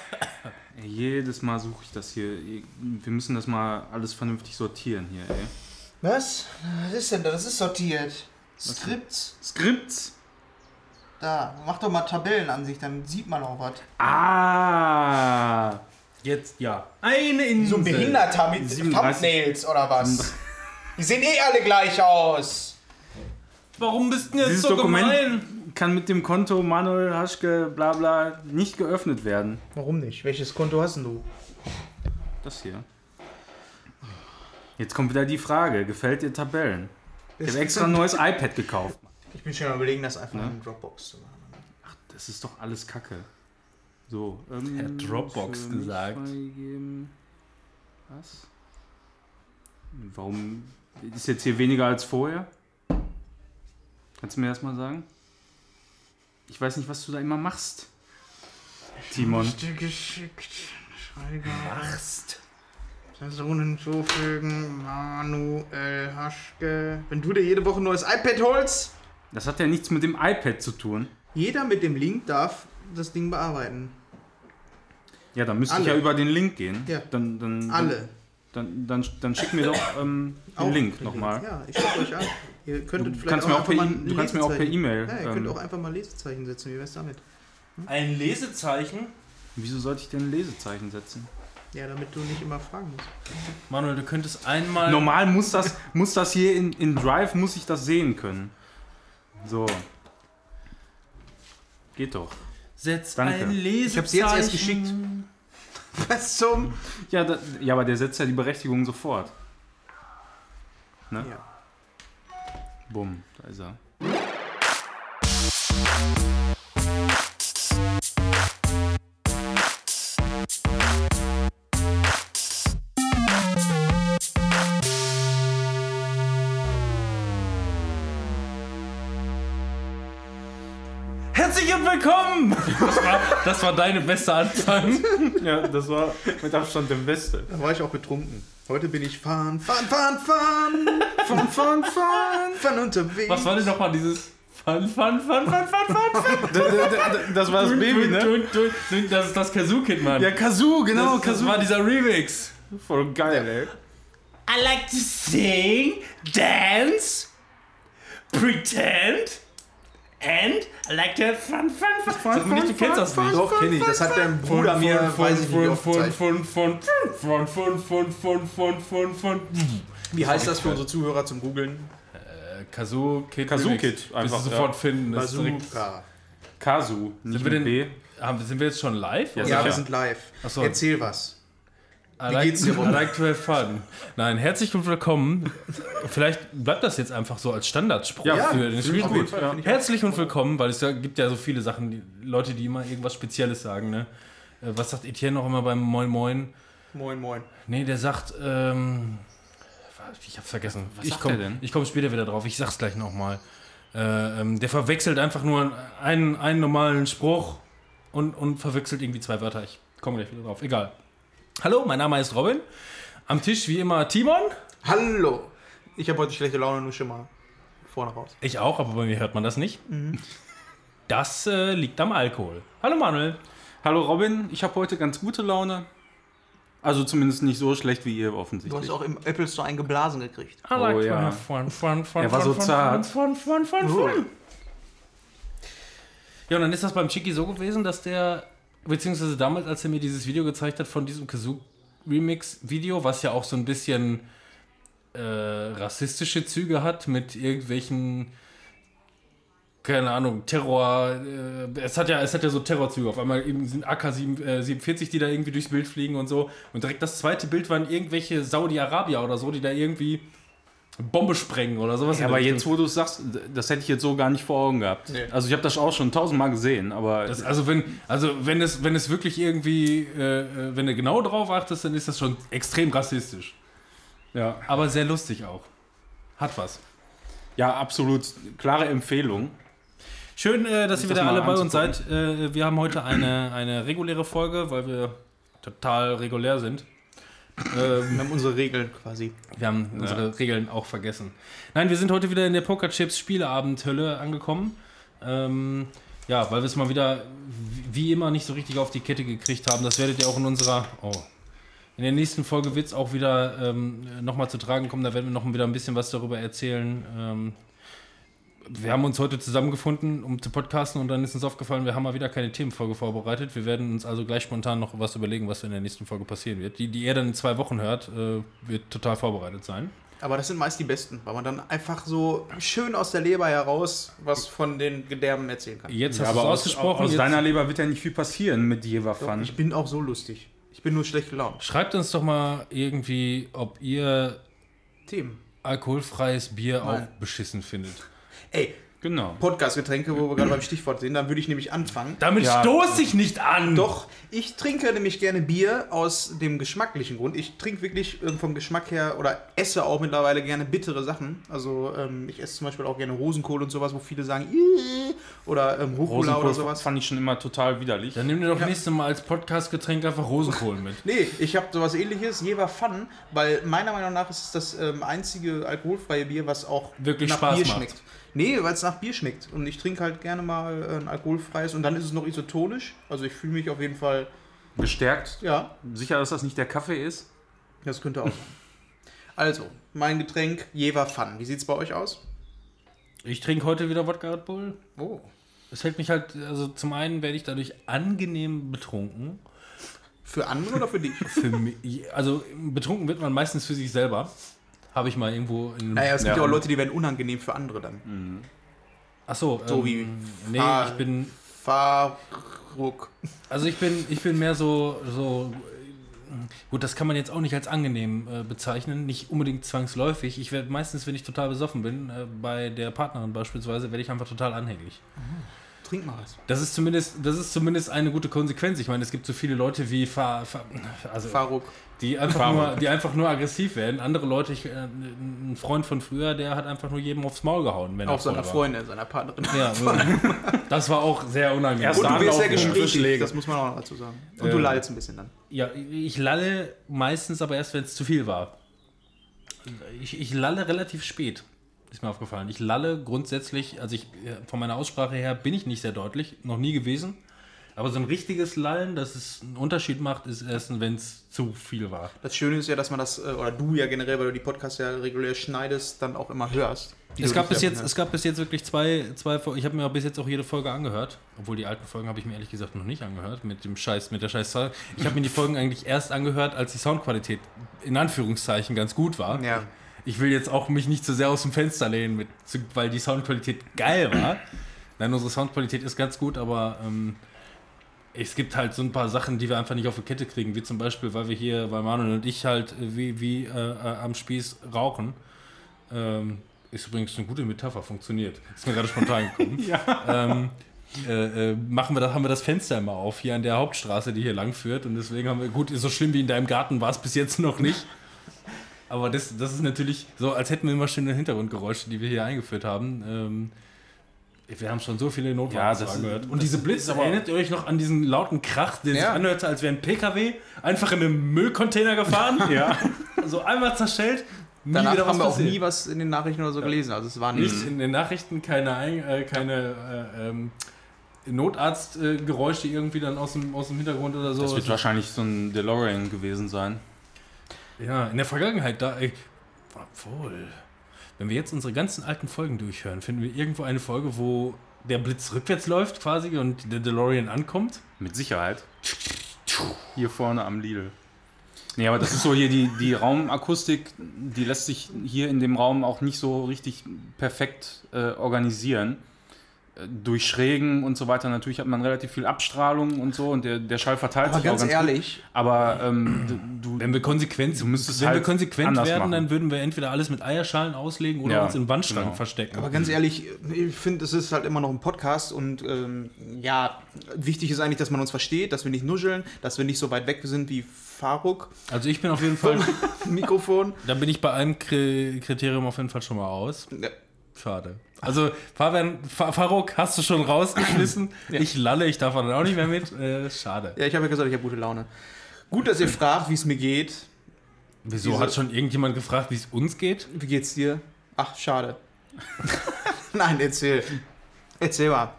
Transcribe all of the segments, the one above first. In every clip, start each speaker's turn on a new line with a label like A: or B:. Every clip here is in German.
A: Jedes Mal suche ich das hier. Wir müssen das mal alles vernünftig sortieren hier, ey.
B: Was? Was ist denn da? Das ist sortiert. Skripts.
A: Skripts?
B: Da, mach doch mal Tabellenansicht, dann sieht man auch was.
A: Ah!
C: Jetzt ja. Eine Insel.
B: So ein Behinderter mit
A: 37.
B: Thumbnails oder was? Die sehen eh alle gleich aus.
C: Warum bist du denn jetzt
A: Dieses
C: so
A: Dokument
C: gemein?
A: Kann mit dem Konto Manuel Haschke bla bla nicht geöffnet werden.
B: Warum nicht? Welches Konto hast denn du?
A: Das hier. Jetzt kommt wieder die Frage, gefällt dir Tabellen? Ich habe extra ein neues iPad gekauft.
B: Ich bin schon am überlegen, das einfach
A: Ne?
B: in Dropbox zu machen.
A: Das ist doch alles Kacke. So, ähm,
C: Er hat Dropbox gesagt.
A: Was? Warum ist jetzt hier weniger als vorher? Kannst du mir das mal sagen? Ich weiß nicht, was du da immer machst. Timon.
B: Liste geschickt. Schreiber. Machst. Person hinzufügen. Manuel Haschke. Wenn du dir jede Woche ein neues iPad holst,
A: Das hat ja nichts mit dem iPad zu tun.
B: jeder mit dem Link darf das Ding bearbeiten.
A: Ja, dann müsste ich
B: Alle.
A: ja über den Link gehen.
B: Ja.
A: Dann, dann,
B: Alle.
A: Dann, dann, dann schick mir doch ähm, den
B: Auch
A: Link nochmal.
B: Ja, ich schicke euch an. Ihr könntet
A: Du
B: vielleicht
A: kannst mir auch per E- du kannst mir auch per E-Mail,
B: Ja, ihr könnt
A: ähm,
B: auch einfach mal Lesezeichen setzen. Wie wär's damit?
C: Ein Lesezeichen?
A: Wieso sollte ich denn ein Lesezeichen setzen?
B: Ja, damit du nicht immer fragen musst.
C: Manuel, du könntest einmal.
A: Normal muss das, muss das hier in, in Drive, muss ich das sehen können. So. Geht doch.
C: Setz
A: Danke.
C: ein Lesezeichen.
B: Ich hab's jetzt erst geschickt. Was zum?
A: Ja, da, ja, aber der setzt ja die Berechtigung sofort. Ne?
B: Ja.
A: Bumm, da ist er.
C: Willkommen! Das war, das war deine beste Anfang.
A: Ja, das war mit Abstand der Beste.
B: Da war ich auch betrunken. Heute bin ich fahren, fahren, fahren, fahren, fahren, fahren, fahren, fahren unterwegs.
C: Was war denn nochmal dieses Fun, Fun, Fun, Fun, Fun, Fun, Fun?
A: Das war das Baby, ne?
C: Das ist das Kazoo-Kid, Mann.
A: Ja, Kazoo, genau,
C: das, das
A: Kazoo.
C: war dieser Remix.
A: Voll geil, ey.
C: I like to sing, dance, pretend and I like to have fun, fun, fun. Sag mir nicht, du kennst das nicht.
B: Doch, kenne ich. Das hat dein Bruder mir, weiß ich nicht,
C: fun,
B: gezeigt.
C: fun, fun, fun, fun, fun, fun, fun, fun, fun.
B: Wie heißt das für unsere Zuhörer zum Googeln?
C: Äh, Kazoo Kid.
A: Kazoo. Kid, einfach,
C: sofort finden.
B: Bazooka.
A: Kazu,
C: Sind wir denn-
A: B.
C: haben, sind wir jetzt schon live?
A: Ja,
B: wir sind live.
C: So.
B: Erzähl was.
C: I
B: Wie
C: like,
B: geht's dir,
C: I like to have fun. Nein, herzlich und willkommen. Vielleicht bleibt das jetzt einfach so als Standardspruch
A: Ja,
C: für den
A: auf
C: Spiel.
A: jeden Fall, finde ich
C: Herzlich und willkommen, weil es ja, gibt ja so viele Sachen, die, Leute, die immer irgendwas Spezielles sagen. Ne? Äh, Was sagt Etienne noch immer beim Moin Moin?
B: Moin, moin.
C: Nee, der sagt, ähm, ich hab's vergessen.
A: Was
C: ich
A: sagt
C: komm,
A: er denn?
C: Ich komme später wieder drauf, ich sag's gleich nochmal. Äh, ähm, der verwechselt einfach nur einen, einen normalen Spruch und, und verwechselt irgendwie zwei Wörter. Ich komme gleich wieder drauf. Egal. Hallo, mein Name ist Robin. Am Tisch wie immer Timon.
B: Hallo. Ich habe heute schlechte Laune, nur schon mal vorne raus.
C: Ich auch, aber bei mir hört man das nicht. Das äh, liegt am Alkohol. Hallo Manuel.
A: Hallo Robin, ich habe heute ganz gute Laune. Also zumindest nicht so schlecht wie ihr
B: Du
A: offensichtlich.
B: hast auch im Apple Store einen geblasen gekriegt.
C: I like
A: Oh, ja.
C: fun, fun, fun,
A: Er war
C: fun,
A: so
C: fun,
A: zart.
C: Fun, fun, fun, fun, fun. Ja, und dann ist das beim Chicky so gewesen, dass der, beziehungsweise damals, als er mir dieses Video gezeigt hat von diesem Kazoo Remix-Video, was ja auch so ein bisschen äh, rassistische Züge hat mit irgendwelchen, keine Ahnung, Terror. Äh, es, hat ja, es hat ja so Terrorzüge. Auf einmal eben sind AK-47, die da irgendwie durchs Bild fliegen und so. Und direkt das zweite Bild waren irgendwelche Saudi-Arabier oder so, die da irgendwie Bombe sprengen oder sowas.
A: Ja, aber jetzt, wo du es sagst, das hätte ich jetzt so gar nicht vor Augen gehabt.
B: Nee.
A: Also ich habe das auch schon tausendmal gesehen, aber
C: Das, also wenn, also wenn es, wenn es wirklich irgendwie, äh, äh, wenn du genau drauf achtest, dann ist das schon extrem rassistisch.
A: ja,
C: Aber sehr lustig auch. Hat was.
A: ja, absolut klare Empfehlung.
C: Schön, äh, dass ihr wieder alle bei uns seid. Äh, wir haben heute eine, eine reguläre Folge, weil wir total regulär sind. Ähm,
B: Wir haben unsere Regeln quasi.
C: wir haben unsere Regeln auch vergessen. Nein, wir sind heute wieder in der Pokerchips Spieleabendhölle angekommen. Ähm, Ja, weil wir es mal wieder wie immer nicht so richtig auf die Kette gekriegt haben. Das werdet ihr auch in unserer. Oh. In der nächsten Folge wird es auch wieder ähm, nochmal zu tragen kommen. Da werden wir noch wieder ein bisschen was darüber erzählen. Ähm, wir haben uns heute zusammengefunden, um zu podcasten und dann ist uns aufgefallen, wir haben mal wieder keine Themenfolge vorbereitet. Wir werden uns also gleich spontan noch was überlegen, was in der nächsten Folge passieren wird. Die, die ihr dann in zwei Wochen hört, äh, wird total vorbereitet sein.
B: Aber das sind meist die besten, weil man dann einfach so schön aus der Leber heraus was von den Gedärmen erzählen kann.
C: Jetzt
A: Ja,
C: hast du
A: aber
C: es
A: aus,
C: ausgesprochen.
A: aus
C: jetzt
A: deiner Leber wird ja nicht viel passieren mit Jever
B: Doch,
A: Fun.
B: ich bin auch so lustig. Ich bin nur schlecht gelaunt.
C: schreibt uns doch mal irgendwie, ob ihr
B: Themen.
C: alkoholfreies Bier
B: Nein.
C: auch beschissen findet.
B: Ey,
A: Genau.
B: Podcast-Getränke, wo wir gerade beim Stichwort sind, dann würde ich nämlich anfangen.
C: Damit
A: Ja.
C: stoß ich nicht an!
B: Doch, ich trinke nämlich gerne Bier aus dem geschmacklichen Grund. Ich trinke wirklich ähm, vom Geschmack her oder esse auch mittlerweile gerne bittere Sachen. Also ähm, ich esse zum Beispiel auch gerne Rosenkohl und sowas, wo viele sagen, "Ih", oder ähm, Rucola oder sowas.
A: fand ich schon immer total widerlich.
C: Dann nimm dir doch
B: Ja.
C: nächstes Mal als Podcast-Getränk einfach Rosenkohl mit.
B: Nee, ich habe sowas ähnliches, Jever Fun, weil meiner Meinung nach ist es das ähm, einzige alkoholfreie Bier, was auch
C: Wirklich
B: nach
C: Spaß
B: Bier
C: macht.
B: schmeckt. Nee, weil es nach Bier schmeckt. Und ich trinke halt gerne mal äh, ein alkoholfreies und dann ist es noch isotonisch. Also ich fühle mich auf jeden Fall,
A: Gestärkt.
B: ja,
A: Sicher, dass das nicht der Kaffee ist?
B: das könnte auch sein. Also, mein Getränk Jever Fun. Wie sieht's bei euch aus?
C: Ich trinke heute wieder Wodka Red Bull.
B: Oh.
C: Es hält mich halt, also zum einen werde ich dadurch angenehm betrunken.
B: Für andere oder für dich?
C: Für mich, also betrunken wird man meistens für sich selber. Habe ich mal irgendwo in
B: Naja, es gibt ja
A: Ja.
B: auch Leute, die werden unangenehm für andere dann.
C: Achso,
B: So wie
C: Nee,
B: Fahr-
C: ich bin.
B: Fahrruck.
C: Also ich bin, ich bin mehr so, so. Gut, das kann man jetzt auch nicht als angenehm äh, bezeichnen, nicht unbedingt zwangsläufig. Ich werde meistens, wenn ich total besoffen bin, äh, bei der Partnerin beispielsweise, werde ich einfach total anhänglich.
B: Trink mal was.
C: Das ist zumindest, das ist zumindest eine gute Konsequenz. Ich meine, es gibt so viele Leute wie Fahr, Fahr, also
B: Fahrruck.
C: die einfach
A: Fahrrad.
C: nur, die einfach nur aggressiv werden. Andere Leute, ich, äh, ein Freund von früher, der hat einfach nur jedem aufs Maul gehauen, wenn
B: Auch
C: er
B: seiner. Freundin, seiner Partnerin.
C: Ja, das war auch sehr unangenehm.
A: Erst
B: Und du wirst sehr gesprächig, das muss man auch noch dazu sagen. Und du
C: Ähm.
B: lallst ein bisschen dann.
C: Ja, ich lalle meistens aber erst, wenn es zu viel war. Ich, ich lalle relativ spät, ist mir aufgefallen. Ich lalle grundsätzlich, also ich von meiner Aussprache her bin ich nicht sehr deutlich, noch nie gewesen. Aber so ein richtiges Lallen, das es einen Unterschied macht, ist erst, wenn es zu viel war.
B: Das Schöne ist ja, dass man das, äh, oder du ja generell, weil du die Podcasts ja regulär schneidest, dann auch immer hörst.
C: Es gab, bis jetzt, es gab bis jetzt wirklich zwei, zwei Fol- ich habe mir bis jetzt auch jede Folge angehört, obwohl die alten Folgen habe ich mir ehrlich gesagt noch nicht angehört, mit dem Scheiß, mit der Scheiß Ich habe mir die Folgen eigentlich erst angehört, als die Soundqualität in Anführungszeichen ganz gut war.
B: Ja.
C: Ich will jetzt auch mich nicht zu sehr aus dem Fenster lehnen, mit, weil die Soundqualität geil war. Nein, unsere Soundqualität ist ganz gut, aber ähm, es gibt halt so ein paar Sachen, die wir einfach nicht auf die Kette kriegen, wie zum Beispiel, weil wir hier, weil Manuel und ich halt äh, wie, wie äh, äh, am Spieß rauchen. Ähm, ist übrigens eine gute Metapher, funktioniert. Ist mir gerade spontan gekommen. ähm, äh, äh, machen wir das, haben wir das Fenster immer auf, hier an der Hauptstraße, die hier lang führt. Und deswegen haben wir, gut, so schlimm wie in deinem Garten war es bis jetzt noch nicht. Aber das, das ist natürlich so, als hätten wir immer schöne Hintergrundgeräusche, die wir hier eingeführt haben. Ähm, wir haben schon so viele Notfalls
A: Ja,
C: angehört. Und diese Blitze, erinnert ihr euch noch an diesen lauten Krach, der sich
B: Ja.
C: anhörte, als wäre ein PKW einfach in einen Müllcontainer gefahren?
A: Ja.
C: So einmal zerstellt, nie
B: Danach
C: wieder
B: haben wir auch
C: passiert.
B: nie was in den Nachrichten oder so gelesen. Also es war nicht.
C: In den Nachrichten, keine, Ein- äh, keine äh, ähm, Notarztgeräusche irgendwie dann aus dem, aus dem Hintergrund oder so.
A: Das wird wahrscheinlich so ein DeLorean gewesen sein.
C: Ja, in der Vergangenheit, da. Ey, obwohl. Wenn wir jetzt unsere ganzen alten Folgen durchhören, finden wir irgendwo eine Folge, wo der Blitz rückwärts läuft quasi und der DeLorean ankommt.
A: Mit Sicherheit. Hier vorne am Lidl. Nee, aber das ist so hier die, die Raumakustik, die lässt sich hier in dem Raum auch nicht so richtig perfekt äh, organisieren. Durch Schrägen und so weiter. Natürlich hat man relativ viel Abstrahlung und so und der, der Schall verteilt
B: Aber
A: sich
B: ganz
A: auch ganz
B: ehrlich,
A: Gut. Aber ähm, du,
C: Wenn wir konsequent,
A: Du müsstest
C: wenn wir
A: halt
C: konsequent
A: anders
C: werden,
A: machen.
C: dann würden wir entweder alles mit Eierschalen auslegen oder
A: Ja,
C: uns in Wandschranken
A: genau.
C: verstecken.
B: aber ganz ehrlich, ich finde, es ist halt immer noch ein Podcast und ähm, ja, wichtig ist eigentlich, dass man uns versteht, dass wir nicht nuscheln, dass wir nicht so weit weg sind wie Faruk
C: also ich bin auf jeden Fall,
B: Mikrofon.
C: da bin ich bei einem Kri- Kriterium auf jeden Fall schon mal aus.
B: Ja.
C: Schade. Also, Fabian, Fa Faruk hast du schon rausgeschmissen.
B: Ja.
C: Ich lalle, ich darf dann auch nicht mehr mit. Äh, schade.
B: Ja, ich habe ja gesagt, ich habe gute Laune. Gut, dass ihr fragt, wie es mir geht.
C: Wieso
B: Diese-
C: hat schon irgendjemand gefragt, wie es uns geht?
B: Wie geht's dir? Ach, schade. Nein, erzähl. Erzähl mal.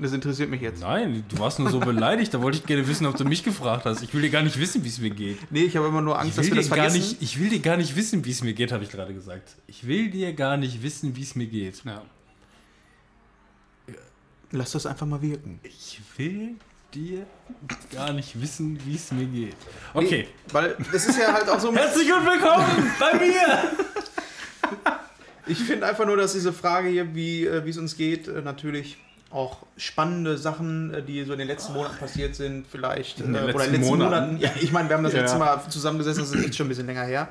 B: Das interessiert mich jetzt.
C: Nein, du warst nur so beleidigt, da wollte ich gerne wissen, ob du mich gefragt hast. Ich will dir gar nicht wissen, wie es mir geht.
B: Nee, ich habe immer nur Angst, dass wir das vergessen.
C: nicht, ich will dir gar nicht wissen, wie es mir geht, habe ich gerade gesagt. Ich will dir gar nicht wissen, wie es mir geht.
A: Ja.
B: Lass das einfach mal wirken.
C: Ich will dir gar nicht wissen, wie es mir geht. Okay.
B: Nee, weil es ist ja halt auch so.
C: Herzlich und willkommen bei mir!
B: Ich finde einfach nur, dass diese Frage hier, wie äh, wie es uns geht, äh, natürlich auch spannende Sachen, äh, die so in den letzten Monaten passiert sind, vielleicht.
A: In den
B: äh, oder in
A: letzten
B: den letzten
A: Monaten.
B: Monaten. Ja, ich meine, wir haben das
A: Ja.
B: letzte Mal zusammengesessen, das ist echt schon ein bisschen länger her.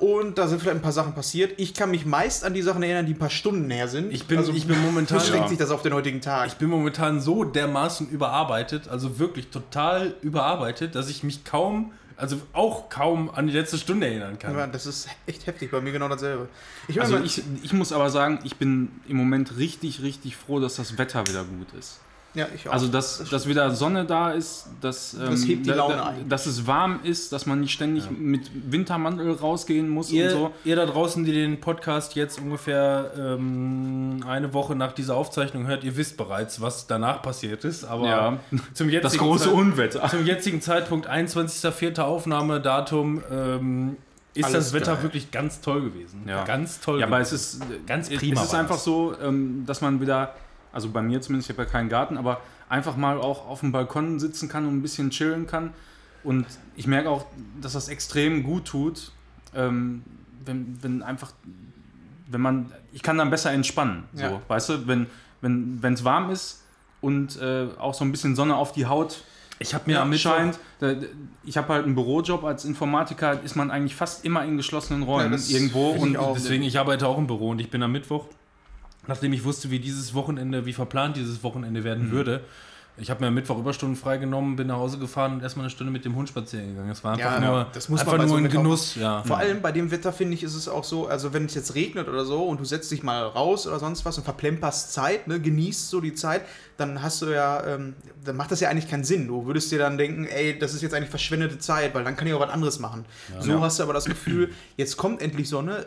B: Und da sind vielleicht ein paar Sachen passiert. Ich kann mich meist an die Sachen erinnern, die ein paar Stunden her sind.
C: Ich bin- ich bin momentan-
B: beschränkt
A: Ja.
B: sich das auf den heutigen Tag.
C: Ich bin momentan so dermaßen überarbeitet, also wirklich total überarbeitet, dass ich mich kaum, also auch kaum an die letzte Stunde erinnern kann.
B: Ja, das ist echt heftig, bei mir genau dasselbe. Ich
A: Also ich, ich muss aber sagen, ich bin im Moment richtig, richtig froh, dass das Wetter wieder gut ist.
B: Ja, ich auch.
A: Also dass, dass wieder Sonne da ist, dass, ähm,
B: Das hebt die Laune
A: da,
B: ein.
A: dass es warm ist, dass man nicht ständig mit Wintermantel rausgehen muss und
C: Ihr,
A: so.
C: ihr da draußen, die den Podcast jetzt ungefähr ähm, eine Woche nach dieser Aufzeichnung hört, ihr wisst bereits, was danach passiert ist. Aber
A: Ja,
C: zum jetzigen
A: das große
C: Zeit-
A: Unwetter.
C: Zum jetzigen Zeitpunkt, 21.04. Aufnahmedatum, ähm, ist
B: Alles
C: das Wetter
B: geil.
C: wirklich ganz toll gewesen.
A: Ja.
C: Ganz toll.
A: Ja, aber
C: gewesen.
A: es ist
C: Ganz
A: es-
C: prima
A: Es ist einfach
C: das.
A: so, ähm, dass man wieder, also bei mir zumindest, ich habe ja keinen Garten, aber einfach mal auch auf dem Balkon sitzen kann und ein bisschen chillen kann. Und ich merke auch, dass das extrem gut tut, ähm, wenn, wenn einfach, wenn man, ich kann dann besser entspannen. So,
B: Ja.
A: weißt du, wenn wenn es warm ist und äh, auch so ein bisschen Sonne auf die Haut
C: ich habe mir am Mittwoch,
A: scheint. Ich habe halt einen Bürojob als Informatiker, ist man eigentlich fast immer in geschlossenen Räumen
B: Ja,
A: irgendwo
B: ich
A: und
B: auch.
C: Deswegen, ich arbeite auch im Büro und ich bin am Mittwoch, nachdem ich wusste, wie dieses Wochenende, wie verplant dieses Wochenende werden
B: Mhm.
C: würde. Ich habe mir am Mittwoch Überstunden freigenommen, bin nach Hause gefahren und erstmal eine Stunde mit dem Hund spazieren gegangen. Es war einfach
B: Ja,
C: nur,
B: das muss man
C: einfach
B: bei so
C: nur ein
B: Wetter
C: Genuss. Ja.
B: Vor allem bei dem Wetter finde ich, ist es auch so, also wenn es jetzt regnet oder so und du setzt dich mal raus oder sonst was und verplemperst Zeit, ne, genießt so die Zeit, dann hast du ja, ähm, dann macht das ja eigentlich keinen Sinn. Du würdest dir dann denken, ey, das ist jetzt eigentlich verschwendete Zeit, weil dann kann ich auch was anderes machen. So
A: Ja.
B: hast du aber das Gefühl, jetzt kommt endlich Sonne,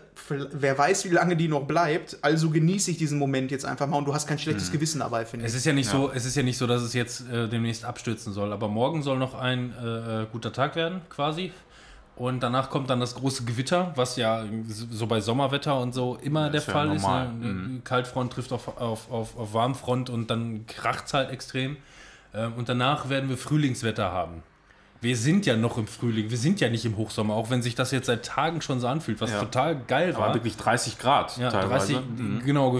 B: wer weiß, wie lange die noch bleibt, also genieße ich diesen Moment jetzt einfach mal und du hast kein schlechtes Gewissen dabei, finde
C: Es
B: ich.
C: ist ja nicht so, es ist ja nicht so, dass es jetzt äh, demnächst abstürzen soll. Aber morgen soll noch ein äh, äh, guter Tag werden, quasi. Und danach kommt dann das große Gewitter, was ja so bei Sommerwetter und so immer der
A: ist ja
C: Fall
A: normal.
C: ist. Ne? Kaltfront trifft auf, auf, auf, auf Warmfront und dann kracht es halt extrem. Ähm, und danach werden wir Frühlingswetter haben. Wir sind ja noch im Frühling, wir sind ja nicht im Hochsommer, auch wenn sich das jetzt seit Tagen schon so anfühlt, was
A: Ja.
C: total geil war.
A: war wirklich 30 Grad
C: Ja,
A: teilweise.
C: 30,
A: Mhm.
C: genau,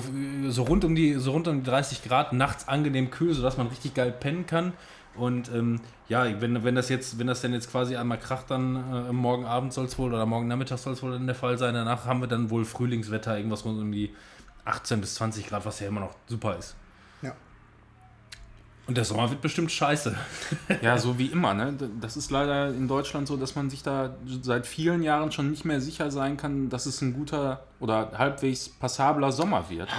C: so rund, um die, so rund um die 30 Grad, nachts angenehm kühl, sodass man richtig geil pennen kann. Und ähm, ja, wenn, wenn das jetzt, wenn das denn jetzt quasi einmal kracht, dann äh, morgen Abend soll es wohl oder morgen Nachmittag soll es wohl dann der Fall sein. Danach haben wir dann wohl Frühlingswetter, irgendwas rund um die 18 bis 20 Grad, was ja immer noch super ist. Und der Sommer wird bestimmt scheiße.
A: Ja, so wie immer. Ne? Das ist leider in Deutschland so, dass man sich da seit vielen Jahren schon nicht mehr sicher sein kann, dass es ein guter oder halbwegs passabler Sommer wird.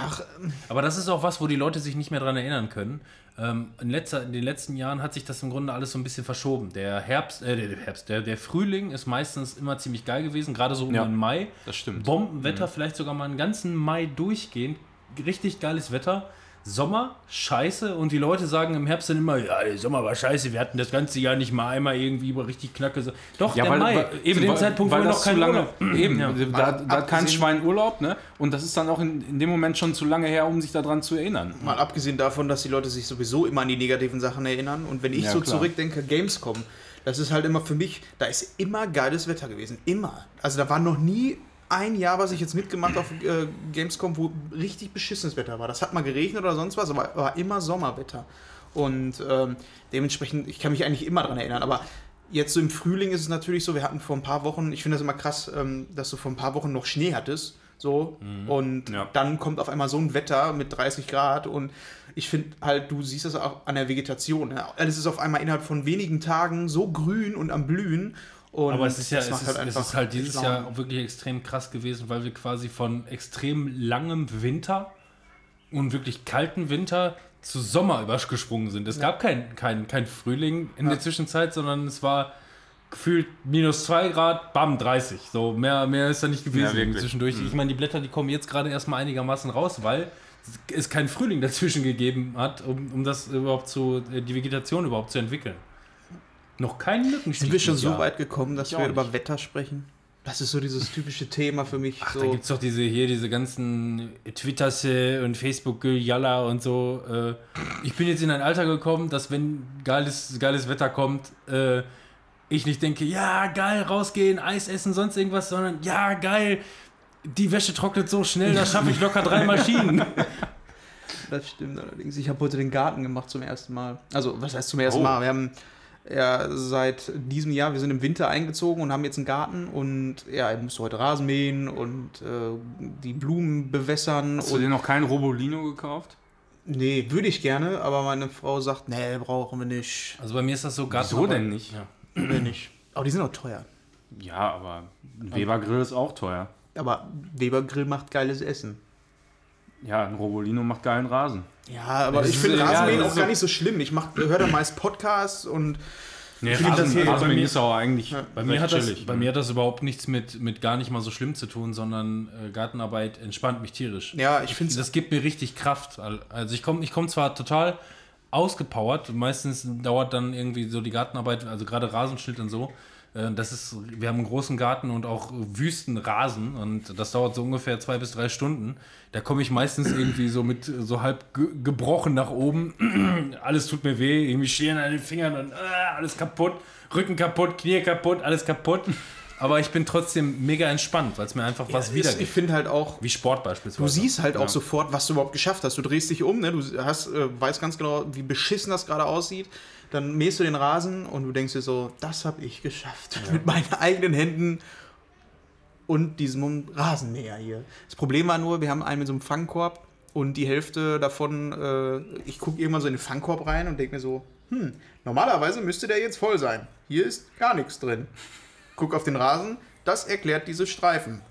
C: Aber das ist auch was, wo die Leute sich nicht mehr dran erinnern können. Ähm, in, letzter, in den letzten Jahren hat sich das im Grunde alles so ein bisschen verschoben. Der Herbst, äh, der, Herbst, der, der Frühling ist meistens immer ziemlich geil gewesen, gerade so um
A: Ja.
C: den Mai.
A: Das stimmt.
C: Bombenwetter, vielleicht sogar mal einen ganzen Mai durchgehend. Richtig geiles Wetter. Sommer, scheiße. Und die Leute sagen im Herbst dann immer, ja, der Sommer war scheiße, wir hatten das ganze Jahr nicht mal einmal irgendwie über richtig knacke. Doch,
A: Ja,
C: der
A: weil,
C: Mai.
A: weil, eben,
C: zu dem
A: weil,
C: Zeitpunkt,
A: weil
C: noch kein
A: lange,
C: Urlaub.
A: eben,
C: Ja.
A: da, da hat kein Schwein Urlaub, ne? Und das ist dann auch in, in dem Moment schon zu lange her, um sich daran zu erinnern.
B: Mal abgesehen davon, dass die Leute sich sowieso immer an die negativen Sachen erinnern. Und wenn ich
A: Ja,
B: so
A: klar.
B: zurückdenke, Gamescom, das ist halt immer für mich, da ist immer geiles Wetter gewesen. Immer. Also da war noch nie ein Jahr, was ich jetzt mitgemacht auf äh, Gamescom, wo richtig beschissenes Wetter war. Das hat mal geregnet oder sonst was, aber war immer Sommerwetter. Und ähm, dementsprechend, ich kann mich eigentlich immer daran erinnern. Aber jetzt so im Frühling ist es natürlich so, wir hatten vor ein paar Wochen, ich finde das immer krass, ähm, dass du vor ein paar Wochen noch Schnee hattest. So, und
A: Ja.
B: dann kommt auf einmal so ein Wetter mit 30 Grad und ich finde halt, du siehst das auch an der Vegetation. Ne? Alles ist auf einmal innerhalb von wenigen Tagen so grün und am Blühen. Und
C: Aber es ist ja,
B: das
C: es ist, es ist halt dieses Jahr auch wirklich extrem krass gewesen, weil wir quasi von extrem langem Winter und wirklich kalten Winter zu Sommer übergesprungen sind. Es gab kein, kein, kein Frühling in der Zwischenzeit, sondern es war gefühlt minus 2 Grad, bam, 30. So, mehr, mehr ist da nicht gewesen
A: Ja,
C: zwischendurch. Ich meine, die Blätter, die kommen jetzt gerade erstmal einigermaßen raus, weil es keinen Frühling dazwischen gegeben hat, um, um das überhaupt zu, äh, die Vegetation überhaupt zu entwickeln. Noch kein Mückenstich.
B: Sind wir schon so weit gekommen, dass
A: Ich
B: wir über. Wetter sprechen? Das ist so dieses typische Thema für mich.
C: Ach,
B: so.
C: da gibt es doch diese hier, diese ganzen Twitterse und facebook Jalla und so. Äh, ich bin jetzt in ein Alter gekommen, dass wenn geiles, geiles Wetter kommt, äh, ich nicht denke, ja, geil, rausgehen, Eis essen, sonst irgendwas, sondern ja, geil, die Wäsche trocknet so schnell, da schaffe ich locker drei Maschinen.
B: Das stimmt allerdings. Ich habe heute den Garten gemacht zum ersten Mal. Also, was heißt zum ersten
A: Oh.
B: Mal? Wir haben ja seit diesem Jahr, wir sind im Winter eingezogen und haben jetzt einen Garten und ja, ich musste heute Rasen mähen und äh, die Blumen bewässern.
A: Hast du dir noch kein Robolino gekauft?
B: nee, würde ich gerne, aber meine Frau sagt, nee, brauchen wir nicht.
C: Also bei mir ist das so Garten.
A: Wieso denn nicht?
C: Ja.
B: Wir nicht. Aber die sind auch teuer.
A: Ja, aber ein Weber-Grill ist auch teuer.
B: Aber Weber Grill macht geiles Essen.
A: Ja, ein Robolino macht geilen Rasen.
B: Ja, aber
A: Das
B: ich finde
A: ja,
B: Rasenmähen
A: das
B: auch
A: ist
B: gar
A: so-
B: nicht so schlimm. Ich höre da meist Podcasts und
A: Nee,
B: Ich finde das
A: Rasen,
B: hier-
A: Rasenmähen
C: bei mir-
A: ist auch eigentlich
B: Ja.
C: Bei mir, hat das,
A: chillig,
C: bei
A: ne?
C: mir hat das überhaupt nichts mit, mit gar nicht mal so schlimm zu tun, sondern äh, Gartenarbeit entspannt mich tierisch.
B: ja, ich finde
C: Das gibt mir richtig Kraft. Also ich komme ich komm zwar total ausgepowert, meistens dauert dann irgendwie so die Gartenarbeit, also gerade Rasenschnitt und so. Äh, Das ist, wir haben einen großen Garten und auch Wüstenrasen und das dauert so ungefähr zwei bis drei Stunden. Da komme ich meistens irgendwie so mit so halb ge gebrochen nach oben. alles tut mir weh, irgendwie Scheren an den Fingern und äh, alles kaputt, Rücken kaputt, Knie kaputt, alles kaputt. Aber ich bin trotzdem mega entspannt, weil es mir einfach was
B: ist,
C: wiedergibt.
B: ich finde halt auch,
C: Wie Sport beispielsweise.
B: Du siehst halt auch
A: Ja.
B: sofort, was du überhaupt geschafft hast. Du drehst dich um, ne? du hast, äh, weißt ganz genau, wie beschissen das gerade aussieht. Dann mähst du den Rasen und du denkst dir so, das habe ich geschafft. Mit meinen eigenen Händen und diesem Rasenmäher hier. Das Problem war nur, wir haben einen mit so einem Fangkorb und die Hälfte davon, äh, ich gucke irgendwann so in den Fangkorb rein und denke mir so, hm, normalerweise müsste der jetzt voll sein. Hier ist gar nichts drin. Guck auf den Rasen, das erklärt diese Streifen.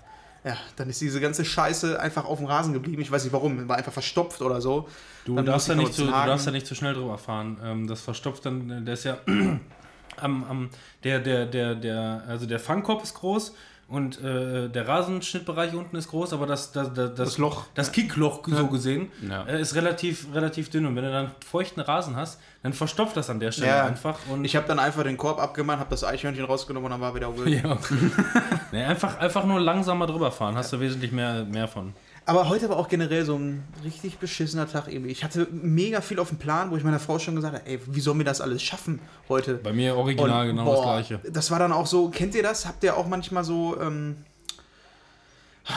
B: Ja, dann ist diese ganze Scheiße einfach auf dem Rasen geblieben. Ich weiß nicht warum, war einfach verstopft oder so.
C: Du darfst, ja
B: ich
C: nicht zu, du darfst ja nicht zu schnell drüber fahren. Ähm, das verstopft dann, äh, der ist ja am, am der, der, der, der, also der Fangkorb ist groß und äh, der Rasenschnittbereich unten ist groß, aber das, das, das,
B: Das Loch.
C: das Kickloch so gesehen
A: Ja.
C: äh, ist relativ, relativ dünn und wenn du dann feuchten Rasen hast, dann verstopft das an der Stelle
B: Ja.
C: einfach und
B: Ich habe dann einfach den Korb abgemacht, habe das Eichhörnchen rausgenommen und dann war wieder gut.
C: ja. nee, einfach, einfach nur langsamer drüber fahren, hast du wesentlich mehr, mehr von.
B: Aber heute war auch generell so ein richtig beschissener Tag irgendwie. Ich hatte mega viel auf dem Plan, wo ich meiner Frau schon gesagt habe, ey, wie sollen wir das alles schaffen heute?
C: Bei mir original
B: Und,
C: genau
B: boah,
C: das gleiche.
B: Das war dann auch so, kennt ihr das? Habt ihr auch manchmal so, ähm,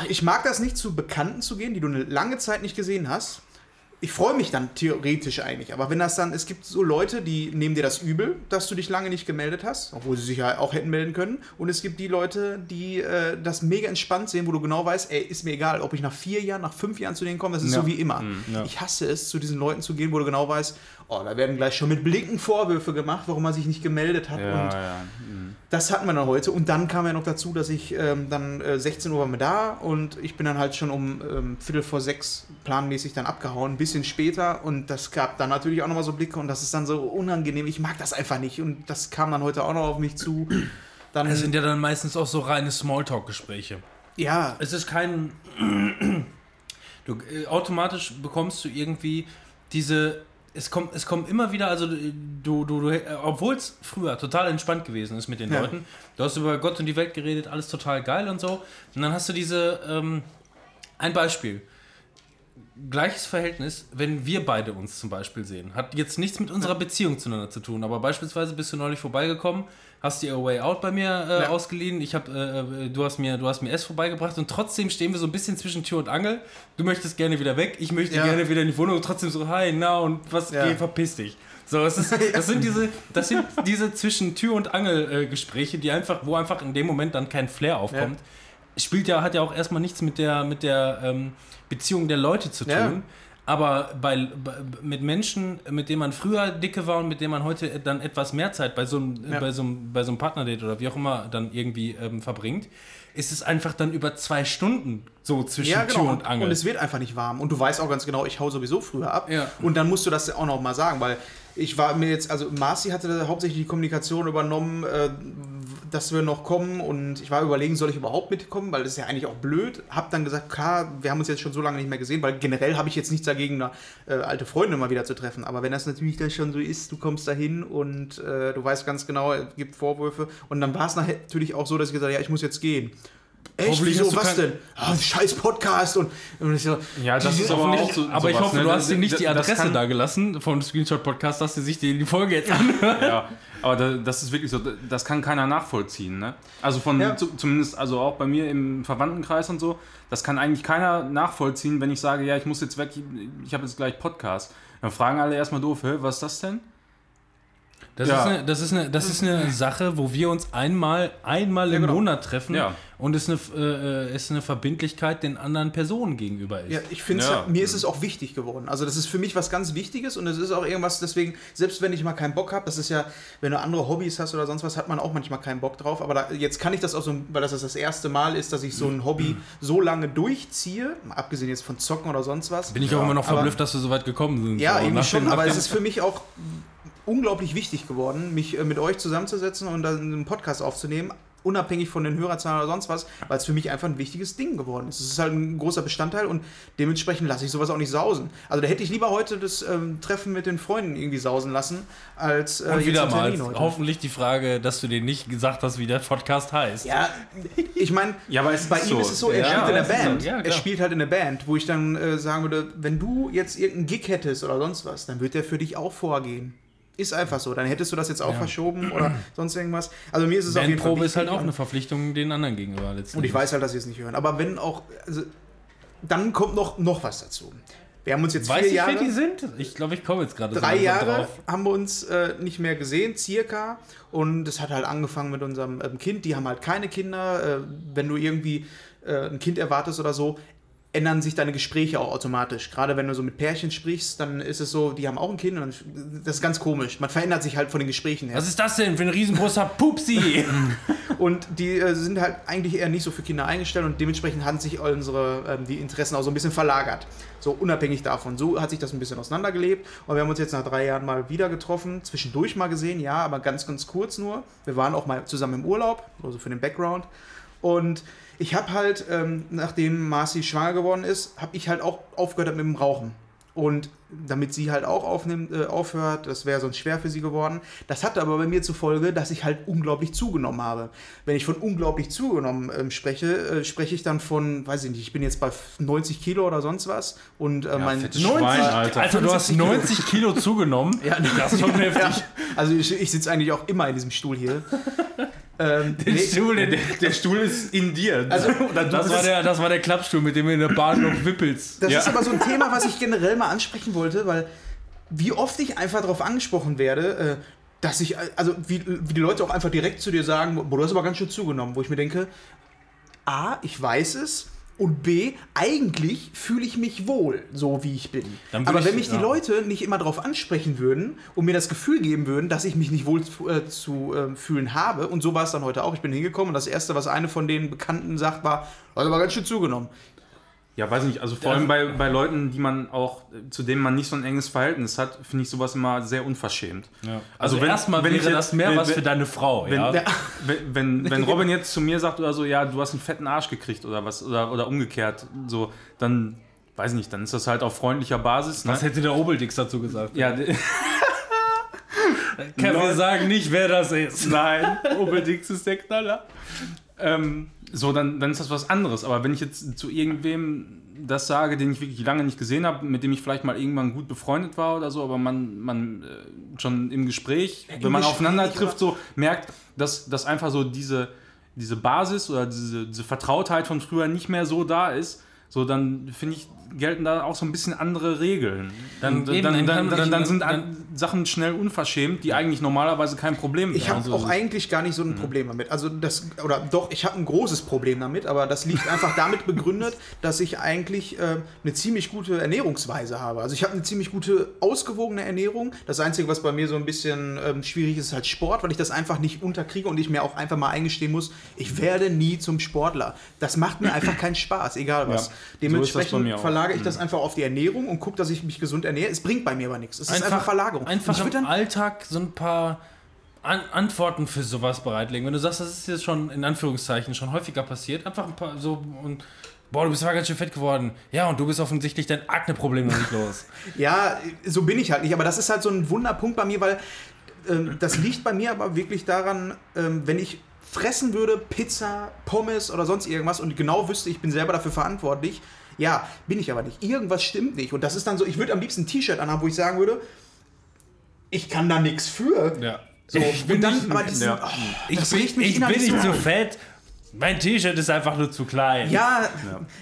B: ich mag das nicht, zu Bekannten zu gehen, die du eine lange Zeit nicht gesehen hast. Ich freue mich dann theoretisch eigentlich, aber wenn das dann, es gibt so Leute, die nehmen dir das übel, dass du dich lange nicht gemeldet hast, obwohl sie sich ja auch hätten melden können. Und es gibt die Leute, die äh, das mega entspannt sehen, wo du genau weißt, ey, ist mir egal, ob ich nach vier Jahren, nach fünf Jahren zu denen komme, das ist
A: Ja.
B: so wie immer.
C: ja.
B: Ich hasse es, zu diesen Leuten zu gehen, wo du genau weißt, oh, da werden gleich schon mit Blicken Vorwürfe gemacht, warum man sich nicht gemeldet hat.
A: Ja,
B: und
A: ja. mhm.
B: das hatten wir dann heute. Und dann kam ja noch dazu, dass ich ähm, dann äh, 16 Uhr waren wir da und ich bin dann halt schon um ähm, Viertel vor sechs planmäßig dann abgehauen, ein bisschen später. Und das gab dann natürlich auch nochmal so Blicke und das ist dann so unangenehm. Ich mag das einfach nicht. Und das kam dann heute auch noch auf mich zu. Dann,
C: Es sind ja dann meistens auch so reine Smalltalk-Gespräche.
B: ja,
C: Es ist kein. Du, äh, automatisch bekommst du irgendwie diese. Es kommt, es kommt immer wieder, also du, du, du obwohl es früher total entspannt gewesen ist mit den
B: Ja.
C: Leuten, du hast über Gott und die Welt geredet, alles total geil und so. Und dann hast du diese, ähm, ein Beispiel. Gleiches Verhältnis, wenn wir beide uns zum Beispiel sehen. Hat jetzt nichts mit unserer Beziehung zueinander zu tun, aber beispielsweise bist du neulich vorbeigekommen, hast dir A Way Out bei mir äh,
B: Ja.
C: ausgeliehen, ich hab, äh, äh, du, hast mir, du hast mir S vorbeigebracht und trotzdem stehen wir so ein bisschen zwischen Tür und Angel. Du möchtest gerne wieder weg, ich möchte
B: Ja.
C: gerne wieder in die Wohnung und trotzdem so, hi, na und was,
B: Ja.
C: geh, verpiss dich. So, es ist, das sind diese, das sind diese zwischen Tür und Angel äh, Gespräche, die einfach, wo einfach in dem Moment dann kein Flair aufkommt. Spielt ja, hat ja auch erstmal nichts mit der, mit der ähm, Beziehung der Leute zu tun. Aber bei, bei, mit Menschen, mit denen man früher dicke war und mit denen man heute dann etwas mehr Zeit bei so einem,
B: Ja.
C: bei so einem, bei so einem Partnerdate oder wie auch immer dann irgendwie ähm, verbringt, ist es einfach dann über zwei Stunden so zwischen
B: ja, genau.
C: Tür und Angel.
B: Und es wird einfach nicht warm. Und du weißt auch ganz genau, ich hau sowieso früher ab.
C: Ja.
B: Und dann musst du das auch noch mal sagen, weil ich war mir jetzt, also Marci hatte hauptsächlich die Kommunikation übernommen, äh, dass wir noch kommen und ich war überlegen, soll ich überhaupt mitkommen, weil das ist ja eigentlich auch blöd. Hab dann gesagt, klar, wir haben uns jetzt schon so lange nicht mehr gesehen, weil generell habe ich jetzt nichts dagegen, eine äh, alte Freundin mal wieder zu treffen. Aber wenn das natürlich dann schon so ist, du kommst da hin und äh, du weißt ganz genau, es gibt Vorwürfe. Und dann war es natürlich auch so, dass ich gesagt habe, ja, ich muss jetzt gehen. Echt?
C: Hoffentlich
B: Wieso, was denn? Ah, scheiß Podcast und, und ich so,
A: Ja, das ist aber auch so.
C: Aber ich
A: sowas,
C: hoffe,
A: ne?
C: du hast dir nicht die Adresse da gelassen vom Screenshot-Podcast, dass sie sich die, die Folge jetzt anhört.
A: Ja, aber da, das ist wirklich so, das kann keiner nachvollziehen. Ne? Also von,
B: Ja.
A: zu, zumindest, also auch bei mir im Verwandtenkreis und so, das kann eigentlich keiner nachvollziehen, wenn ich sage, ja, ich muss jetzt weg, ich habe jetzt gleich Podcast. Dann fragen alle erstmal doof, was ist das denn?
C: Das,
A: Ja.
C: ist eine, das, ist eine, das ist eine Sache, wo wir uns einmal, einmal im
B: genau.
C: Monat treffen
A: Ja.
C: Und es eine, äh, es eine Verbindlichkeit den anderen Personen gegenüber ist.
B: Ja, ich finde
A: Ja.
B: mir ist es auch wichtig geworden. Also das ist für mich was ganz Wichtiges und es ist auch irgendwas, deswegen, selbst wenn ich mal keinen Bock habe, das ist ja, wenn du andere Hobbys hast oder sonst was, hat man auch manchmal keinen Bock drauf. Aber da, jetzt kann ich das auch so, weil das das erste Mal ist, dass ich so ein Hobby so lange durchziehe, abgesehen jetzt von Zocken oder sonst was.
C: Bin ich auch immer noch
B: aber-
C: verblüfft, dass wir so weit gekommen sind.
B: Ja,
C: so,
B: irgendwie
C: nach
B: schon, aber es ist für mich auch unglaublich wichtig geworden, mich äh, mit euch zusammenzusetzen und dann einen Podcast aufzunehmen, unabhängig von den Hörerzahlen oder sonst was, weil es für mich einfach ein wichtiges Ding geworden ist. Es ist halt ein großer Bestandteil und dementsprechend lasse ich sowas auch nicht sausen. Also da hätte ich lieber heute das ähm, Treffen mit den Freunden irgendwie sausen lassen, als äh,
C: Und wieder mal
B: Termin heute.
C: hoffentlich die Frage, dass du dir nicht gesagt hast, wie der Podcast heißt.
B: Ja, ich meine,
A: Ja, aber
B: bei
A: ist
B: ihm
A: so.
B: ist es so, er
C: Ja,
B: spielt in der
C: ist so,
B: Band.
C: ja,
B: er spielt halt in der Band, wo ich dann äh, sagen würde, wenn du jetzt irgendeinen Gig hättest oder sonst was, dann wird der für dich auch vorgehen. Ist einfach so. Dann hättest du das jetzt auch
C: Ja.
B: verschoben oder sonst irgendwas. Also mir ist es auf jeden Fall
C: Bandprobe ist halt auch
B: und-
C: eine Verpflichtung den anderen gegenüber letztendlich.
B: Und ich weiß halt, dass sie es nicht hören. Aber wenn auch, also, dann kommt noch, noch was dazu. Wir haben uns jetzt
C: Weiß
B: vier
C: ich,
B: Jahre,
C: wer die sind? Ich glaube, ich komme jetzt gerade so
B: drei
C: langsam
B: Jahre
C: drauf.
B: haben wir uns äh, nicht mehr gesehen, circa. Und es hat halt angefangen mit unserem ähm, Kind. Die haben halt keine Kinder. Äh, wenn du irgendwie äh, ein Kind erwartest oder so, ändern sich deine Gespräche auch automatisch. Gerade wenn du so mit Pärchen sprichst, dann ist es so, die haben auch ein Kind. Und das ist ganz komisch. Man verändert sich halt von den Gesprächen her.
C: Was ist das denn für ein riesengroßer Pupsi?
B: Und die äh, sind halt eigentlich eher nicht so für Kinder eingestellt und dementsprechend haben sich unsere ähm, die Interessen auch so ein bisschen verlagert. So unabhängig davon. So hat sich das ein bisschen auseinandergelebt. Und wir haben uns jetzt nach drei Jahren mal wieder getroffen. Zwischendurch mal gesehen, ja, aber ganz, ganz kurz nur. Wir waren auch mal zusammen im Urlaub, also für den Background. Und ich habe halt, ähm, nachdem Marci schwanger geworden ist, habe ich halt auch aufgehört mit dem Rauchen. Und damit sie halt auch aufnimmt, äh, aufhört, das wäre sonst schwer für sie geworden. Das hatte aber bei mir zur Folge, dass ich halt unglaublich zugenommen habe. Wenn ich von unglaublich zugenommen ähm, spreche, äh, spreche ich dann von, weiß ich nicht, ich bin jetzt bei 90 Kilo oder sonst was. Und äh, mein
A: fettes Schwein, Alter.
C: Alter, du hast
B: 75
C: 90 Kilo zugenommen.
B: Ja,
C: das ist schon heftig.
B: Ja, also ich, ich sitze eigentlich auch immer in diesem Stuhl hier. Ähm, nee,
C: Stuhl,
A: Der, der Stuhl ist in dir.
B: also,
C: das, war der, das war der Klappstuhl, mit dem du in der Bahn noch wippelst.
B: Das
A: Ja.
B: ist aber so ein Thema, was ich generell mal ansprechen wollte, weil wie oft ich einfach darauf angesprochen werde, äh, dass ich, äh, also wie, wie die Leute auch einfach direkt zu dir sagen, boah, du hast aber ganz schön zugenommen, wo ich mir denke, A, ich weiß es und B, eigentlich fühle ich mich wohl, so wie ich bin. Aber
C: ich-
B: wenn mich die
C: ja.
B: Leute nicht immer darauf ansprechen würden und mir das Gefühl geben würden, dass ich mich nicht wohl zu, äh, zu äh, fühlen habe, und so war es dann heute auch, ich bin hingekommen und das Erste, was eine von den Bekannten sagt, war, du hast aber ganz schön zugenommen.
A: Ja, weiß nicht, also vor allem bei, bei Leuten, die man auch, zu denen man nicht so ein enges Verhältnis hat, finde ich sowas immer sehr unverschämt.
C: Also,
A: Also wenn-
C: erstmal
A: wenn ich
C: wäre
A: jetzt-
C: das mehr
A: wenn-
C: was
A: wenn-
C: für deine Frau.
A: Wenn,
C: ja?
B: Ja.
A: wenn, wenn, wenn Robin jetzt zu mir sagt oder so, ja, du hast einen fetten Arsch gekriegt oder was, oder, oder umgekehrt, so, dann, weiß nicht, dann ist das halt auf freundlicher Basis. Ne?
C: Was hätte der Obelix dazu gesagt?
A: ja,
C: Kann wir sagen nicht, wer das ist.
A: nein, Obelix ist der Knaller. Ähm, so, dann, dann ist das was anderes. Aber wenn ich jetzt zu irgendwem das sage, den ich wirklich lange nicht gesehen habe, mit dem ich vielleicht mal irgendwann gut befreundet war oder so, aber man, man äh, schon im Gespräch, wenn man
B: Gespräch,
A: aufeinander trifft, so merkt, dass, dass einfach so diese, diese Basis oder diese, diese Vertrautheit von früher nicht mehr so da ist, so dann finde ich, gelten da auch so ein bisschen andere Regeln. Dann,
C: eben,
A: dann,
C: dann
A: dann, dann, sind Sachen schnell unverschämt, die eigentlich normalerweise kein Problem
B: Ich
A: wären.
B: habe
A: So
B: auch eigentlich gar nicht so ein Problem damit. Also das, oder doch, ich habe ein großes Problem damit, aber das liegt einfach damit begründet, dass ich eigentlich äh, eine ziemlich gute Ernährungsweise habe. Also ich habe eine ziemlich gute, ausgewogene Ernährung. Das Einzige, was bei mir so ein bisschen ähm, schwierig ist, ist halt Sport, weil ich das einfach nicht unterkriege und ich mir auch einfach mal eingestehen muss, ich werde nie zum Sportler. Das macht mir einfach keinen Spaß, egal was.
A: Ja, so ist das
B: Dementsprechend
A: bei mir auch.
B: Verlagere ich das einfach auf die Ernährung und gucke, dass ich mich gesund ernähre. Es bringt bei mir aber nichts. Es ist einfach Verlagerung.
C: Einfach im
B: dann
C: Alltag so ein paar An Antworten für sowas bereitlegen. Wenn du sagst, das ist jetzt schon in Anführungszeichen schon häufiger passiert, einfach ein paar so und boah, du bist aber ganz schön fett geworden. Ja, und du bist offensichtlich dein Akne-Problem noch nicht los.
B: Ja, so bin ich halt nicht. Aber das ist halt so ein Wunderpunkt bei mir, weil ähm, das liegt bei mir aber wirklich daran, ähm, wenn ich fressen würde, Pizza, Pommes oder sonst irgendwas und genau wüsste, ich bin selber dafür verantwortlich. Ja, bin ich aber nicht. Irgendwas stimmt nicht. Und das ist dann so, ich würde am liebsten ein T-Shirt anhaben, wo ich sagen würde, ich kann da nichts für.
C: Ja.
B: So,
C: Ich bin
B: dann,
C: nicht-
B: aber diesen,
A: ja.
B: oh,
C: Ich
B: das
C: bin,
B: mich
C: ich bin nicht
B: so
C: zu
B: auf.
C: fett. Mein T-Shirt ist einfach nur zu klein.
B: Ja,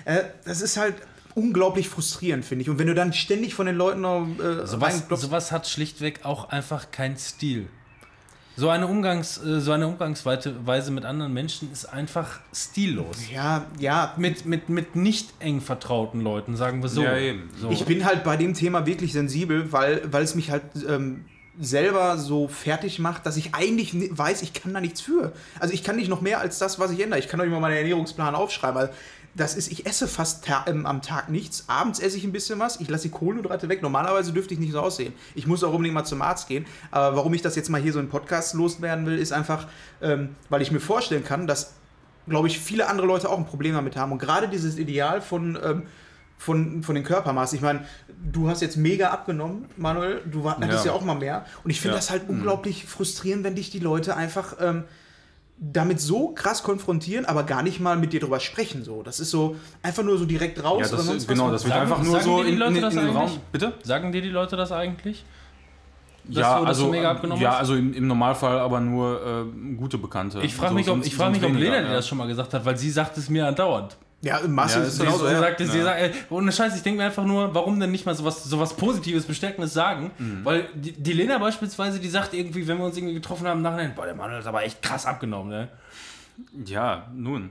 B: Äh, das ist halt unglaublich frustrierend, finde ich. Und wenn du dann ständig von den Leuten noch, äh,
C: Sowas, sowas hat schlichtweg auch einfach keinen Stil. So eine, Umgangs, äh, so eine Umgangsweise mit anderen Menschen ist einfach stillos.
B: ja, ja,
C: Mit, mit, mit nicht eng vertrauten Leuten, sagen wir so.
A: Ja, eben.
C: so.
B: Ich bin halt bei dem Thema wirklich sensibel, weil, weil es mich halt ähm, selber so fertig macht, dass ich eigentlich weiß, ich kann da nichts für. Also ich kann nicht noch mehr als das, was ich ändere. Ich kann euch mal meinen Ernährungsplan aufschreiben. Weil das ist, ich esse fast ta ähm, am Tag nichts. Abends esse ich ein bisschen was. Ich lasse die Kohlenhydrate weg. Normalerweise dürfte ich nicht so aussehen. Ich muss auch unbedingt mal zum Arzt gehen. Aber warum ich das jetzt mal hier so im Podcast loswerden will, ist einfach, ähm, weil ich mir vorstellen kann, dass glaube ich, viele andere Leute auch ein Problem damit haben. Und gerade dieses Ideal von, ähm, von, von den Körpermaßen. Ich meine, du hast jetzt mega abgenommen, Manuel. Du hattest ja,
A: Ja.
B: auch mal mehr. Und ich finde
A: Ja.
B: das halt unglaublich frustrierend, wenn dich die Leute einfach ähm, damit so krass konfrontieren, aber gar nicht mal mit dir drüber sprechen. So. Das ist so einfach nur so direkt raus
A: Ja,
B: oder
A: das,
B: sonst
A: genau,
B: was.
A: das wird
C: Sagen-
A: einfach nur
C: sagen
A: so
C: dir die
A: in,
C: Leute
A: in, in
C: das
A: den Raum.
C: eigentlich?
A: Bitte?
C: Sagen dir die Leute das eigentlich?
A: Ja,
C: du- dass
A: also,
C: abgenommen
A: ja,
C: hast?
A: also im, im Normalfall aber nur äh, gute Bekannte.
C: Ich frage
A: So,
C: mich, ob, ich frag mich, ob Lena dir das schon mal gesagt hat, weil sie sagt es mir andauernd.
B: Ja, Masse
A: Ja,
B: ist genauso.
A: so,
C: sie
B: ja.
C: sagte, sie
A: Ja.
C: sagt, ey, ohne Scheiß, ich denke mir einfach nur, warum denn nicht mal sowas, sowas Positives, Bestärkendes sagen?
A: Mhm.
C: Weil die, die Lena beispielsweise, die sagt irgendwie, wenn wir uns irgendwie getroffen haben, nachher, boah, der Mann hat aber echt krass abgenommen, ne?
A: Ja, nun.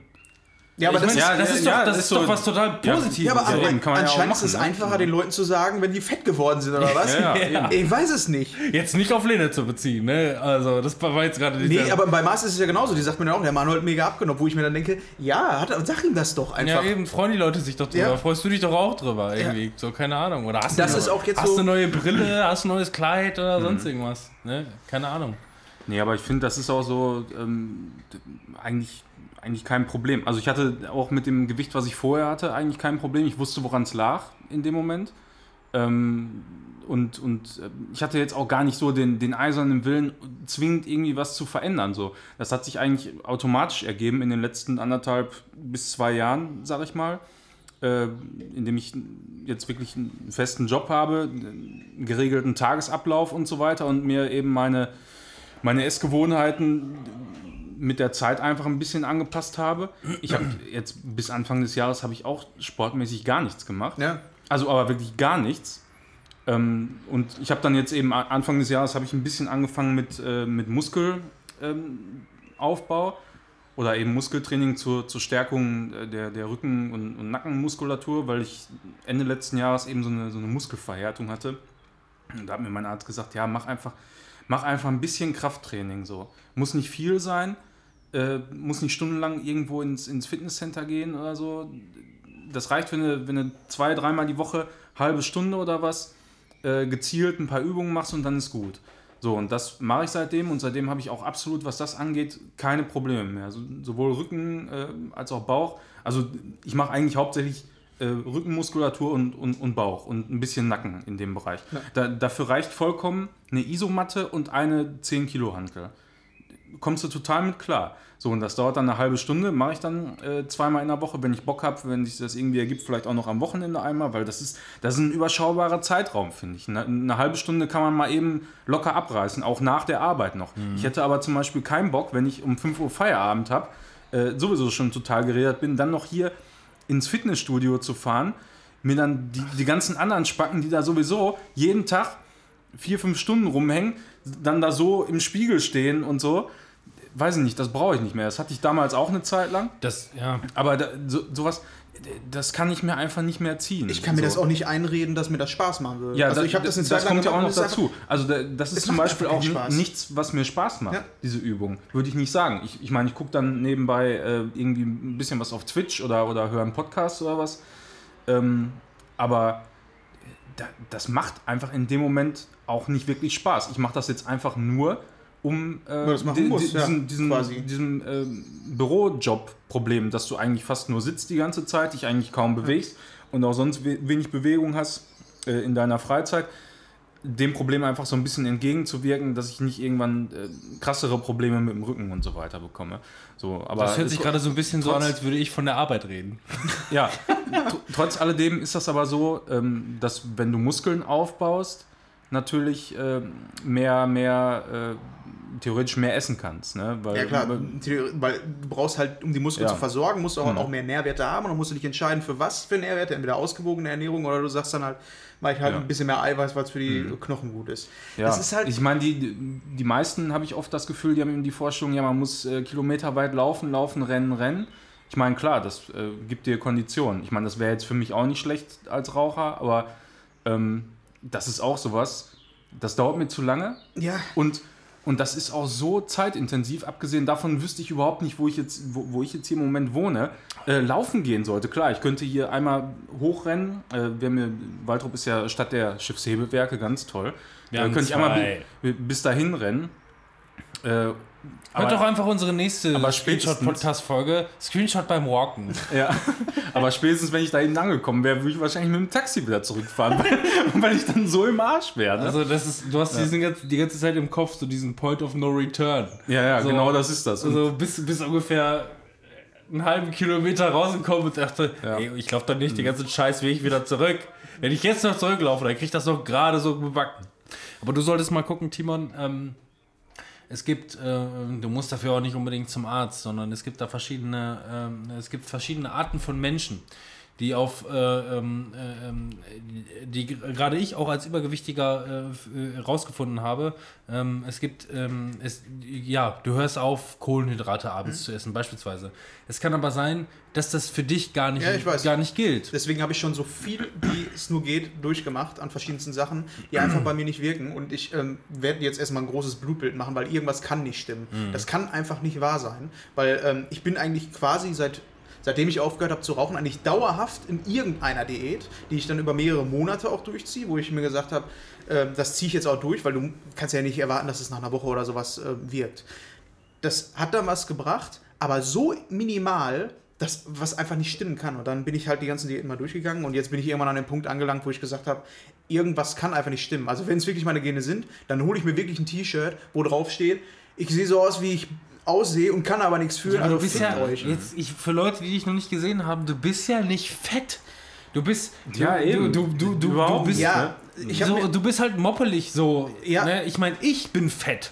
B: Ja, aber das
C: meine,
B: ist,
C: ja, das ist,
A: ja,
C: doch, das
A: ist
C: ist
A: so-
C: doch was total
A: Ja,
C: Positives.
B: Ja, aber
A: Ja,
B: an-
A: eben, kann man ja auch
B: anscheinend ist
A: machen,
B: es
A: ne?
B: einfacher, den Leuten zu sagen, wenn die fett geworden sind, oder was?
A: Ja, ja.
B: Ich weiß es nicht.
C: Jetzt nicht auf Lena zu beziehen, ne? Also, das war jetzt gerade die
B: Nee, aber bei Mars ist es ja genauso. Die sagt mir dann auch, der Manuel hat mega abgenommen, wo ich mir dann denke, ja, hat, sag ihm das doch
C: Ja,
B: einfach.
C: eben, freuen die Leute sich doch drüber.
B: Ja.
C: Freust du dich doch auch drüber, irgendwie. So, keine Ahnung. Oder hast
B: Das
C: du
B: ist auch jetzt
C: hast
B: so-
C: du eine neue Brille, hast du ein neues Kleid oder
A: Mhm.
C: sonst irgendwas, ne? Keine Ahnung.
A: Nee, aber ich finde, das ist auch so ähm, eigentlich, eigentlich kein Problem. Also ich hatte auch mit dem Gewicht, was ich vorher hatte, eigentlich kein Problem. Ich wusste, woran es lag in dem Moment. Ähm, und und äh, ich hatte jetzt auch gar nicht so den, den eisernen Willen, zwingend irgendwie was zu verändern. So. Das hat sich eigentlich automatisch ergeben in den letzten anderthalb bis zwei Jahren, sag ich mal. Äh, indem ich jetzt wirklich einen festen Job habe, einen geregelten Tagesablauf und so weiter und mir eben meine meine Essgewohnheiten mit der Zeit einfach ein bisschen angepasst habe. Ich habe jetzt bis Anfang des Jahres habe ich auch sportmäßig gar nichts gemacht.
B: Ja.
A: Also aber wirklich gar nichts. Ähm, und ich habe dann jetzt eben Anfang des Jahres habe ich ein bisschen angefangen mit, äh, mit Muskelaufbau ähm, oder eben Muskeltraining zur, zur Stärkung äh, der, der Rücken- und, und Nackenmuskulatur, weil ich Ende letzten Jahres eben so eine, so eine Muskelverhärtung hatte. Und da hat mir mein Arzt gesagt, ja, mach einfach, mach einfach ein bisschen Krafttraining so. Muss nicht viel sein, äh, muss nicht stundenlang irgendwo ins, ins Fitnesscenter gehen oder so. Das reicht, wenn du, wenn du zwei, dreimal die Woche, halbe Stunde oder was, äh, gezielt ein paar Übungen machst und dann ist gut. So, und das mache ich seitdem und seitdem habe ich auch absolut, was das angeht, keine Probleme mehr. Also, sowohl Rücken äh, als auch Bauch. Also ich mache eigentlich hauptsächlich äh, Rückenmuskulatur und, und, und Bauch und ein bisschen Nacken in dem Bereich. Da, dafür reicht vollkommen eine Isomatte und eine 10 Kilo Hantel. Kommst du total mit klar. So, und das dauert dann eine halbe Stunde, mache ich dann äh, zweimal in der Woche, wenn ich Bock habe, wenn sich das irgendwie ergibt, vielleicht auch noch am Wochenende einmal, weil das ist, das ist ein überschaubarer Zeitraum, finde ich. Eine, eine halbe Stunde kann man mal eben locker abreißen, auch nach der Arbeit noch. Ich hätte aber zum Beispiel keinen Bock, wenn ich um 5 Uhr Feierabend habe, äh, sowieso schon total geredet bin, dann noch hier ins Fitnessstudio zu fahren, mir dann die, die ganzen anderen Spacken, die da sowieso jeden Tag vier, fünf Stunden rumhängen, dann da so im Spiegel stehen und so. Weiß ich nicht, das brauche ich nicht mehr. Das hatte ich damals auch eine Zeit lang.
C: Das, ja.
A: Aber da, so, sowas, das kann ich mir einfach nicht mehr ziehen.
B: Ich kann mir
A: so.
B: das auch nicht einreden, dass mir das Spaß machen würde.
A: Ja,
B: also
A: da-
B: ich habe das eine
A: das
B: Zeit lang
A: kommt ja auch noch dazu. Also da, das ist zum Beispiel auch
B: Spaß.
A: nichts, was mir Spaß macht,
B: Ja.
A: diese Übung. Würde ich nicht sagen. Ich meine, ich, meine, ich gucke dann nebenbei äh, irgendwie ein bisschen was auf Twitch oder, oder höre einen Podcast oder was. Ähm, aber das macht einfach in dem Moment auch nicht wirklich Spaß. Ich mache das jetzt einfach nur, um äh,
B: Ja,
A: di-
B: muss,
A: di-
B: ja,
A: diesen, diesen, diesem ähm, Bürojob-Problem, dass du eigentlich fast nur sitzt die ganze Zeit, dich eigentlich kaum bewegst und auch sonst we wenig Bewegung hast äh, in deiner Freizeit, dem Problem einfach so ein bisschen entgegenzuwirken, dass ich nicht irgendwann äh, krassere Probleme mit dem Rücken und so weiter bekomme. So, aber
C: Das hört sich
A: es-
C: gerade so ein bisschen so an,
A: trotz-
C: als würde ich von der Arbeit reden.
A: ja, tr- trotz alledem ist das aber so, ähm, dass wenn du Muskeln aufbaust, natürlich ähm, mehr, mehr, äh, theoretisch mehr essen kannst. Ne? Weil,
B: Ja klar,
A: weil
B: du brauchst halt, um die Muskeln
A: Ja.
B: zu versorgen, musst du auch,
A: Mhm.
B: auch mehr Nährwerte haben und dann musst du dich entscheiden, für was für Nährwerte, entweder ausgewogene Ernährung oder du sagst dann halt, mach ich halt
A: Ja.
B: ein bisschen mehr Eiweiß, weil es für die Knochen gut ist.
A: Ja,
B: Das ist halt,
A: ich meine, die, die meisten habe ich oft das Gefühl, die haben eben die Vorstellung, ja, man muss äh, kilometerweit laufen, laufen, rennen, rennen. Ich meine, klar, das äh, gibt dir Konditionen. Ich meine, das wäre jetzt für mich auch nicht schlecht als Raucher, aber ähm, das ist auch sowas, das dauert mir zu lange
B: ja,
A: und, und das ist auch so zeitintensiv. Abgesehen davon wüsste ich überhaupt nicht, wo ich jetzt, wo, wo ich jetzt hier im Moment wohne, äh, laufen gehen sollte. Klar, ich könnte hier einmal hochrennen. Äh, wir haben hier, Waldrop ist ja Stadt der Schiffshebewerke, ganz toll.
C: Wir
A: Äh, könnte ich einmal bi bis dahin rennen.
C: Hört doch einfach unsere nächste
A: aber
C: Screenshot-Podcast-Folge. Screenshot beim Walken.
A: ja, aber spätestens, wenn ich da hinten angekommen wäre, würde ich wahrscheinlich mit dem Taxi wieder zurückfahren, weil, weil ich dann so im Arsch wäre. Ne?
C: Also das ist, du hast diesen ganzen, die ganze Zeit im Kopf so diesen Point of No Return.
A: ja, ja,
C: so-
A: genau das ist das. Und-
C: Also bis, bis ungefähr einen halben Kilometer rausgekommen und dachte,
A: Ja.
C: ey, ich laufe doch nicht den ganzen scheiß Weg wieder zurück. Wenn ich jetzt noch zurücklaufe, dann krieg ich das noch gerade so gebacken. Aber du solltest mal gucken, Timon, ähm, es gibt, äh, du musst dafür auch nicht unbedingt zum Arzt, sondern es gibt da verschiedene, ähm, es gibt verschiedene Arten von Menschen, die auf, äh, ähm, äh, ähm, die gerade ich auch als Übergewichtiger äh, herausgefunden habe. Ähm, es gibt, ähm, es, ja, du hörst auf, Kohlenhydrate abends
B: Mhm.
C: zu essen, beispielsweise. Es kann aber sein, dass das für dich gar nicht,
B: Ja,
C: gar nicht gilt.
B: deswegen habe ich schon so viel, wie es nur geht, durchgemacht an verschiedensten Sachen, die einfach bei mir nicht wirken. Und ich ähm, werde jetzt erstmal ein großes Blutbild machen, weil irgendwas kann nicht stimmen.
A: Mhm.
B: Das kann einfach nicht wahr sein, weil ähm, ich bin eigentlich quasi seit seitdem ich aufgehört habe zu rauchen, eigentlich dauerhaft in irgendeiner Diät, die ich dann über mehrere Monate auch durchziehe, wo ich mir gesagt habe, äh, das ziehe ich jetzt auch durch, weil du kannst ja nicht erwarten, dass es nach einer Woche oder sowas äh, wirkt. Das hat dann was gebracht, aber so minimal, das, was einfach nicht stimmen kann. Und dann bin ich halt die ganzen Diäten mal durchgegangen und jetzt bin ich irgendwann an dem Punkt angelangt, wo ich gesagt habe, irgendwas kann einfach nicht stimmen. Also wenn es wirklich meine Gene sind, dann hole ich mir wirklich ein T-Shirt, wo drauf steht, ich sehe so aus, wie ich aussehe und kann aber nichts fühlen.
C: Ja,
B: also
C: du bist ja,
B: euch.
C: jetzt, ich, für Leute, die dich noch nicht gesehen haben, du bist ja nicht fett. Du bist,
A: Ja,
C: du,
A: eben.
C: Du, du, du, du,
A: Überhaupt
C: bist,
B: ja, ich habe
C: so, du bist halt moppelig so.
B: Ja.
C: Ne? Ich meine, ich bin fett.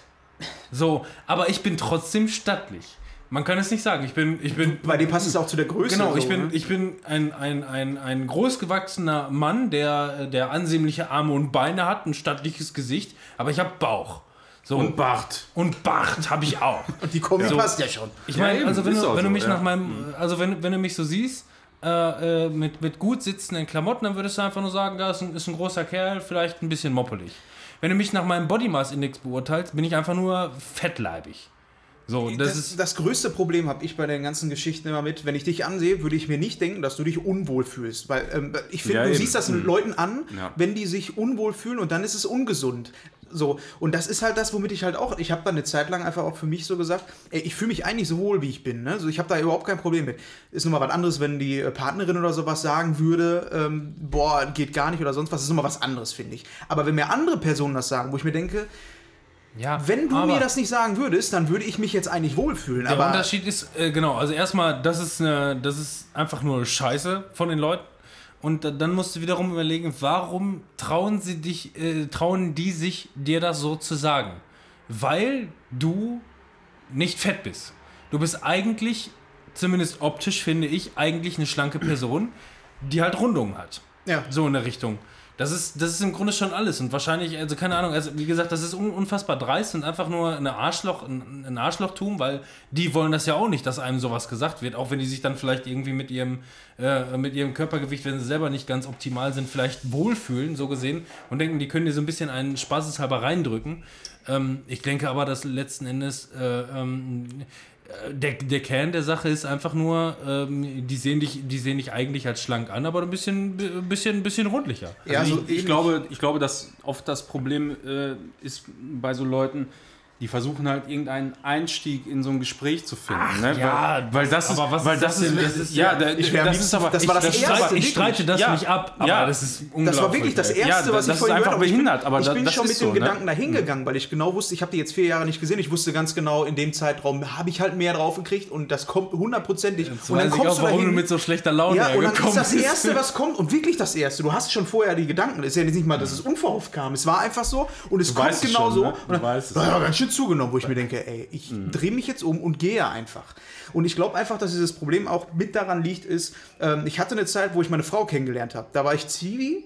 C: So, aber ich bin trotzdem stattlich. Man kann es nicht sagen. Ich bin, ich bin.
B: bei dir passt es auch zu der Größe.
C: Genau,
B: so,
C: ich bin,
B: ne?
C: ich bin ein, ein, ein, ein großgewachsener Mann, der, der ansehnliche Arme und Beine hat, ein stattliches Gesicht, aber ich habe Bauch. So.
A: Und Bart.
C: Und Bart habe ich auch.
B: Und die Kombi
C: So.
B: passt ja schon.
C: Ich
A: Ja,
C: meine,
A: eben,
C: also wenn, du, wenn du
A: so,
C: mich
A: ja.
C: nach meinem, also wenn, wenn du mich so siehst, äh, äh, mit, mit gut sitzenden Klamotten, dann würdest du einfach nur sagen, da ist ein, ist ein großer Kerl, vielleicht ein bisschen moppelig. Wenn du mich nach meinem Body Mass Index beurteilst, bin ich einfach nur fettleibig. So, das,
B: Das,
C: ist
B: das größte Problem habe ich bei den ganzen Geschichten immer mit, wenn ich dich ansehe, würde ich mir nicht denken, dass du dich unwohl fühlst. Weil ähm, ich finde,
A: Ja,
B: du
A: eben.
B: siehst das den Leuten an,
A: Ja.
B: wenn die sich unwohl fühlen und dann ist es ungesund. So, und das ist halt das, womit ich halt auch, ich habe dann eine Zeit lang einfach auch für mich so gesagt, ey, ich fühle mich eigentlich so wohl, wie ich bin. Ne? So, ich habe da überhaupt kein Problem mit. Ist nochmal was anderes, wenn die äh, Partnerin oder sowas sagen würde, ähm, boah, geht gar nicht oder sonst was, ist nochmal was anderes, finde ich. Aber wenn mir andere Personen das sagen, wo ich mir denke,
C: ja.
B: wenn du mir das nicht sagen würdest, dann würde ich mich jetzt eigentlich wohlfühlen.
C: Der
B: aber
C: Unterschied ist, äh, genau, also erstmal, das ist, eine, das ist einfach nur Scheiße von den Leuten. Und da- dann musst du wiederum überlegen, warum trauen sie dich, äh, trauen die sich, dir das so zu sagen? Weil du nicht fett bist. Du bist eigentlich, zumindest optisch finde ich, eigentlich eine schlanke Person, die halt Rundungen hat.
B: Ja.
C: So in der Richtung. Das ist, das ist im Grunde schon alles. Und wahrscheinlich, also keine Ahnung, also wie gesagt, das ist un unfassbar dreist und einfach nur eine Arschloch, ein, ein Arschlochtum, weil die wollen das ja auch nicht, dass einem sowas gesagt wird, auch wenn die sich dann vielleicht irgendwie mit ihrem, äh, mit ihrem Körpergewicht, wenn sie selber nicht ganz optimal sind, vielleicht wohlfühlen, so gesehen, und denken, die können dir so ein bisschen einen spaßeshalber reindrücken. Ähm, ich denke aber, dass letzten Endes äh, ähm, der, der Kern der Sache ist einfach nur, ähm, die, sehen dich, die sehen dich eigentlich als schlank an, aber ein bisschen, bisschen, bisschen rundlicher.
B: Ja,
A: Also
B: so
A: ich, ich, glaube, ich glaube, dass oft das Problem äh, ist bei so Leuten, die versuchen halt irgendeinen Einstieg in so ein Gespräch zu finden. ne?
C: ja,
A: weil, weil das ist,
C: aber was
A: weil
C: ist
A: das
C: das
A: ist, das
C: Das
A: ist ja,
C: ja-
B: ich
A: das ist aber
B: das war das
A: ich,
B: erste
C: streite, ich streite das
A: Ja.
C: nicht ab, aber
A: Ja.
C: das ist unglaublich.
B: Das war wirklich das. Erste,
A: Ja,
B: was
A: das
B: ich vorhin gehört habe. Ich bin-
A: aber
B: ich bin
A: das
B: schon mit dem
A: ne?
B: Gedanken dahin gegangen, weil ich genau wusste, ich habe die jetzt vier Jahre nicht gesehen. Ich wusste ganz genau, in dem Zeitraum habe ich halt mehr drauf gekriegt und das kommt hundertprozentig.
C: Jetzt
B: Und dann kommst
C: auch,
B: du
C: warum
B: dahin.
C: du mit so schlechter Laune
B: ja, und dann ist das. Erste, was kommt, und wirklich das Erste. Du hast schon vorher die Gedanken. Es ist ja nicht mal, dass es unverhofft kam. Es war einfach so und es kommt genau so.
A: ne?
B: Und dann, ganz schön zugenommen, wo ich mir denke, ey, ich
C: Mhm.
B: drehe mich jetzt um und gehe einfach. Und ich glaube einfach, dass dieses Problem auch mit daran liegt, ist, ähm, ich hatte eine Zeit, wo ich meine Frau kennengelernt habe. Da war ich Zivi,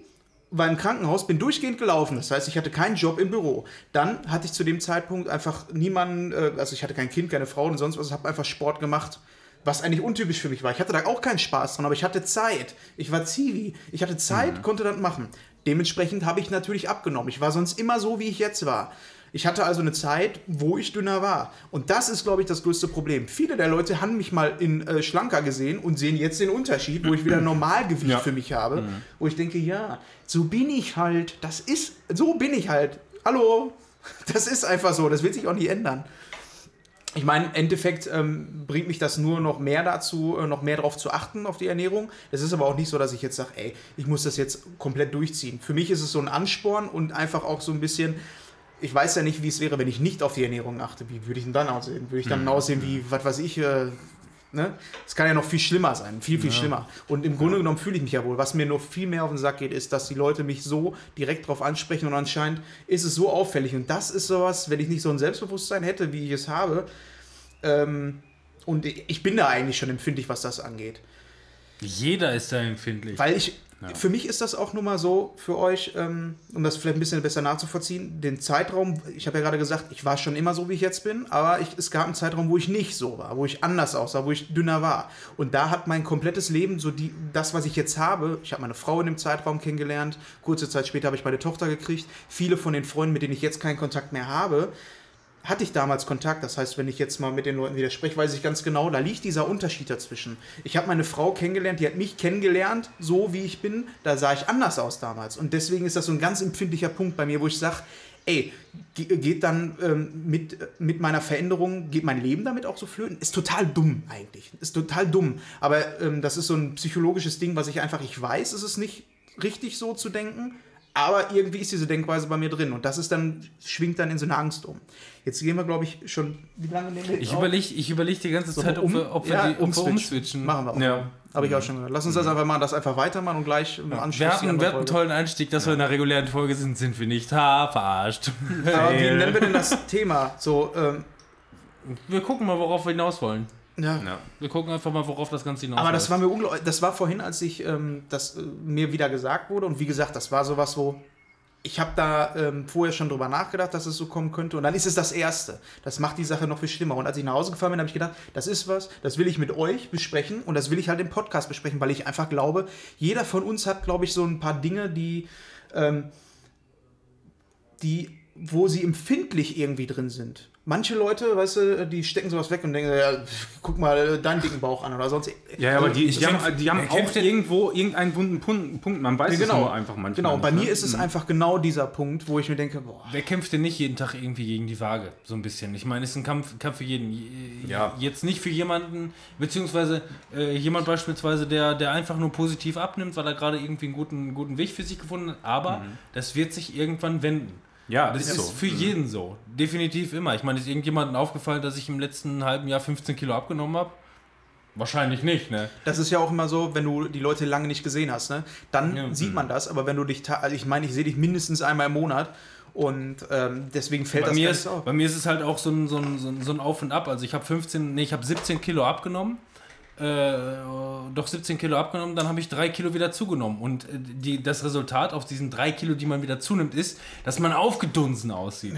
B: war im Krankenhaus, bin durchgehend gelaufen. Das heißt, ich hatte keinen Job im Büro. Dann hatte ich zu dem Zeitpunkt einfach niemanden, äh, also ich hatte kein Kind, keine Frau und sonst was, habe einfach Sport gemacht. Was eigentlich untypisch für mich war. Ich hatte da auch keinen Spaß dran, aber ich hatte Zeit. Ich war Zivi. Ich hatte Zeit, konnte das machen. Dementsprechend habe ich natürlich abgenommen. Ich war sonst immer so, wie ich jetzt war. Ich hatte also eine Zeit, wo ich dünner war. Und das ist, glaube ich, das größte Problem. Viele der Leute haben mich mal in äh, schlanker gesehen und sehen jetzt den Unterschied, wo ich wieder Normalgewicht
A: Ja.
B: für mich habe. Wo ich denke, ja, so bin ich halt. Das ist, so bin ich halt. Hallo, das ist einfach so. Das wird sich auch nie ändern. Ich meine, im Endeffekt ähm, bringt mich das nur noch mehr dazu, äh, noch mehr darauf zu achten, auf die Ernährung. Es ist aber auch nicht so, dass ich jetzt sage, ey, ich muss das jetzt komplett durchziehen. Für mich ist es so ein Ansporn und einfach auch so ein bisschen, ich weiß ja nicht, wie es wäre, wenn ich nicht auf die Ernährung achte. Wie würde ich denn dann aussehen? Würde ich dann aussehen wie, was weiß ich, äh, ne? Es kann ja noch viel schlimmer sein, viel, viel schlimmer. Und im Grunde genommen fühle ich mich ja wohl. Was mir noch viel mehr auf den Sack geht, ist, dass die Leute mich so direkt drauf ansprechen und anscheinend ist es so auffällig. Und das ist sowas, wenn ich nicht so ein Selbstbewusstsein hätte, wie ich es habe, ähm, und ich bin da eigentlich schon empfindlich, was das angeht.
C: Jeder ist da empfindlich.
B: Weil ich, für mich ist das auch nur mal so, für euch, ähm, um das vielleicht ein bisschen besser nachzuvollziehen, den Zeitraum, ich habe ja gerade gesagt, ich war schon immer so, wie ich jetzt bin, aber ich, es gab einen Zeitraum, wo ich nicht so war, wo ich anders aussah, wo ich dünner war. Und da hat mein komplettes Leben, so die, das, was ich jetzt habe, ich habe meine Frau in dem Zeitraum kennengelernt, kurze Zeit später habe ich meine Tochter gekriegt, viele von den Freunden, mit denen ich jetzt keinen Kontakt mehr habe, hatte ich damals Kontakt. Das heißt, wenn ich jetzt mal mit den Leuten widerspreche, weiß ich ganz genau, da liegt dieser Unterschied dazwischen. Ich habe meine Frau kennengelernt, die hat mich kennengelernt, so wie ich bin. Da sah ich anders aus damals. Und deswegen ist das so ein ganz empfindlicher Punkt bei mir, wo ich sage, ey, ge- geht dann ähm, mit, mit meiner Veränderung, geht mein Leben damit auch so flöten? Ist total dumm eigentlich. Ist total dumm. Aber ähm, das ist so ein psychologisches Ding, was ich einfach, ich weiß, es ist nicht richtig so zu denken. Aber irgendwie ist diese Denkweise bei mir drin und das ist dann, schwingt dann in so eine Angst um. Jetzt gehen wir, glaube ich, schon, wie lange nehmen wir
C: Ich überlege ich überleg die ganze Zeit, ob
B: um-
C: wir, ob wir,
B: ja,
C: die, ob wir
B: umswitchen. Machen wir auch.
A: Ja.
B: Habe ich auch schon gehört. Lass uns das einfach machen, das einfach weitermachen und gleich im Anschluss.
C: Wir hatten, wir hatten einen tollen Einstieg, dass wir in einer regulären Folge sind, sind wir nicht. Ha, verarscht.
B: Aber wie nennen wir denn das Thema? So, ähm,
C: Wir gucken mal, worauf wir hinaus wollen.
B: ja.
A: Ja.
C: Wir gucken einfach mal, worauf das Ganze hinaus
B: Aber das war mir unglaublich. Das war vorhin, als ich ähm, das äh, mir wieder gesagt wurde. Und wie gesagt, das war sowas, wo ich habe da ähm, vorher schon drüber nachgedacht, dass es so kommen könnte. Und dann ist es das Erste. Das macht die Sache noch viel schlimmer. Und als ich nach Hause gefahren bin, habe ich gedacht, das ist was, das will ich mit euch besprechen. Und das will ich halt im Podcast besprechen, weil ich einfach glaube, jeder von uns hat, glaube ich, so ein paar Dinge, die, ähm, die, wo sie empfindlich irgendwie drin sind. Manche Leute, weißt du, die stecken sowas weg und denken, ja, guck mal deinen dicken Bauch an oder sonst.
A: Ja, ja, aber die,
C: Ich
A: die haben, die haben auch irgendwo irgendeinen wunden Punkt. Man weiß
B: Ja,
A: es nur einfach manchmal.
B: Genau,
A: nicht,
B: bei
A: ne?
B: mir ist es einfach genau dieser Punkt, wo ich mir denke, boah,
C: Wer kämpft denn nicht jeden Tag irgendwie gegen die Waage? So ein bisschen. Ich meine, es ist ein Kampf, Kampf für jeden.
A: Ja.
C: Jetzt nicht für jemanden, beziehungsweise äh, jemand beispielsweise, der, der einfach nur positiv abnimmt, weil er gerade irgendwie einen guten, guten Weg für sich gefunden hat. Aber das wird sich irgendwann wenden.
A: Ja,
C: Das
A: ist,
C: ist
A: so.
C: für jeden so. Definitiv immer. Ich meine, ist irgendjemandem aufgefallen, dass ich im letzten halben Jahr 15 Kilo abgenommen habe? Wahrscheinlich nicht, ne?
B: das ist ja auch immer so, wenn du die Leute lange nicht gesehen hast, ne? Dann
C: Ja.
B: sieht man das, aber wenn du dich, also ich meine, ich sehe dich mindestens einmal im Monat und ähm, deswegen fällt
C: Bei
B: das
C: mir, ist,
B: auf.
C: bei mir ist es halt auch so ein, so ein, so ein, so ein Auf und Ab. Also ich habe 15, nee, ich habe 17 Kilo abgenommen. Äh, doch 17 Kilo abgenommen, dann habe ich 3 Kilo wieder zugenommen. Und äh, die, das Resultat auf diesen 3 Kilo, die man wieder zunimmt, ist, dass man aufgedunsen aussieht.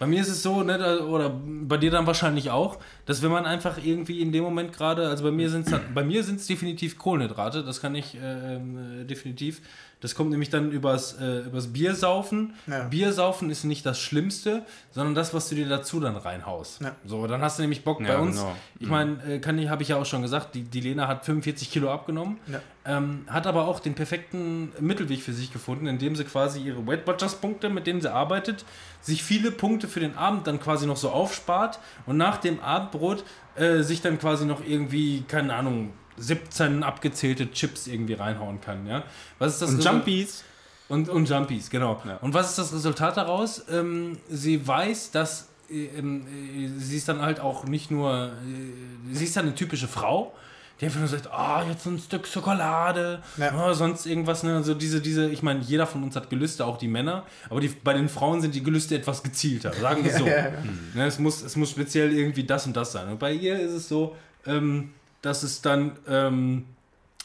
C: Bei mir ist es so, ne, oder bei dir dann wahrscheinlich auch, dass wenn man einfach irgendwie in dem Moment gerade, also bei mir sind es bei mir sind es definitiv Kohlenhydrate, das kann ich ähm, äh, definitiv Das kommt nämlich dann übers, äh, übers Biersaufen.
B: Ja.
C: Biersaufen ist nicht das Schlimmste, sondern das, was du dir dazu dann reinhaust.
B: Ja.
C: So, dann hast du nämlich Bock
A: Ja,
C: bei uns.
A: genau.
C: Ich meine, äh, kann ich, habe ich ja auch schon gesagt, die, die Lena hat 45 Kilo abgenommen,
B: Ja.
C: ähm, hat aber auch den perfekten Mittelweg für sich gefunden, indem sie quasi ihre Weight Watchers Punkte, mit denen sie arbeitet, sich viele Punkte für den Abend dann quasi noch so aufspart und nach dem Abendbrot äh, sich dann quasi noch irgendwie, keine Ahnung, 17 abgezählte Chips irgendwie reinhauen kann. Ja? Was ist das
A: Und
C: Result-
A: Jumpies.
C: und, und Jumpies, genau.
A: Ja.
C: Und was ist das Resultat daraus? Ähm, sie weiß, dass äh, ähm, äh, sie ist dann halt auch nicht nur, äh, sie ist dann eine typische Frau, die einfach nur sagt, ah, jetzt ein Stück Schokolade,
B: Ja.
C: ah, sonst irgendwas, ne? Also diese, diese, ich meine, jeder von uns hat Gelüste, auch die Männer, aber die, bei den Frauen sind die Gelüste etwas gezielter, sagen wir so.
B: Ja, ja, ja.
C: Ne, es, muss, es muss speziell irgendwie das und das sein. Und bei ihr ist es so, ähm, dass es dann ähm,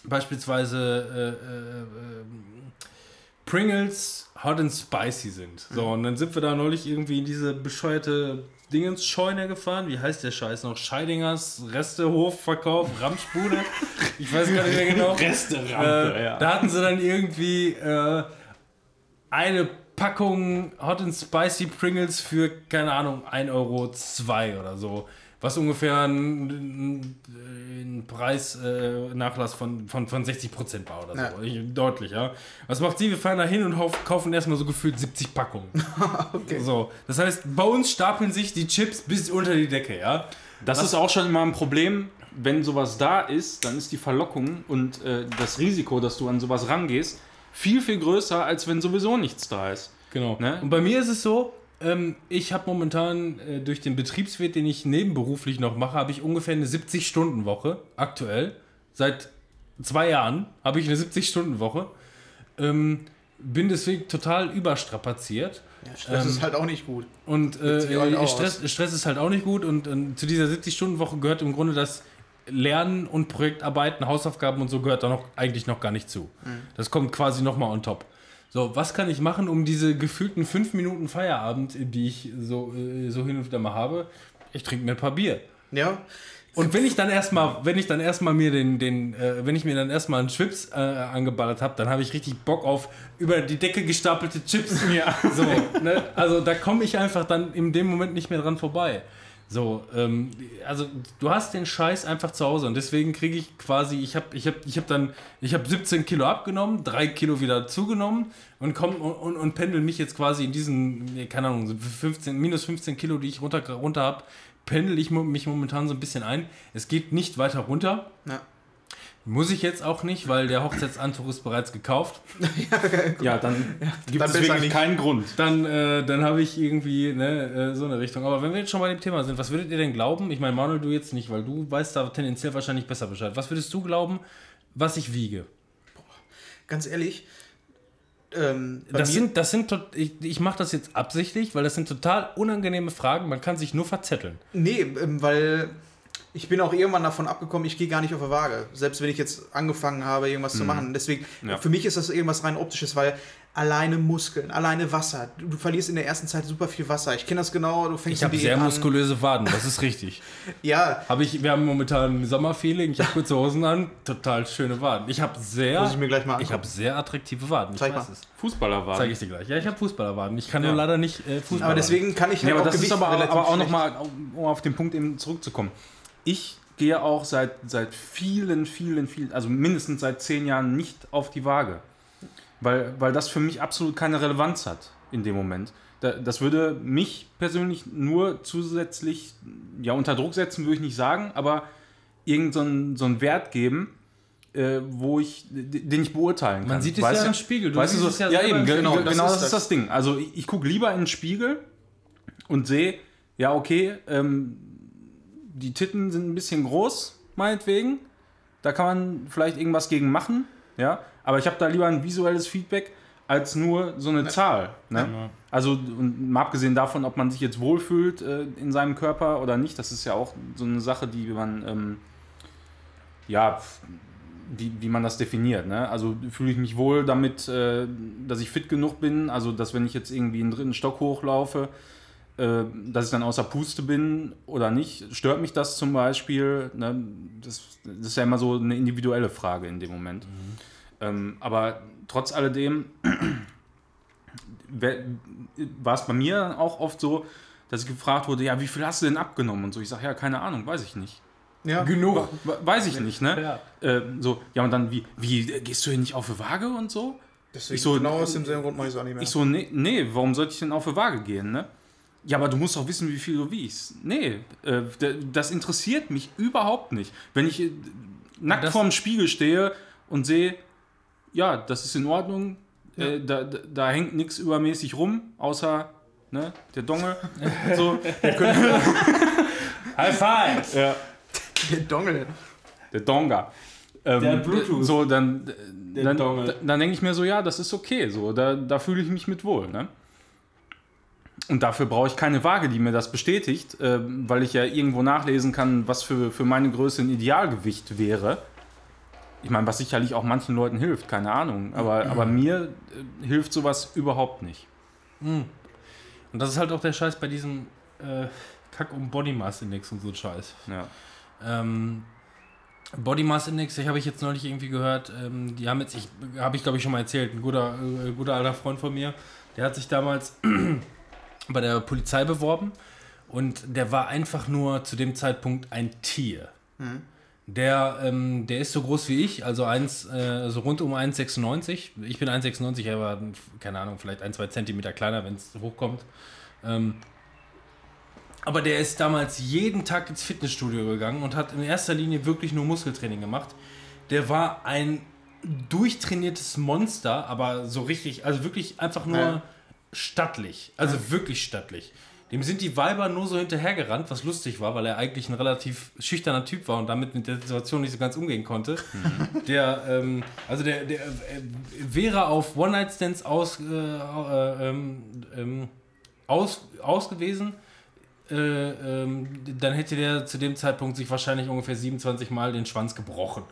C: beispielsweise äh, äh, ähm, Pringles Hot and Spicy sind. So, und dann sind wir da neulich irgendwie in diese bescheuerte Dingens-Scheune gefahren. Wie heißt der Scheiß noch? Scheidingers Restehofverkauf, Ramschbude. Ich weiß gar nicht mehr genau.
A: Resterampe,
C: Äh,
A: ja.
C: Da hatten sie dann irgendwie äh, eine Packung Hot and Spicy Pringles für, keine Ahnung, 1,02 Euro oder so. Was ungefähr ein, ein Preisnachlass äh, von, von, von 60% war oder
B: Ja.
C: so. Ich, deutlich, ja. Was macht sie? Wir fahren da hin und kaufen erstmal so gefühlt 70 Packungen.
B: Okay.
C: So. Das heißt, bei uns stapeln sich die Chips bis unter die Decke, ja.
A: Das ist auch schon immer ein Problem, wenn sowas da ist, dann ist die Verlockung und äh, das Risiko, dass du an sowas rangehst, viel, viel größer, als wenn sowieso nichts da ist.
C: Genau.
A: Ne?
C: Und bei mir ist es so, ähm, ich habe momentan äh, durch den Betriebswirt, den ich nebenberuflich noch mache, habe ich ungefähr eine 70-Stunden-Woche aktuell. Seit zwei Jahren habe ich eine 70-Stunden-Woche. Ähm, bin deswegen total überstrapaziert.
B: Ja, Stress
C: Ähm,
B: ist halt auch nicht gut.
C: Und
B: sich halt
C: äh, Stress, Stress ist halt auch nicht gut. Und, ähm, zu dieser 70-Stunden-Woche gehört im Grunde das Lernen und Projektarbeiten, Hausaufgaben und so gehört da noch eigentlich noch gar nicht zu. Das kommt quasi nochmal on top. So, was kann ich machen, um diese gefühlten fünf Minuten Feierabend, die ich so, äh, so hin und wieder mal habe? Ich trinke mir ein paar Bier.
B: Ja.
C: Und wenn ich dann erstmal, wenn ich dann erstmal mir den, den äh, wenn ich mir dann erstmal einen Chips äh, angeballert habe, dann habe ich richtig Bock auf über die Decke gestapelte Chips.
A: Ja.
C: So, ne? Also da komme ich einfach dann in dem Moment nicht mehr dran vorbei. So, ähm, also du hast den Scheiß einfach zu Hause und deswegen kriege ich quasi, ich habe ich hab, ich hab dann, ich habe 17 Kilo abgenommen, 3 Kilo wieder zugenommen und komm und, und, und pendel mich jetzt quasi in diesen, keine Ahnung, so 15, minus 15 Kilo, die ich runter, runter habe, pendel ich mich momentan so ein bisschen ein. Es geht nicht weiter runter.
B: Ja.
C: Muss ich jetzt auch nicht, weil der Hochzeitsantuch ist bereits gekauft.
A: Ja, dann gibt
B: dann
A: es wirklich keinen Grund.
C: Dann, äh, dann habe ich irgendwie ne, äh, so eine Richtung. Aber wenn wir jetzt schon bei dem Thema sind, was würdet ihr denn glauben? Ich meine, Manuel, du jetzt nicht, weil du weißt da tendenziell wahrscheinlich besser Bescheid. Was würdest du glauben, was ich wiege?
B: Ganz ehrlich. Ähm,
C: Das sind, das sind, tot- ich, ich mache das jetzt absichtlich, weil das sind total unangenehme Fragen. Man kann sich nur verzetteln.
B: Nee, ähm, weil ich bin auch irgendwann davon abgekommen, ich gehe gar nicht auf die Waage. Selbst wenn ich jetzt angefangen habe, irgendwas zu machen. Deswegen,
A: Ja.
B: für mich ist das irgendwas rein optisches, weil alleine Muskeln, alleine Wasser. Du, du verlierst in der ersten Zeit super viel Wasser. Ich kenne das genau, du fängst
C: Ich habe sehr
B: an.
C: muskulöse Waden, das ist richtig.
B: Ja,
C: Hab ich, wir haben momentan ein Sommerfeeling, ich habe kurze Hosen an, total schöne Waden. Ich habe sehr,
B: muss ich mir gleich mal
C: ich
B: angucken.
C: habe sehr attraktive Waden. Ich
B: Zeig
C: weiß
B: mal.
C: es.
A: Fußballer waren.
C: Zeige ich dir gleich. Ja, ich habe Fußballerwaden. Ich kann
A: Ja.
C: nur leider nicht äh, Fußballer.
B: Aber deswegen kann ich halt
A: Ja, aber
B: auch
A: das ist
B: Gewicht
A: aber,
B: relativ
A: aber auch nochmal, um auf den Punkt eben zurückzukommen. Ich gehe auch seit, seit vielen, vielen, vielen, also mindestens seit zehn Jahren nicht auf die Waage. Weil, weil das für mich absolut keine Relevanz hat in dem Moment. Da, das würde mich persönlich nur zusätzlich, ja, unter Druck setzen, würde ich nicht sagen, aber irgendeinen so einen- so einen Wert geben, äh, wo ich, den ich beurteilen kann.
C: Man sieht es
A: Weißt
C: ja
A: du?
C: im Spiegel. Du
A: weißt du so,
C: es
A: ja,
C: selber
A: eben, genau,
B: das
A: genau
B: ist
A: das ist
B: das.
A: das Ding. Also ich, ich gucke lieber in den Spiegel und sehe, ja, okay, ähm, die Titten sind ein bisschen groß, meinetwegen. Da kann man vielleicht irgendwas gegen machen, ja. Aber ich habe da lieber ein visuelles Feedback als nur so eine Zahl. Ne?
C: Ja.
A: Also, und mal abgesehen davon, ob man sich jetzt wohlfühlt äh, in seinem Körper oder nicht, das ist ja auch so eine Sache, die man, ähm, ja, wie, wie man das definiert. Ne? Also fühle ich mich wohl damit, äh, dass ich fit genug bin, also dass wenn ich jetzt irgendwie einen dritten Stock hochlaufe, äh, dass ich dann außer Puste bin oder nicht. Stört mich das zum Beispiel? Ne? Das, das ist ja immer so eine individuelle Frage in dem Moment. Ähm, aber trotz alledem war es bei mir auch oft so, dass ich gefragt wurde, ja, wie viel hast du denn abgenommen und so. Ich sage, ja, keine Ahnung, weiß ich nicht.
B: Ja.
C: Genug.
A: We- Weiß ich nicht, ne?
C: Ja.
A: Äh, so, ja, und dann, wie, wie, äh, gehst du hier nicht auf die Waage und so?
B: Deswegen
A: Ich so-
B: genau aus demselben Grund mache ich es auch nicht mehr.
A: Ich so, nee, nee, warum sollte ich denn auf die Waage gehen, ne? Ja, aber du musst doch wissen, wie viel du wiegst. Nee, äh, das interessiert mich überhaupt nicht. Wenn ich äh, nackt
C: Das-
A: vorm Spiegel stehe und sehe, ja, das ist in Ordnung, äh, da, da, da hängt nichts übermäßig rum, außer ne, der Donge. so,
C: High five!
A: ja,
B: Der Dongle.
A: der Donga. Ähm,
C: Der Bluetooth.
A: So, dann, dann,
C: Dongle.
A: dann denke ich mir so, ja, das ist okay. So, da, da fühle ich mich mit wohl. Ne? Und dafür brauche ich keine Waage, die mir das bestätigt, äh, weil ich ja irgendwo nachlesen kann, was für, für meine Größe ein Idealgewicht wäre. Ich meine, was sicherlich auch manchen Leuten hilft, keine Ahnung. Aber, aber mir äh, hilft sowas überhaupt nicht.
C: Und das ist halt auch der Scheiß bei diesem äh, Kack- und Body Mass Index und so Scheiß.
A: Ja.
C: Ähm, Body Mass Index, ich habe ich jetzt neulich irgendwie gehört, ähm, die haben jetzt, ich habe ich glaube ich schon mal erzählt, ein guter, äh, guter alter Freund von mir, der hat sich damals bei der Polizei beworben und der war einfach nur zu dem Zeitpunkt ein Tier. Der, ähm, der ist so groß wie ich, also eins, äh, so rund um 1,96. Ich bin 1,96, er war, keine Ahnung, vielleicht ein, zwei Zentimeter kleiner, wenn es hochkommt. Ähm, aber der ist damals jeden Tag ins Fitnessstudio gegangen und hat in erster Linie wirklich nur Muskeltraining gemacht. Der war ein durchtrainiertes Monster, aber so richtig, also wirklich einfach nur
B: Ja.
C: Stattlich. Also wirklich stattlich. Dem sind die Weiber nur so hinterhergerannt, was lustig war, weil er eigentlich ein relativ schüchterner Typ war und damit mit der Situation nicht so ganz umgehen konnte. Der, ähm, also der, der äh, wäre auf One-Night-Stands aus, äh, äh, ähm, ähm, aus, aus gewesen, äh, ähm, dann hätte der zu dem Zeitpunkt sich wahrscheinlich ungefähr 27 Mal den Schwanz gebrochen.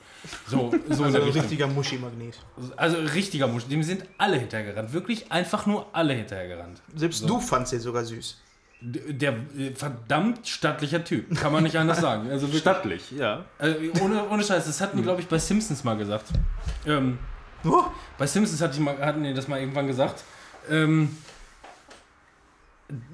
C: So, so
B: Also
C: der
B: ein richtiger Muschi-Magnet.
C: Also richtiger Musch. Dem sind alle hinterhergerannt. Wirklich einfach nur alle hinterhergerannt.
B: Selbst
C: So.
B: du fandst den sogar süß.
C: D- Der äh, verdammt stattlicher Typ. Kann man nicht anders sagen. Also wirklich,
A: Stattlich, ja.
C: äh, ohne, ohne Scheiß. Das hatten die, glaube ich, bei Simpsons mal gesagt. Ähm,
B: Oh,
C: bei Simpsons hatte ich mal, hatten die das mal irgendwann gesagt. Ähm,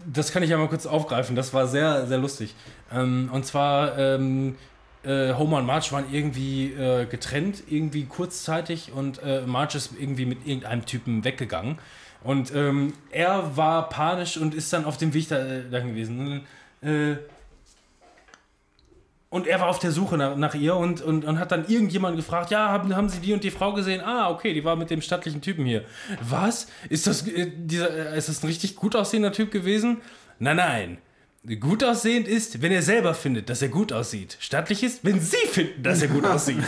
C: das kann ich ja mal kurz aufgreifen. Das war sehr, sehr lustig. Ähm, und zwar, ähm, äh, Homer und Marge waren irgendwie äh, getrennt, irgendwie kurzzeitig und äh, Marge ist irgendwie mit irgendeinem Typen weggegangen. Und ähm, er war panisch und ist dann auf dem Weg da, äh, dahin gewesen. Äh, und er war auf der Suche nach, nach ihr und, und, und hat dann irgendjemand gefragt, ja, haben, haben Sie die und die Frau gesehen? Ah, okay, die war mit dem stattlichen Typen hier. Was? Ist das, äh, dieser, äh, ist das ein richtig gut aussehender Typ gewesen? Nein, nein. Gut aussehend ist, wenn er selber findet, dass er gut aussieht. Stattlich ist, wenn Sie finden, dass er gut aussieht.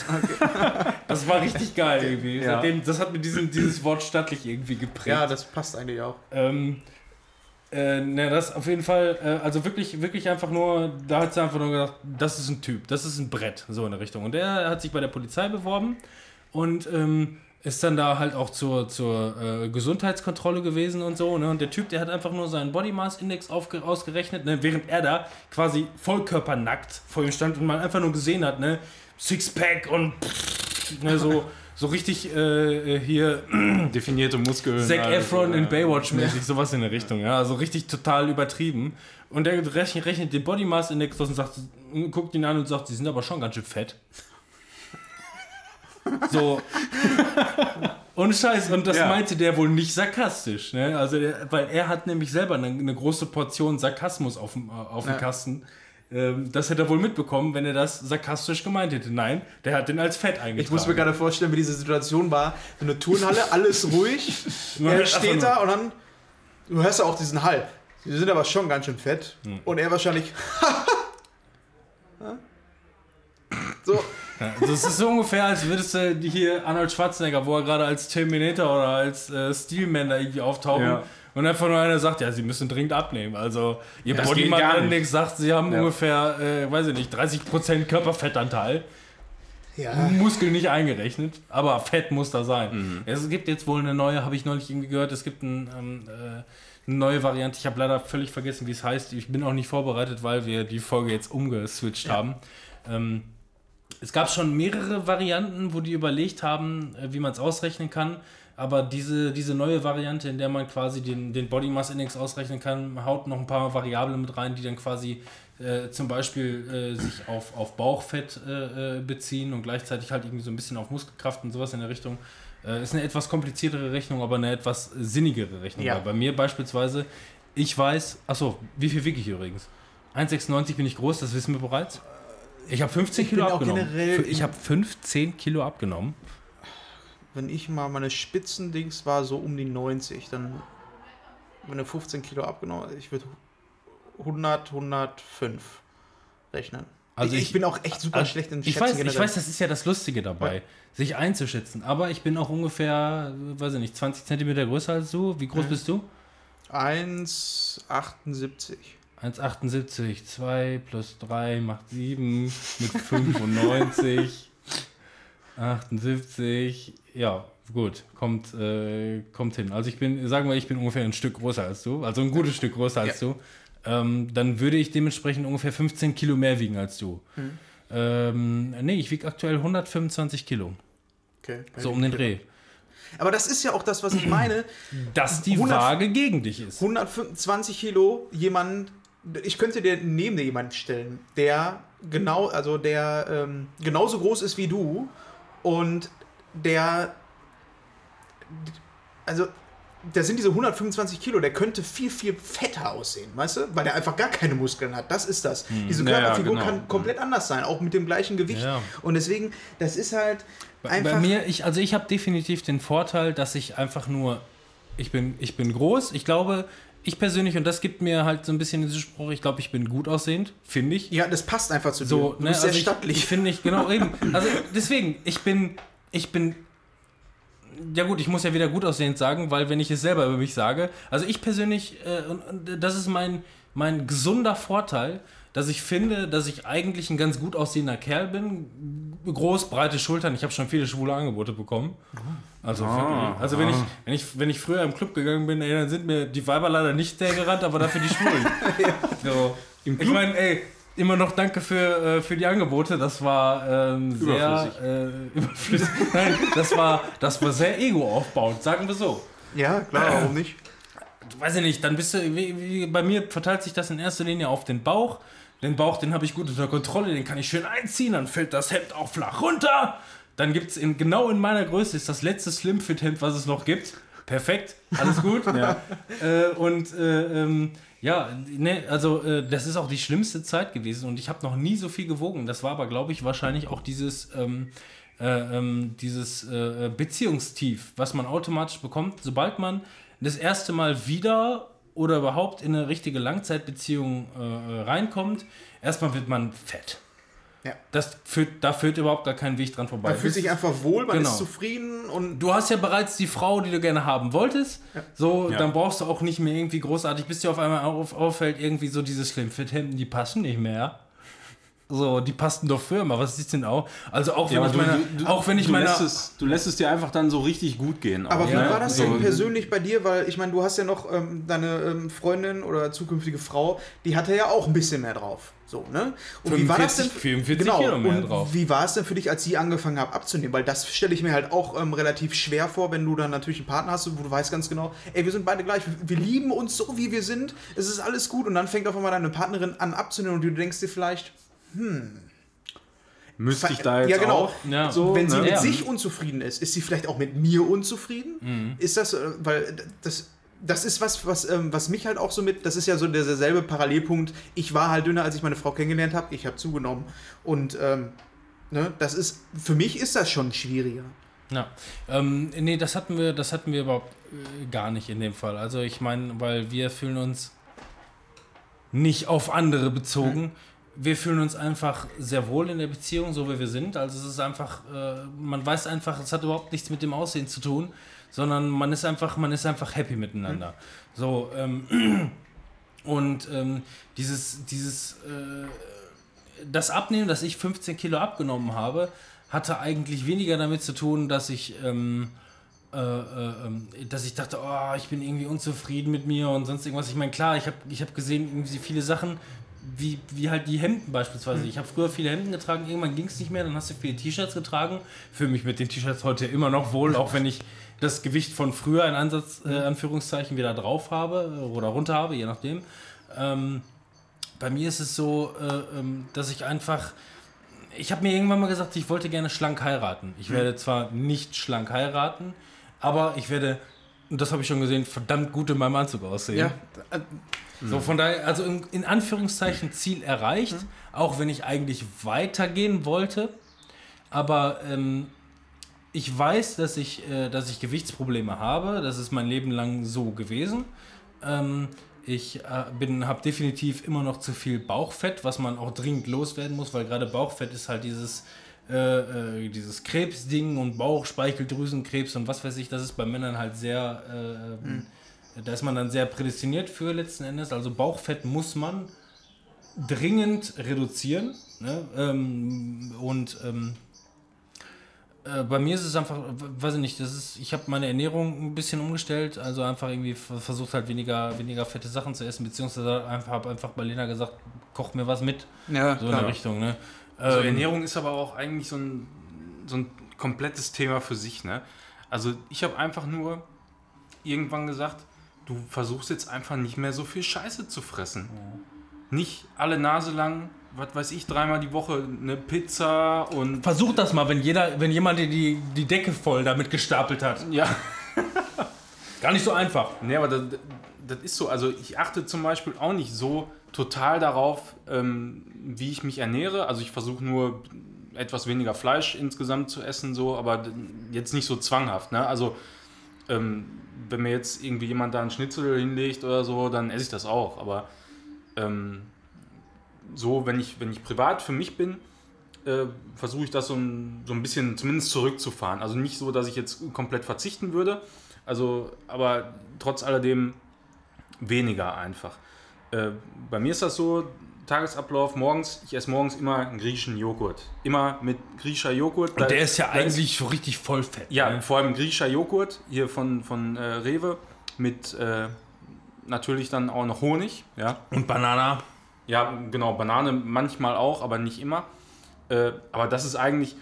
C: Das war richtig geil irgendwie.
A: Ja.
C: Seitdem, das hat mir diesen, dieses Wort stattlich irgendwie geprägt.
B: ja, das passt eigentlich auch.
C: Ähm, äh, ne, das auf jeden Fall, äh, also wirklich, wirklich einfach nur, da hat sie einfach nur gesagt, das ist ein Typ, das ist ein Brett, so in der Richtung. Und der hat sich bei der Polizei beworben und ähm, ist dann da halt auch zur, zur äh, Gesundheitskontrolle gewesen und so. Ne? Und der Typ, der hat einfach nur seinen Body Mass Index ausgerechnet, ne? während er da quasi vollkörpernackt vor ihm stand und man einfach nur gesehen hat, ne? Sixpack und ne, so, so richtig äh, hier
A: Definierte Muskeln.
C: Zac Efron
A: ja.
C: in Baywatch-mäßig, sowas in der Richtung, ja. Also richtig total übertrieben. Und der rechnet, rechnet den Body Mass Index aus und sagt, guckt ihn an und sagt, sie sind aber schon ganz schön fett. So. Und Scheiß, und das
A: Ja.
C: meinte der wohl nicht sarkastisch, ne? Also, der, weil er hat nämlich selber eine, eine große Portion Sarkasmus auf dem, äh, auf dem
B: Ja.
C: Kasten. Ähm, das hätte er wohl mitbekommen, wenn er das sarkastisch gemeint hätte. Nein, der hat den als fett eingetragen.
B: Ich muss mir gerade vorstellen, wie diese Situation war. So eine Turnhalle, alles ruhig. Er steht da und dann. Du hörst ja auch diesen Hall. Die sind aber schon ganz schön fett. Und er wahrscheinlich. so.
C: Ja, das ist so ungefähr, als würdest du hier Arnold Schwarzenegger, wo er gerade als Terminator oder als äh, Steelman da irgendwie auftauchen.
A: Ja.
C: Und einfach nur einer sagt, ja, sie müssen dringend abnehmen. Also, ihr
A: Das
C: Body
A: geht gar nicht.
C: Index sagt, sie haben
A: Ja.
C: ungefähr, äh, weiß ich nicht, 30% Körperfettanteil.
B: Ja.
C: Muskel nicht eingerechnet, aber Fett muss da sein.
A: Mhm.
C: Es gibt jetzt wohl eine neue, habe ich neulich irgendwie gehört, es gibt ein, ähm, äh, eine neue Variante. Ich habe leider völlig vergessen, wie es heißt. Ich bin auch nicht vorbereitet, weil wir die Folge jetzt umgeswitcht haben. Ähm, es gab schon mehrere Varianten, wo die überlegt haben, äh, wie man es ausrechnen kann. Aber diese, diese neue Variante, in der man quasi den, den Body Mass Index ausrechnen kann, haut noch ein paar Variablen mit rein, die dann quasi äh, zum Beispiel äh, sich auf, auf Bauchfett äh, äh, beziehen und gleichzeitig halt irgendwie so ein bisschen auf Muskelkraft und sowas in der Richtung. Äh, ist eine etwas kompliziertere Rechnung, aber eine etwas sinnigere Rechnung.
B: Ja.
C: Bei mir beispielsweise, ich weiß, achso, wie viel wiege ich übrigens? 1,96 bin ich groß, das wissen wir bereits. Ich habe 15
B: Ich
C: Kilo abgenommen. Ich habe 15 Kilo abgenommen.
B: Wenn ich mal meine Spitzendings war so um die 90, dann wenn du 15 Kilo abgenommen, ich würde 100, 105 rechnen.
C: Also
B: ich, ich
C: ich-
B: bin auch echt super
C: Also,
B: schlecht
C: ich
B: Schätzen
C: weiß, ich
B: generell.
C: weiß, das ist ja das Lustige dabei, sich einzuschätzen. Aber ich bin auch ungefähr, äh, weiß ich nicht, 20 Zentimeter größer als du. Wie groß
B: Mhm.
C: bist du?
B: 1,78.
C: 1,78. 2 plus 3 macht 7 mit 95. 78. Ja, gut, kommt, äh, kommt hin. Also ich bin, sagen wir, ich bin ungefähr ein Stück größer als du, also ein gutes Stück größer als du. Ähm, dann würde ich dementsprechend ungefähr 15 Kilo mehr wiegen als du.
B: Mhm.
C: Ähm, nee, ich wiege aktuell 125 Kilo.
B: Okay.
C: So um den Dreh.
B: Aber das ist ja auch das, was ich meine.
C: Dass die
B: 100
C: Waage gegen dich ist.
B: 125 Kilo, jemand, ich könnte dir neben dir jemanden stellen, der genau, also der ähm, genauso groß ist wie du und der, also da sind diese 125 Kilo, der könnte viel, viel fetter aussehen, weißt du? Weil der einfach gar keine Muskeln hat. Das ist das. Diese
A: Ja, ja,
B: Körperfigur
A: genau.
B: kann komplett anders sein, auch mit dem gleichen Gewicht.
C: Ja.
B: Und deswegen, das ist halt einfach.
C: Bei mir, ich, also ich habe definitiv den Vorteil, dass ich einfach nur, ich bin, ich bin groß. Ich glaube, ich persönlich, und das gibt mir halt so ein bisschen diesen Spruch, ich glaube, ich bin gut aussehend, finde ich.
B: ja, das passt einfach zu
C: So,
B: dir. Du
C: ne,
B: bist
C: also
B: sehr
C: ich,
B: stattlich.
C: Ich finde ich, genau, eben. Also deswegen, ich bin, ich bin, ja gut, ich muss ja wieder gut aussehend sagen, weil wenn ich es selber über mich sage, also ich persönlich, äh, und, und das ist mein, mein gesunder Vorteil, dass ich finde, dass ich eigentlich ein ganz gut aussehender Kerl bin. Groß, breite Schultern. Ich habe schon viele schwule Angebote bekommen. Also,
A: Ah,
C: also wenn, ich, wenn, ich, wenn ich früher im Club gegangen bin, ey, dann sind mir die Weiber leider nicht der gerannt, aber dafür die Schwulen. so. Ich meine, ey, immer noch danke für, äh, für die Angebote. Das war ähm, sehr äh, überflüssig. Nein, das war, das war sehr ego-aufbauend, sagen wir so.
B: Ja, klar, warum nicht?
C: Weiß ich nicht, dann bist du, wie, wie, bei mir verteilt sich das in erster Linie auf den Bauch. Den Bauch, den habe ich gut unter Kontrolle, den kann ich schön einziehen, dann fällt das Hemd auch flach runter. Dann gibt es in, genau in meiner Größe, ist das letzte Slimfit-Hemd, was es noch gibt. Perfekt, alles gut. äh, und äh, ähm, ja, ne, also äh, das ist auch die schlimmste Zeit gewesen und ich habe noch nie so viel gewogen. Das war aber, glaube ich, wahrscheinlich auch dieses, ähm, äh, ähm, dieses äh, Beziehungstief, was man automatisch bekommt, sobald man das erste Mal wieder oder überhaupt in eine richtige Langzeitbeziehung äh, reinkommt. Erstmal wird man fett.
B: Ja.
C: Das führt, da führt überhaupt gar kein Weg dran vorbei.
B: Man fühlt sich einfach wohl, man
C: Genau.
B: ist zufrieden und
C: Du hast ja bereits die Frau, die du gerne haben wolltest. So,
A: Ja.
C: dann brauchst du auch nicht mehr irgendwie großartig, bis dir auf einmal auf, auffällt, irgendwie so diese Slim-Fit-Hemden, die passen nicht mehr. So, die passten doch mal. Was ist denn auch? Also auch wenn
A: Ja,
C: ich
A: aber
C: meine,
A: du, du,
C: auch wenn ich
A: du
C: meine,
A: lässt, es, du lässt es dir einfach dann so richtig gut gehen.
B: Aber
A: auch,
B: wie
A: ne?
B: war das
A: so,
B: denn persönlich bei dir? Weil ich meine, du hast ja noch ähm, deine ähm, Freundin oder zukünftige Frau, die hatte ja auch ein bisschen mehr drauf. So, ne? Und wie war das denn?
C: 45 Kilo mehr
B: und
C: drauf.
B: Wie war es denn für dich, als sie angefangen hat abzunehmen? Weil das stelle ich mir halt auch ähm, relativ schwer vor, wenn du dann natürlich einen Partner hast, wo du weißt ganz genau, ey, wir sind beide gleich, wir, wir lieben uns so, wie wir sind, es ist alles gut und dann fängt auf einmal deine Partnerin an abzunehmen und du denkst dir vielleicht,
A: Müsste ich da jetzt
B: Ja, genau.
A: auch
C: Ja.
A: so,
B: wenn sie
A: ne?
B: mit
C: Ja.
B: sich unzufrieden ist, ist sie vielleicht auch mit mir unzufrieden?
C: Mhm.
B: Ist das, äh, weil das, das ist was, was, ähm, was mich halt auch so mit, das ist ja so der- derselbe Parallelpunkt. Ich war halt dünner, als ich meine Frau kennengelernt habe. Ich habe zugenommen. Und ähm, ne, das ist, für mich ist das schon schwieriger.
C: Ja, ähm, nee, das hatten wir, das hatten wir überhaupt äh, gar nicht in dem Fall. Also ich meine, weil wir fühlen uns nicht auf andere bezogen. Wir fühlen uns einfach sehr wohl in der Beziehung, so wie wir sind. Also es ist einfach, äh, man weiß einfach, es hat überhaupt nichts mit dem Aussehen zu tun, sondern man ist einfach, man ist einfach happy miteinander. So, ähm, und ähm, dieses, dieses, äh, das Abnehmen, dass ich 15 Kilo abgenommen habe, hatte eigentlich weniger damit zu tun, dass ich, ähm, äh, äh, ähm, dass ich dachte, oh, ich bin irgendwie unzufrieden mit mir und sonst irgendwas. Ich meine, klar, ich habe ich hab gesehen, irgendwie viele Sachen, wie, wie halt die Hemden beispielsweise. Ich habe früher viele Hemden getragen, irgendwann ging es nicht mehr, dann hast du viele T-Shirts getragen. Fühle mich mit den T-Shirts heute immer noch wohl, auch wenn ich das Gewicht von früher in Ansatz, äh, Anführungszeichen wieder drauf habe äh, oder runter habe, je nachdem. Ähm, bei mir ist es so, äh, ähm, dass ich einfach. Ich habe mir irgendwann mal gesagt, ich wollte gerne schlank heiraten. Ich werde zwar nicht schlank heiraten, aber ich werde, und das habe ich schon gesehen, verdammt gut in meinem Anzug aussehen.
B: Ja, äh,
C: So, von daher, also in, in Anführungszeichen Ziel erreicht, auch wenn ich eigentlich weitergehen wollte. Aber ähm, ich weiß, dass ich, äh, dass ich Gewichtsprobleme habe. Das ist mein Leben lang so gewesen. Ähm, ich äh, bin, habe definitiv immer noch zu viel Bauchfett, was man auch dringend loswerden muss, weil gerade Bauchfett ist halt dieses, äh, äh, dieses Krebsding und Bauchspeicheldrüsenkrebs und was weiß ich, das ist bei Männern halt sehr, äh, ähm, da ist man dann sehr prädestiniert für letzten Endes. Also Bauchfett muss man dringend reduzieren. Ne? Ähm, und ähm, äh, bei mir ist es einfach, weiß ich nicht, das ist, ich habe meine Ernährung ein bisschen umgestellt, also einfach irgendwie ver- versucht halt weniger, weniger fette Sachen zu essen, beziehungsweise einfach, habe einfach bei Lena gesagt, koch mir was mit,
B: ja,
C: so in
B: klar.
C: der Richtung. Ne?
A: Also
C: Ähm,
A: Ernährung ist aber auch eigentlich so ein, so ein komplettes Thema für sich. Ne? Also ich habe einfach nur irgendwann gesagt, du versuchst jetzt einfach nicht mehr so viel Scheiße zu fressen. Nicht alle Nase lang, was weiß ich, dreimal die Woche eine Pizza und
C: Versuch das mal, wenn jeder, wenn jemand dir die, die Decke voll damit gestapelt hat.
A: ja.
C: Gar nicht so einfach.
A: Nee, aber das, das ist so. Also ich achte zum Beispiel auch nicht so total darauf, ähm, wie ich mich ernähre. Also ich versuche nur etwas weniger Fleisch insgesamt zu essen, so, aber jetzt nicht so zwanghaft. Ne? Also ähm, wenn mir jetzt irgendwie jemand da einen Schnitzel hinlegt oder so, dann esse ich das auch. Aber ähm, so, wenn ich, wenn ich privat für mich bin, äh, versuche ich das so ein, so ein bisschen zumindest zurückzufahren. Also nicht so, dass ich jetzt komplett verzichten würde, also, aber trotz alledem weniger einfach. Äh, bei mir ist das so, Tagesablauf morgens, ich esse morgens immer einen griechischen Joghurt. Immer mit griechischer Joghurt.
C: Und der ist ja eigentlich so richtig voll fett.
A: ja,
C: ne?
A: vor allem griechischer Joghurt, hier von, von äh, Rewe, mit äh, natürlich dann auch noch Honig. Ja.
C: Und Banana.
A: ja, genau, Banane manchmal auch, aber nicht immer. Äh, aber das ist eigentlich,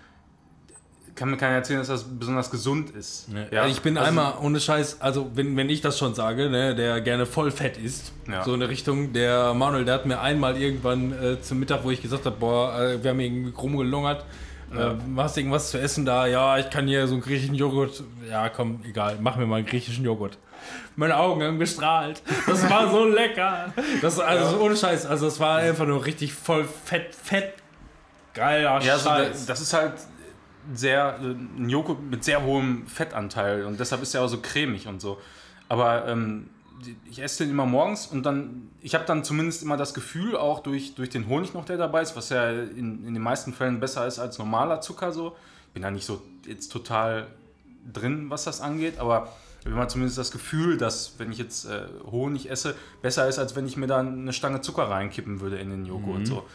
A: kann mir keiner erzählen, dass das besonders gesund ist.
C: Ja, ich bin
A: also-
C: einmal ohne Scheiß, also wenn, wenn ich das schon sage, ne, der gerne voll fett isst,
A: Ja.
C: so in der Richtung, der Manuel, der hat mir einmal irgendwann äh, zum Mittag, wo ich gesagt habe, boah, äh, wir haben irgendwie rumgelungert,
A: Ja.
C: äh, hast du irgendwas zu essen da? Ja, ich kann hier so einen griechischen Joghurt, ja komm, egal, mach mir mal einen griechischen Joghurt. Meine Augen haben gestrahlt. Das war so lecker. Das, also ohne Scheiß, also es war einfach nur richtig voll fett, fett, geiler
A: Ja, so,
C: Scheiß.
A: das, das ist halt sehr, äh, ein Joghurt mit sehr hohem Fettanteil und deshalb ist er auch so cremig und so. Aber ähm, ich esse den immer morgens und dann, ich habe dann zumindest immer das Gefühl, auch durch, durch den Honig noch, der dabei ist, was ja in, in den meisten Fällen besser ist als normaler Zucker so. Ich bin da nicht so jetzt total drin, was das angeht, aber ich habe immer zumindest das Gefühl, dass wenn ich jetzt äh, Honig esse, besser ist, als wenn ich mir da eine Stange Zucker reinkippen würde in den Joghurt. So.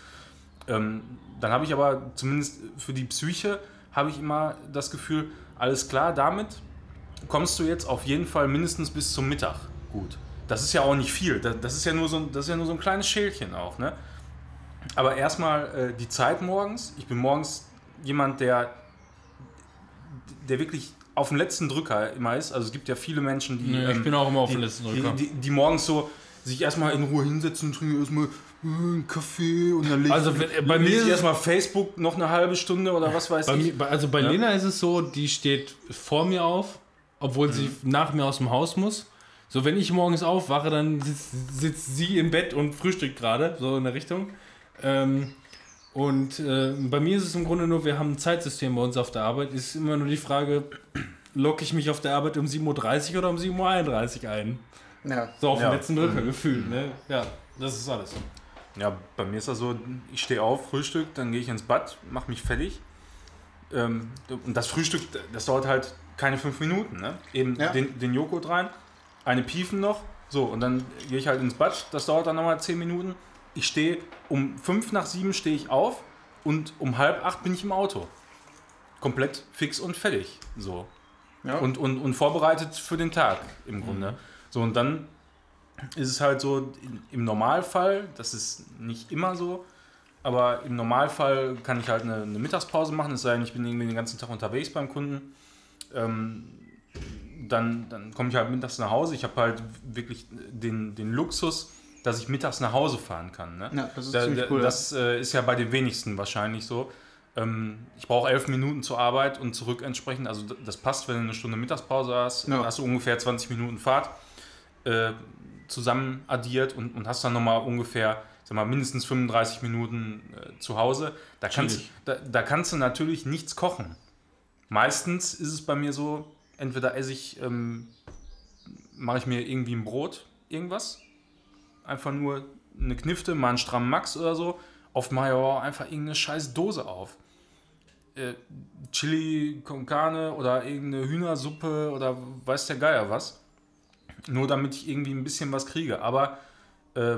A: Ähm, dann habe ich aber zumindest für die Psyche habe ich immer das Gefühl, alles klar, damit kommst du jetzt auf jeden Fall mindestens bis zum Mittag gut. Das ist ja auch nicht viel. Das, ist ja nur so, ein- das ist ja nur so ein kleines Schälchen auch, ne? Aber erstmal äh, die Zeit morgens. Ich bin morgens jemand, der, der wirklich auf den letzten Drücker immer ist. Also es gibt ja viele Menschen, die.
C: Nee, ich
A: ähm,
C: bin auch immer auf
A: die,
C: den letzten
A: die,
C: Drücker.
A: die, die morgens so sich erstmal in Ruhe hinsetzen und trinken erstmal Kaffee und dann lesen
C: Also, wenn- bei mir
A: lese
C: ist
A: erstmal Facebook noch eine halbe Stunde oder was weiß
C: Bei
A: ich.
C: mir, also bei
A: Ja.
C: Lena ist es so, die steht vor mir auf, obwohl sie nach mir aus dem Haus muss. So, wenn ich morgens aufwache, dann sitzt, sitzt sie im Bett und frühstückt gerade, so in der Richtung. Ähm, und äh, bei mir ist es im Grunde nur, wir haben ein Zeitsystem bei uns auf der Arbeit. Ist immer nur die Frage, locke ich mich auf der Arbeit um 7.30 Uhr oder um 7.31 Uhr ein?
B: Ja.
C: So auf
A: Ja.
C: dem letzten Drücker gefühlt, ne? Ja, das ist alles.
A: Ja, bei mir ist das so, ich stehe auf, Frühstück, dann gehe ich ins Bad, mache mich fertig. Ähm, und das Frühstück, das dauert halt keine fünf Minuten. Ne? Eben
B: Ja.
A: den, den Joghurt rein, eine Piefen noch, so, und dann gehe ich halt ins Bad, das dauert dann nochmal zehn Minuten. Ich stehe um fünf nach sieben stehe ich auf und um halb acht bin ich im Auto. Komplett fix und fertig. So.
B: Ja.
A: Und, und, und vorbereitet für den Tag im Grunde. So, und dann ist es halt so, im Normalfall, das ist nicht immer so, aber im Normalfall kann ich halt eine, eine Mittagspause machen, es sei denn, ich bin irgendwie den ganzen Tag unterwegs beim Kunden. Ähm, dann, dann komme ich halt mittags nach Hause. Ich habe halt wirklich den, den Luxus, dass ich mittags nach Hause fahren kann. Ne?
B: Ja, das ist
A: Da-
B: ziemlich cool.
A: Das äh, ist ja bei den wenigsten wahrscheinlich so. Ähm, ich brauche elf Minuten zur Arbeit und zurück entsprechend. Also das passt, wenn du eine Stunde Mittagspause hast,
B: Ja.
A: hast du ungefähr 20 Minuten Fahrt äh, zusammen addiert und, und hast dann nochmal ungefähr, sag mal, mindestens 35 Minuten äh, zu Hause. Da kannst, da, da kannst du natürlich nichts kochen. Meistens ist es bei mir so, entweder esse ich, ähm, mache ich mir irgendwie ein Brot, irgendwas. Einfach nur eine Knifte, mal einen strammen Max oder so. Oft mache ich auch einfach irgendeine scheiß Dose auf. Äh, Chili con carne oder irgendeine Hühnersuppe oder weiß der Geier was. Nur damit ich irgendwie ein bisschen was kriege. Aber äh,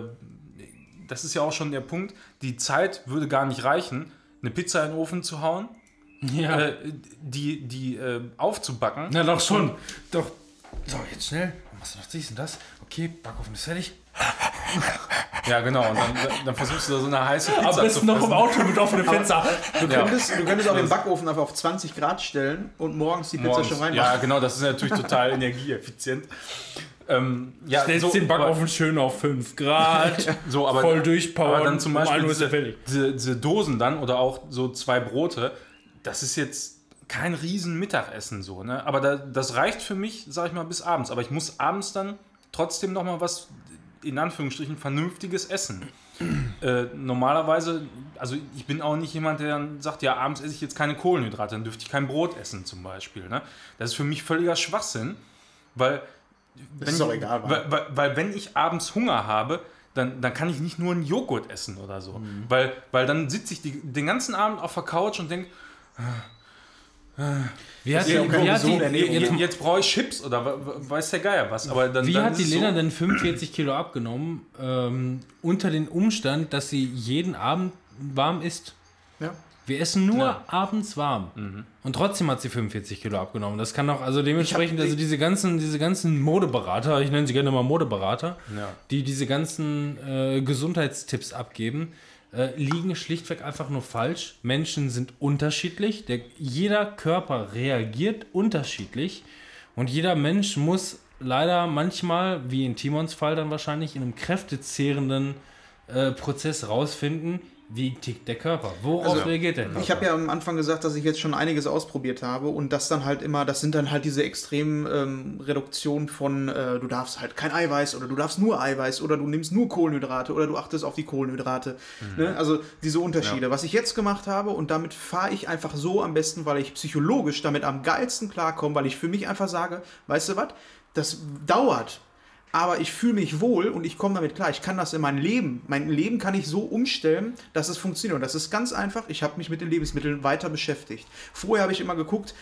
A: das ist ja auch schon der Punkt. Die Zeit würde gar nicht reichen, eine Pizza in den Ofen zu hauen,
C: Ja.
A: äh, die, die äh, aufzubacken.
C: Na doch schon. Doch. So, jetzt schnell. Dann machst du noch dies und das. Okay, Backofen ist fertig.
A: Ja, genau. Und dann, dann versuchst du da so eine heiße Pizza
C: Am
A: zu
C: besten noch im. Auto mit offenem Fenster.
B: Du
A: Ja.
B: könntest, du könntest auch den Backofen einfach auf 20 Grad stellen und morgens die Pizza
A: Morgens.
B: schon reinmachen.
A: Ja, genau, das ist natürlich total energieeffizient. Ähm, ja,
C: Stellst den Backofen schön auf 5 Grad.
A: so, aber,
C: voll durchpowern.
A: aber dann zum
C: Um
A: Beispiel
C: 1 Uhr ist er
A: diese,
C: fertig.
A: diese, diese Dosen dann oder auch so zwei Brote, das ist jetzt kein riesen Mittagessen so, ne? Aber da, das reicht für mich, sag ich mal, bis abends. Aber ich muss abends dann trotzdem noch mal was, in Anführungsstrichen, vernünftiges essen. Äh, normalerweise, also ich bin auch nicht jemand, der dann sagt, ja, abends esse ich jetzt keine Kohlenhydrate, dann dürfte ich kein Brot essen zum Beispiel. Ne? Das ist für mich völliger Schwachsinn, weil
B: Das ist
A: ich,
B: doch egal,
A: weil, weil, weil wenn ich abends Hunger habe, dann, dann kann ich nicht nur einen Joghurt essen oder so.
B: Mhm.
A: Weil, weil dann sitze ich die, den ganzen Abend auf der Couch und denke,
C: Wie hat, die, wie hat, die, jetzt,
A: jetzt, brauche ich Chips oder we- we- weiß der Geier was. Aber dann,
C: wie
A: dann
C: hat die Lena
A: so,
C: denn 45 Kilo abgenommen? Ähm, unter dem Umstand, dass sie jeden Abend warm isst.
B: Ja.
C: Wir essen nur
A: Ja.
C: abends warm. Und trotzdem hat sie 45 Kilo abgenommen. Das kann auch, also dementsprechend, also diese ganzen, diese ganzen Modeberater, ich nenne sie gerne mal Modeberater,
A: Ja.
C: die diese ganzen äh, Gesundheitstipps abgeben, äh, liegen schlichtweg einfach nur falsch. Menschen sind unterschiedlich. Der, jeder Körper reagiert unterschiedlich. Und jeder Mensch muss leider manchmal, wie in Timons Fall dann wahrscheinlich, in einem kräftezehrenden äh, Prozess rausfinden, wie tickt der Körper. Worauf
B: Also,
C: reagiert der Körper?
B: Ich habe ja am Anfang gesagt, dass ich jetzt schon einiges ausprobiert habe und das dann halt immer, das sind dann halt diese extremen ähm, Reduktionen von, äh, du darfst halt kein Eiweiß oder du darfst nur Eiweiß oder du nimmst nur Kohlenhydrate oder du achtest auf die Kohlenhydrate. Ne? Also diese Unterschiede. Was ich jetzt gemacht habe und damit fahre ich einfach so am besten, weil ich psychologisch damit am geilsten klarkomme, weil ich für mich einfach sage, weißt du was, das dauert. Aber ich fühle mich wohl und ich komme damit klar. Ich kann das in mein Leben. Mein Leben kann ich so umstellen, dass es funktioniert. Und das ist ganz einfach. Ich habe mich mit den Lebensmitteln weiter beschäftigt. Vorher habe ich immer geguckt,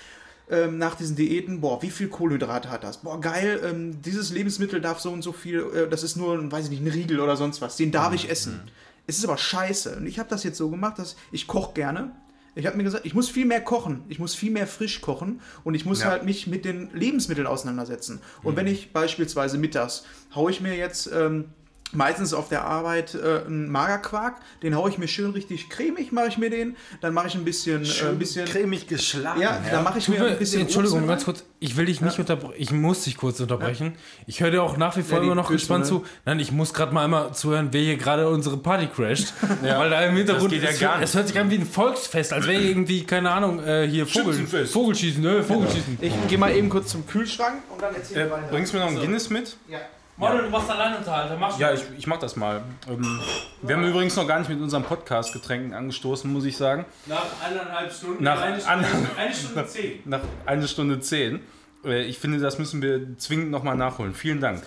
B: ähm, nach diesen Diäten, boah, wie viel Kohlenhydrate hat das? Boah, geil, ähm, dieses Lebensmittel darf so und so viel, äh, das ist nur, weiß ich nicht, ein Riegel oder sonst was, den darf ich essen. Es ist aber scheiße. Und ich habe das jetzt so gemacht, dass ich koche gerne. Ich habe mir gesagt, ich muss viel mehr kochen, ich muss viel mehr frisch kochen und ich muss
A: Ja.
B: halt mich mit den Lebensmitteln auseinandersetzen. Und wenn ich beispielsweise mittags haue ich mir jetzt ähm, meistens auf der Arbeit äh, einen Magerquark, den haue ich mir schön richtig cremig, mache ich mir den, dann mache ich ein bisschen, äh, ein bisschen,
A: cremig geschlagen.
B: ja, dann mache ich mir ein bisschen
C: Entschuldigung,
B: Obst
C: ganz kurz. Ich will dich nicht unterbrechen. Ich muss dich kurz unterbrechen. Ich höre dir auch nach wie vor
B: Ja,
C: immer noch
B: du,
C: gespannt
B: ne?
C: zu. Nein, ich muss gerade mal einmal zuhören, wer hier gerade unsere Party crasht. Weil da im Hintergrund,
A: geht ja
C: es,
A: gar
C: hört-
A: nicht.
C: es hört sich an wie ein Volksfest, als wäre irgendwie, keine Ahnung, äh, hier Vogel. Vogelschießen, ne? Vogelschießen.
B: Ich gehe mal eben kurz zum Kühlschrank und dann erzähle
A: Äh,
B: ich weiter.
A: bringst du mir noch ein Guinness mit?
B: Ja.
C: Manuel, du machst allein unterhalten. Mach
A: Ja, ich, ich mach das mal. Ähm, wir haben übrigens noch gar nicht mit unserem Podcast-Getränken angestoßen, muss ich sagen.
C: Nach eineinhalb Stunden,
A: Nach eine Stunde- eine-
C: eine Stunde zehn.
A: Nach einer Stunde zehn. Äh, Ich finde, das müssen wir zwingend nochmal nachholen. Vielen Dank,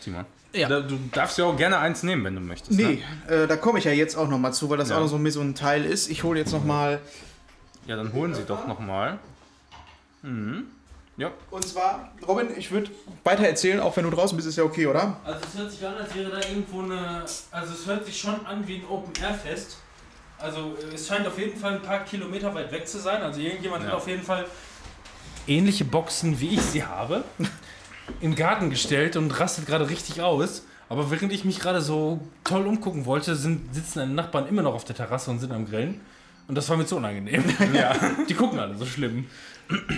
A: Simon.
B: Ja.
A: Du darfst ja auch gerne eins nehmen, wenn du möchtest.
B: Nee,
A: Ne?
B: äh, da komme ich ja jetzt auch noch mal zu, weil das
A: Ja.
B: auch noch so ein bisschen so ein Teil ist. Ich hole jetzt noch mal
A: Ja, dann holen Sie doch nochmal. Mhm. Ja.
B: Und zwar, Robin, ich würde weiter erzählen, auch wenn du draußen bist, ist ja okay, oder?
C: Also es hört sich an, als wäre da irgendwo eine. Also es hört sich schon an wie ein Open-Air-Fest. Also es scheint auf jeden Fall ein paar Kilometer weit weg zu sein. Also irgendjemand
A: Ja.
C: hat auf jeden Fall ähnliche Boxen wie ich sie habe im Garten gestellt und rastet gerade richtig aus. Aber während ich mich gerade so toll umgucken wollte, sind, sitzen deine Nachbarn immer noch auf der Terrasse und sind am Grillen. Und das war mir zu unangenehm.
A: Ja.
C: Die gucken alle so schlimm.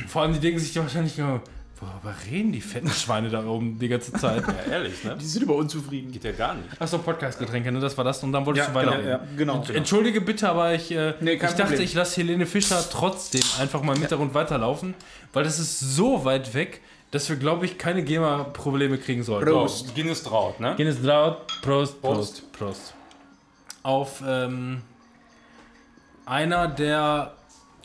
C: Vor allem, die denken sich wahrscheinlich nur, worüber reden die fetten Schweine da oben die ganze Zeit?
A: ja, ehrlich, ne?
B: Die sind aber unzufrieden.
A: Geht ja gar nicht.
C: Achso, Podcast-Getränke, ne? Das war das. Und dann wolltest du weiterreden.
B: ja, genau.
C: Ent- Entschuldige bitte, aber ich, äh,
B: Nee,
C: ich dachte,
B: Problem.
C: ich lasse Helene Fischer trotzdem einfach mal im Hintergrund weiterlaufen, weil das ist so weit weg, dass wir, glaube ich, keine GEMA-Probleme kriegen sollten.
B: Prost.
A: Guinness Traut, ne?
C: Guinness laut. Prost,
A: Prost.
C: Prost, Prost. Auf ähm, einer der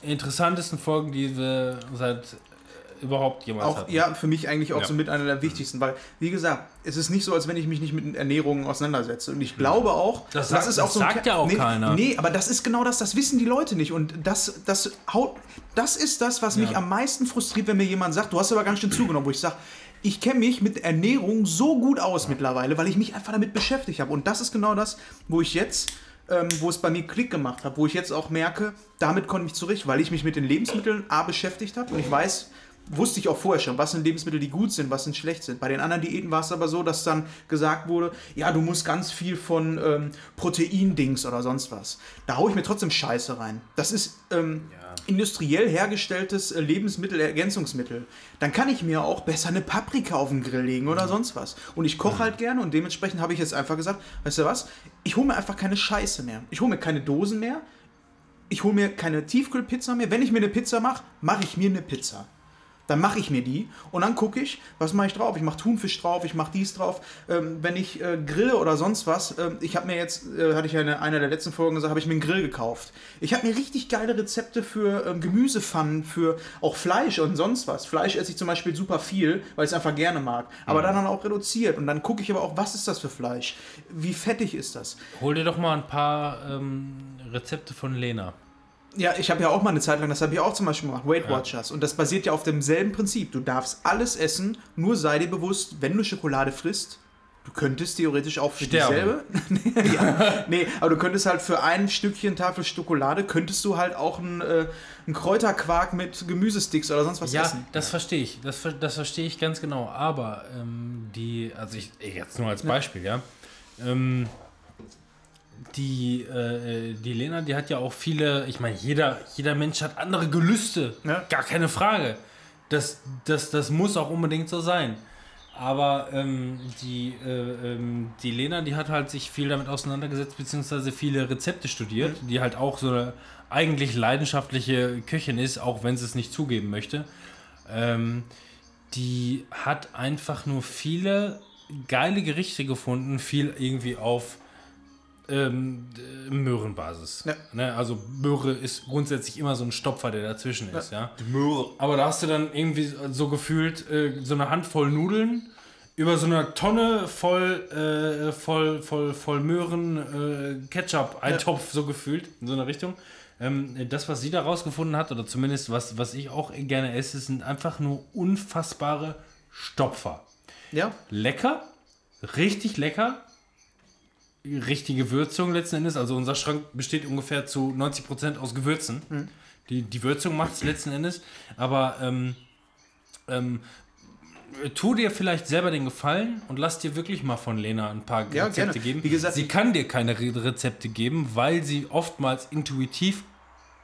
C: interessantesten Folgen, die wir seit äh, überhaupt jemals
B: Auch,
C: hatten.
B: ja, für mich eigentlich auch
A: Ja.
B: so mit einer der wichtigsten, weil, wie gesagt, es ist nicht so, als wenn ich mich nicht mit Ernährung auseinandersetze. Und ich glaube auch,
C: Das sagt- das
B: ein
C: sagt
B: Ke-
C: ja auch
B: nee,
C: keiner.
B: Nee, aber das ist genau das, das wissen die Leute nicht. Und das, das haut, das ist das, was mich
C: Ja.
B: am meisten frustriert, wenn mir jemand sagt, du hast aber ganz schön zugenommen, wo ich sage, ich kenne mich mit Ernährung so gut aus mittlerweile, weil ich mich einfach damit beschäftigt habe. Und das ist genau das, wo ich jetzt, ähm, wo es bei mir Klick gemacht hat, wo ich jetzt auch merke, damit konnte ich zurecht, weil ich mich mit den Lebensmitteln A beschäftigt habe und ich weiß, wusste ich auch vorher schon, was sind Lebensmittel, die gut sind, was sind schlecht sind. Bei den anderen Diäten war es aber so, dass dann gesagt wurde, ja, du musst ganz viel von ähm, Proteindings oder sonst was. Da haue ich mir trotzdem Scheiße rein. Das ist ähm, industriell hergestelltes äh, Lebensmittel, Dann kann ich mir auch besser eine Paprika auf den Grill legen oder sonst was. Und ich koche halt gerne und dementsprechend habe ich jetzt einfach gesagt, weißt du was, ich hole mir einfach keine Scheiße mehr. Ich hole mir keine Dosen mehr. Ich hole mir keine Tiefkühlpizza mehr. Wenn ich mir eine Pizza mache, mache ich mir eine Pizza. Dann mache ich mir die und dann gucke ich, was mache ich drauf. Ich mache Thunfisch drauf, ich mache dies drauf. Ähm, wenn ich äh, grille oder sonst was, ähm, ich habe mir jetzt, äh, hatte ich ja in einer der letzten Folgen gesagt, habe ich mir einen Grill gekauft. Ich habe mir richtig geile Rezepte für ähm, Gemüsepfannen, für auch Fleisch und sonst was. Fleisch esse ich zum Beispiel super viel, weil ich es einfach gerne mag. Aber dann, dann auch reduziert. Und dann gucke ich aber auch, was ist das für Fleisch? Wie fettig ist das?
C: Hol dir doch mal ein paar ähm, Rezepte von Lena.
B: Ja, ich habe ja auch mal eine Zeit lang, das habe ich auch zum Beispiel gemacht, Weight Watchers. Und das basiert ja auf demselben Prinzip. Du darfst alles essen, nur sei dir bewusst, wenn du Schokolade frisst, du könntest theoretisch auch für
C: Sterben.
B: dieselbe. ja, nee, aber du könntest halt für ein Stückchen Tafel Schokolade, könntest du halt auch einen, äh, einen Kräuterquark mit Gemüsesticks oder sonst was
C: Ja,
B: essen.
C: das verstehe ich. Das, das verstehe ich ganz genau. Aber ähm, die, also ich jetzt nur als Beispiel, ja. Ähm, die, äh, die Lena, die hat ja auch viele, ich meine, jeder, jeder Mensch hat andere Gelüste.
B: Ja.
C: Gar keine Frage. Das, das, das muss auch unbedingt so sein. Aber ähm, die, äh, ähm, die Lena, die hat halt sich viel damit auseinandergesetzt, beziehungsweise viele Rezepte studiert, die halt auch so eine eigentlich leidenschaftliche Köchin ist, auch wenn sie es nicht zugeben möchte. Ähm, die hat einfach nur viele geile Gerichte gefunden, viel irgendwie auf ähm, äh, Möhrenbasis.
B: Ja.
C: Ne? Also Möhre ist grundsätzlich immer so ein Stopfer, der dazwischen ist, ja.
A: Möhre.
C: Aber da hast du dann irgendwie so gefühlt äh, so eine Handvoll Nudeln über so einer Tonne voll, äh, voll, voll, voll Möhren, äh, Ketchup, Eintopf so gefühlt in so eine Richtung. Ähm, das, was sie da rausgefunden hat, oder zumindest was, was ich auch gerne esse, sind einfach nur unfassbare Stopfer.
B: Ja,
C: Lecker, richtig lecker, richtige Würzung letzten Endes. Also unser Schrank besteht ungefähr zu 90% aus Gewürzen. Die, die Würzung macht es letzten Endes. Aber ähm, ähm, tu dir vielleicht selber den Gefallen und lass dir wirklich mal von Lena ein paar
B: Ja,
C: Rezepte
B: gerne.
C: geben.
B: Wie gesagt,
C: sie kann dir keine Re Rezepte geben, weil sie oftmals intuitiv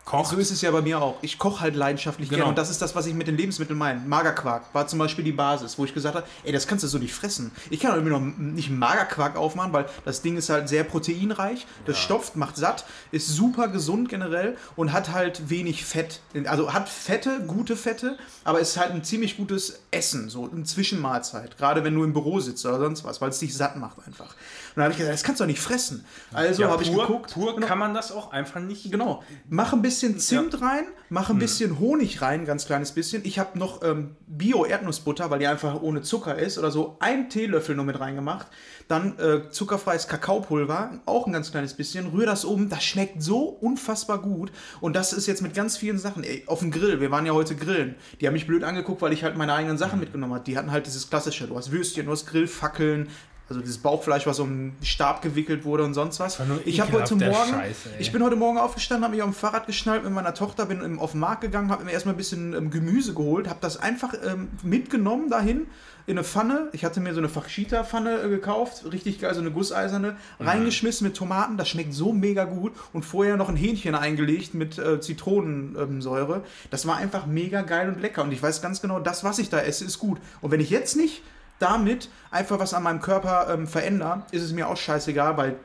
C: kocht.
B: So ist es ja bei mir auch. Ich koche halt leidenschaftlich
C: Genau.
B: gerne und das ist das, was ich mit den Lebensmitteln meine. Magerquark war zum Beispiel die Basis, wo ich gesagt habe, ey, das kannst du so nicht fressen. Ich kann irgendwie noch nicht Magerquark aufmachen, weil das Ding ist halt sehr proteinreich, das stopft, macht satt, ist super gesund generell und hat halt wenig Fett. Also hat Fette, gute Fette, aber ist halt ein ziemlich gutes Essen, so eine Zwischenmahlzeit. Gerade wenn du im Büro sitzt oder sonst was, weil es dich satt macht einfach. Und dann habe ich gesagt, das kannst du doch nicht fressen. Also habe ich geguckt.
A: Pur
B: Genau.
A: kann man das auch einfach nicht.
B: Genau. Mach ein bisschen Zimt rein, mach ein bisschen Honig rein, ganz kleines bisschen. Ich habe noch ähm, Bio-Erdnussbutter, weil die einfach ohne Zucker ist oder so. Ein Teelöffel nur mit reingemacht. Dann äh, zuckerfreies Kakaopulver, auch ein ganz kleines bisschen. Rühr das um. Das schmeckt so unfassbar gut. Und das ist jetzt mit ganz vielen Sachen. Ey, auf dem Grill. Wir waren ja heute grillen. Die haben mich blöd angeguckt, weil ich halt meine eigenen Sachen mitgenommen habe. Die hatten halt dieses klassische. Du hast Würstchen, du hast Grillfackeln. Also dieses Bauchfleisch, was um den Stab gewickelt wurde und sonst was. Ich habe heute Morgen,
C: Scheiß, ey.
B: ich bin heute Morgen aufgestanden, habe mich auf dem Fahrrad geschnallt mit meiner Tochter, bin im- auf den Markt gegangen, habe mir erstmal ein bisschen ähm, Gemüse geholt, habe das einfach ähm, mitgenommen dahin in eine Pfanne. Ich hatte mir so eine Fachschita-Pfanne äh, gekauft, richtig geil, so eine gusseiserne, reingeschmissen mit Tomaten. Das schmeckt so mega gut und vorher noch ein Hähnchen eingelegt mit äh, Zitronensäure. das war einfach mega geil und lecker und ich weiß ganz genau, das, was ich da esse, ist gut. Und wenn ich jetzt nicht damit einfach was an meinem Körper ähm, verändere, ist es mir auch scheißegal, weil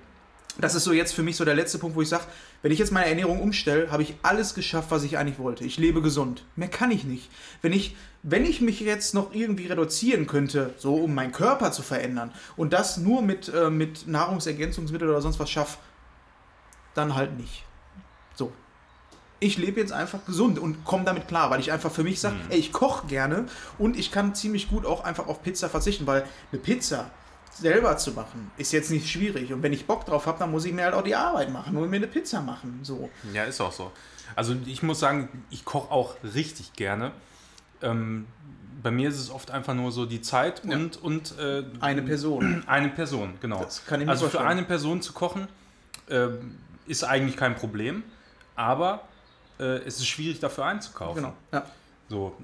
B: das ist so jetzt für mich so der letzte Punkt, wo ich sage, wenn ich jetzt meine Ernährung umstelle, habe ich alles geschafft, was ich eigentlich wollte. Ich lebe gesund. Mehr kann ich nicht. Wenn ich, wenn ich mich jetzt noch irgendwie reduzieren könnte, so um meinen Körper zu verändern und das nur mit, äh, mit Nahrungsergänzungsmitteln oder sonst was schaffe, dann halt nicht. So. Ich lebe jetzt einfach gesund und komme damit klar, weil ich einfach für mich sage, ey, ich koche gerne und ich kann ziemlich gut auch einfach auf Pizza verzichten, weil eine Pizza selber zu machen ist jetzt nicht schwierig und wenn ich Bock drauf habe, dann muss ich mir halt auch die Arbeit machen und mir eine Pizza machen, so.
A: Ja, ist auch so. Also ich muss sagen, ich koche auch richtig gerne. Ähm, bei mir ist es oft einfach nur so die Zeit
B: Ja.
A: und, und äh,
B: Eine Person.
A: eine Person, genau.
B: Das kann ich mir
A: also für eine Person zu kochen ähm, ist eigentlich kein Problem, aber äh, es ist schwierig dafür einzukaufen.
B: Genau. Ja.
A: So,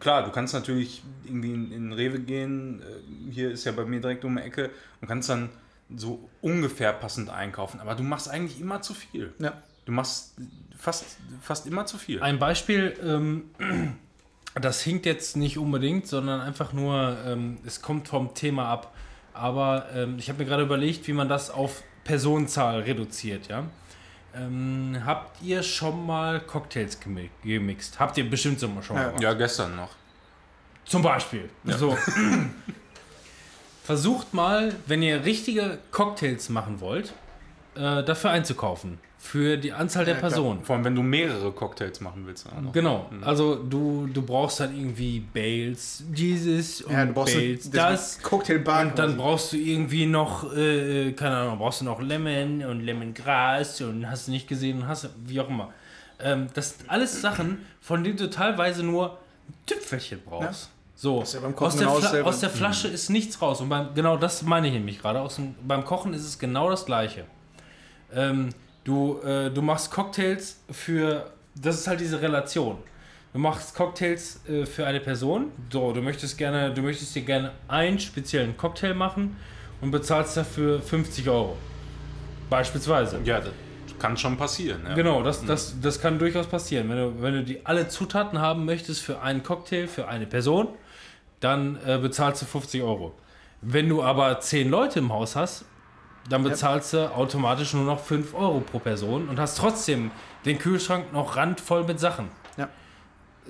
A: klar, du kannst natürlich irgendwie in, in Rewe gehen, äh, hier ist ja bei mir direkt um die Ecke und kannst dann so ungefähr passend einkaufen, aber du machst eigentlich immer zu viel.
B: Ja.
A: Du machst fast, fast immer zu viel.
C: Ein Beispiel, ähm, das hinkt jetzt nicht unbedingt, sondern einfach nur, ähm, es kommt vom Thema ab. Aber ähm, ich habe mir gerade überlegt, wie man das auf Personenzahl reduziert, ja. Ähm, habt ihr schon mal Cocktails gemi gemixt? Habt ihr bestimmt schon mal schon
B: Ja.
C: gemacht.
A: Ja, gestern noch.
C: Zum Beispiel. So. Versucht mal, wenn ihr richtige Cocktails machen wollt, äh, dafür einzukaufen. Für die Anzahl der
B: Ja.
C: Personen.
A: Vor allem, wenn du mehrere Cocktails machen willst. Auch noch.
C: Genau, also du, du brauchst dann irgendwie Bales, dieses und
B: Ja,
C: Bales,
B: eine-
C: das.
B: Cocktailbar.
C: Und dann brauchst du irgendwie noch, äh, keine Ahnung, brauchst du noch Lemon und Lemongras und hast du nicht gesehen und hast, wie auch immer. Ähm, das sind alles Sachen, von denen du teilweise nur ein Tüpfelchen brauchst. So,
B: ja beim Kochen
C: aus, der Fla aus der Flasche ist nichts raus. Und beim, genau das meine ich nämlich gerade. Aus dem, beim Kochen ist es genau das Gleiche. Ähm, du, äh, du machst Cocktails für. Das ist halt diese Relation. Du machst Cocktails äh, für eine Person. So, du möchtest gerne, du möchtest dir gerne einen speziellen Cocktail machen und bezahlst dafür 50 Euro. Beispielsweise.
A: Ja, das kann schon passieren. Ja.
C: Genau, das, das, das kann durchaus passieren. Wenn du, wenn du die alle Zutaten haben möchtest für einen Cocktail, für eine Person, dann äh, bezahlst du 50 Euro. Wenn du aber 10 Leute im Haus hast, dann bezahlst du automatisch nur noch 5 Euro pro Person und hast trotzdem den Kühlschrank noch randvoll mit Sachen.
B: Ja.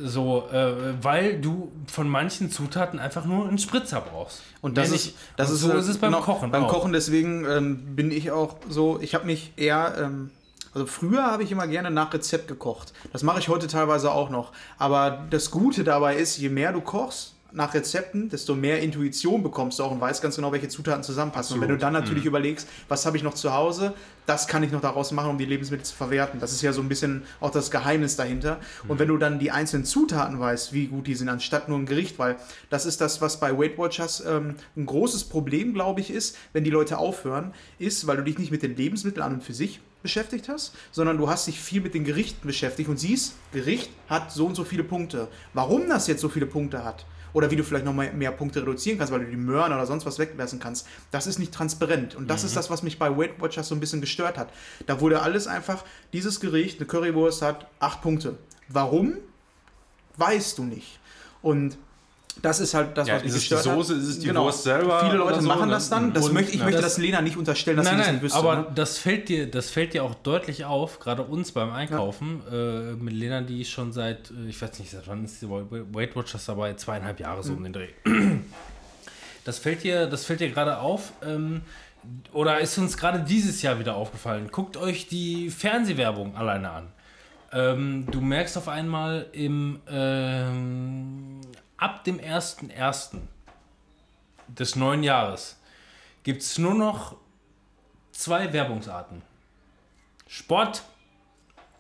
C: So, äh, weil du von manchen Zutaten einfach nur einen Spritzer brauchst.
B: Und das ist, das
C: Und
B: ist,
C: so
B: äh,
C: ist es beim
B: genau,
C: Kochen.
B: Beim
C: auch.
B: Kochen deswegen ähm, bin ich auch so, ich habe mich eher, ähm, also früher habe ich immer gerne nach Rezept gekocht. Das mache ich heute teilweise auch noch. Aber das Gute dabei ist, je mehr du kochst nach Rezepten, desto mehr Intuition bekommst du auch und weißt ganz genau, welche Zutaten zusammenpassen. Und wenn du dann natürlich überlegst, was habe ich noch zu Hause, das kann ich noch daraus machen, um die Lebensmittel zu verwerten. Das ist ja so ein bisschen auch das Geheimnis dahinter. Und wenn du dann die einzelnen Zutaten weißt, wie gut die sind, anstatt nur ein Gericht, weil das ist das, was bei Weight Watchers ähm, ein großes Problem, glaube ich, ist, wenn die Leute aufhören, ist, weil du dich nicht mit den Lebensmitteln an und für sich beschäftigt hast, sondern du hast dich viel mit den Gerichten beschäftigt und siehst, Gericht hat so und so viele Punkte. Warum das jetzt so viele Punkte hat oder wie du vielleicht noch mal mehr Punkte reduzieren kannst, weil du die Möhren oder sonst was weglassen kannst, das ist nicht transparent. Und das ist das, was mich bei Weight Watchers so ein bisschen gestört hat. Da wurde alles einfach, dieses Gericht, eine Currywurst hat acht Punkte. Warum? Weißt du nicht. Und das ist halt das,
A: Ja,
B: was mich
A: ist es die
B: gestört hat. Genau.
A: Soße, ist es die Wurst selber
B: Viele Leute
A: so,
B: machen das dann. Das
A: Und-
B: möchte, ich
A: ja,
B: möchte
C: das-
B: das Lena nicht unterstellen, dass
C: nein,
B: sie das
C: nein,
B: nicht wüsste.
C: aber
B: ne?
C: das fällt dir, das fällt dir auch deutlich auf, gerade uns beim Einkaufen äh, mit Lena, die schon seit, äh, ich weiß nicht, seit wann ist die Weight Watchers dabei, zweieinhalb Jahre so um den Dreh. Das fällt dir, das fällt dir gerade auf. Ähm, oder ist uns gerade dieses Jahr wieder aufgefallen? Guckt euch die Fernsehwerbung alleine an. Ähm, du merkst auf einmal im ähm, ab dem 1.1. des neuen Jahres gibt es nur noch zwei Werbungsarten. Sport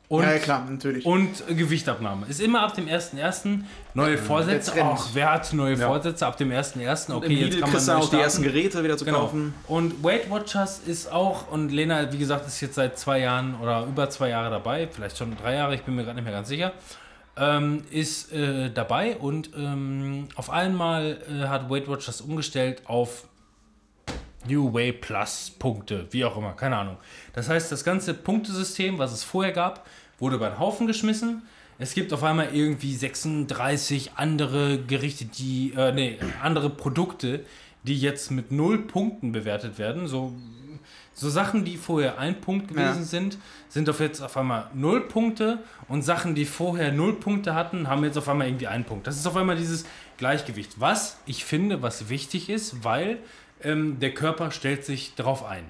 C: Und,
B: ja, ja, klar, natürlich.
C: und Gewichtabnahme. Ist immer ab dem 1.1. neue Vorsätze. Ach, wer hat neue Vorsätze ab dem 1.1.? Okay, jetzt kann man
B: auch die ersten Geräte wieder zu
C: Genau.
B: kaufen.
C: Und Weight Watchers ist auch, und Lena, wie gesagt, ist jetzt seit zwei Jahren oder über zwei Jahre dabei, vielleicht schon drei Jahre, ich bin mir gerade nicht mehr ganz sicher, ähm, ist äh, dabei und ähm, auf einmal äh, hat Weight Watchers umgestellt auf New Way Plus Punkte, wie auch immer, keine Ahnung. Das heißt, das ganze Punktesystem, was es vorher gab, wurde über den Haufen geschmissen. Es gibt auf einmal irgendwie 36 andere Gerichte, die, äh, nee, andere Produkte, die jetzt mit null Punkten bewertet werden. So, so Sachen, die vorher ein Punkt gewesen
B: Ja.
C: sind, sind auf jetzt auf einmal null Punkte und Sachen, die vorher null Punkte hatten, haben jetzt auf einmal irgendwie einen Punkt. Das ist auf einmal dieses Gleichgewicht, was ich finde, was wichtig ist, weil ähm, der Körper stellt sich darauf ein.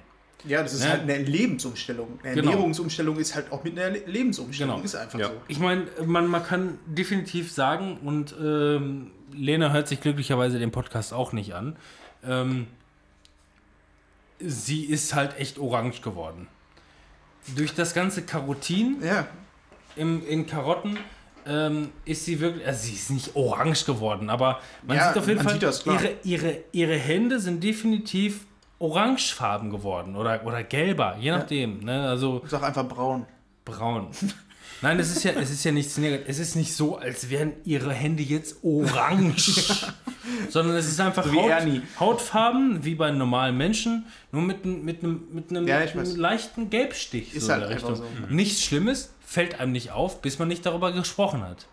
B: Ja, das ist
C: Ja.
B: halt eine Lebensumstellung. Eine
C: Genau.
B: Ernährungsumstellung ist halt auch mit einer Le- Lebensumstellung.
C: Genau.
B: Ist einfach
A: Ja.
B: so.
C: Ich meine, man, man kann definitiv sagen, und ähm, Lena hört sich glücklicherweise den Podcast auch nicht an, ähm, sie ist halt echt orange geworden. Durch das ganze Carotin
B: Ja,
C: im, in Karotten ähm, ist sie wirklich, also sie ist nicht orange geworden, aber man
B: Ja,
C: sieht auf jeden Fall,
B: das,
C: ihre, ihre, ihre Hände sind definitiv orangefarben geworden oder, oder gelber, je nachdem. Ne? Also
B: sag einfach braun.
C: braun. Nein, es ist ja, es ist ja nichts Negatives. Es ist nicht so, als wären ihre Hände jetzt orange. sondern es ist einfach
B: So wie
C: Haut. Hautfarben, wie bei normalen Menschen, nur mit, einem- mit einem, mit einem,
B: Ja,
C: einem leichten Gelbstich.
B: Ist
C: so in
B: halt
C: der
B: einfach
C: Richtung.
B: so.
C: Nichts Schlimmes, fällt einem nicht auf, bis man nicht darüber gesprochen hat.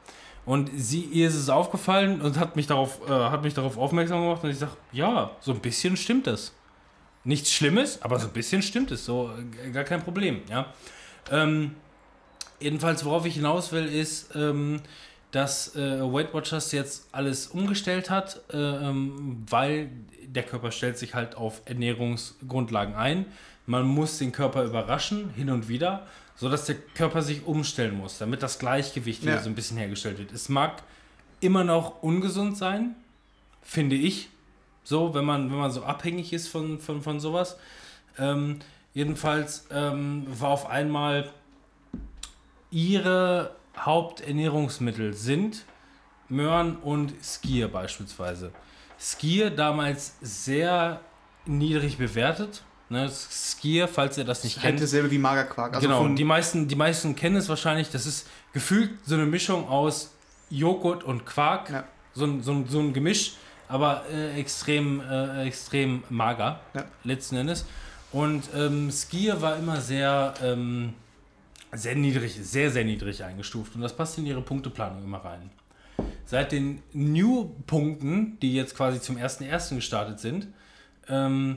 C: Und sie, ihr ist es aufgefallen und hat mich darauf, äh, hat mich darauf aufmerksam gemacht und ich sage, ja, so ein bisschen stimmt das. Nichts Schlimmes, aber so ein bisschen stimmt es, so äh, gar kein Problem, ja. Ähm, jedenfalls, worauf ich hinaus will, ist, ähm, dass äh, Weight Watchers jetzt alles umgestellt hat, äh, ähm, weil der Körper stellt sich halt auf Ernährungsgrundlagen ein. Man muss den Körper überraschen, hin und wieder, sodass der Körper sich umstellen muss, damit das Gleichgewicht wieder
B: Ja.
C: so ein bisschen hergestellt wird. Es mag immer noch ungesund sein, finde ich, so, wenn man, wenn man so abhängig ist von, von, von sowas. Ähm, jedenfalls ähm, war auf einmal ihre Haupternährungsmittel sind Möhren und Skier beispielsweise. Skier damals sehr niedrig bewertet. Ne, Skier, falls ihr das nicht
B: Halt
C: kennt.
B: dasselbe wie Magerquark. Also
C: genau, die meisten, die meisten kennen es wahrscheinlich. Das ist gefühlt so eine Mischung aus Joghurt und Quark.
B: Ja.
C: So, ein, so, so ein Gemisch, aber äh, extrem, äh, extrem mager,
B: Ja.
C: letzten Endes. Und ähm, Skier war immer sehr, ähm, sehr niedrig, sehr, sehr niedrig eingestuft. Und das passt in ihre Punkteplanung immer rein. Seit den New-Punkten, die jetzt quasi zum 1.1. gestartet sind, ähm,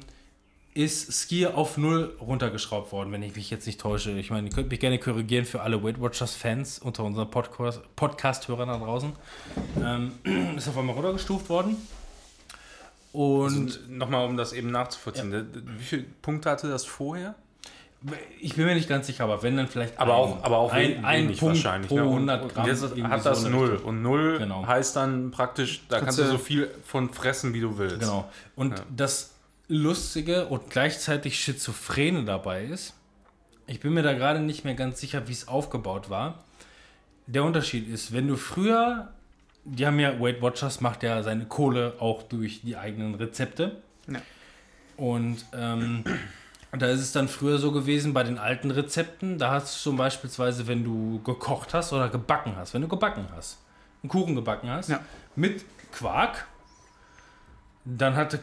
C: ist Skier auf 0 runtergeschraubt worden, wenn ich mich jetzt nicht täusche. Ich meine, ihr könnt mich gerne korrigieren für alle Weight Watchers-Fans unter unseren Podcast- Podcast-Hörern da draußen. Ähm, ist auf einmal runtergestuft worden. Und
A: Und nochmal, um das eben nachzuvollziehen, wie viele Punkte hatte das vorher?
C: Ich bin mir nicht ganz sicher, aber wenn dann vielleicht
A: Aber
C: ein,
A: auch, aber auch
C: ein, ein Punkt
A: wahrscheinlich.
C: pro
A: ne? Und-
C: 100
A: und
C: Gramm.
A: Jetzt
C: irgendwie
A: hat
C: so
A: das
C: der
A: null. Und null
C: Genau.
A: heißt dann praktisch, da kannst
B: du-
A: du so viel von fressen, wie du willst.
C: Genau. Und
A: Ja.
C: das Lustige und gleichzeitig Schizophrene dabei ist, ich bin mir da gerade nicht mehr ganz sicher, wie es aufgebaut war. Der Unterschied ist, wenn du früher, die haben ja, Weight Watchers macht ja seine Kohle auch durch die eigenen Rezepte.
B: Ja.
C: Und ähm, da ist es dann früher so gewesen bei den alten Rezepten, da hast du zum beispielsweise, wenn du gekocht hast oder gebacken hast, wenn du gebacken hast, einen Kuchen gebacken hast,
B: Ja.
C: mit Quark, dann hatte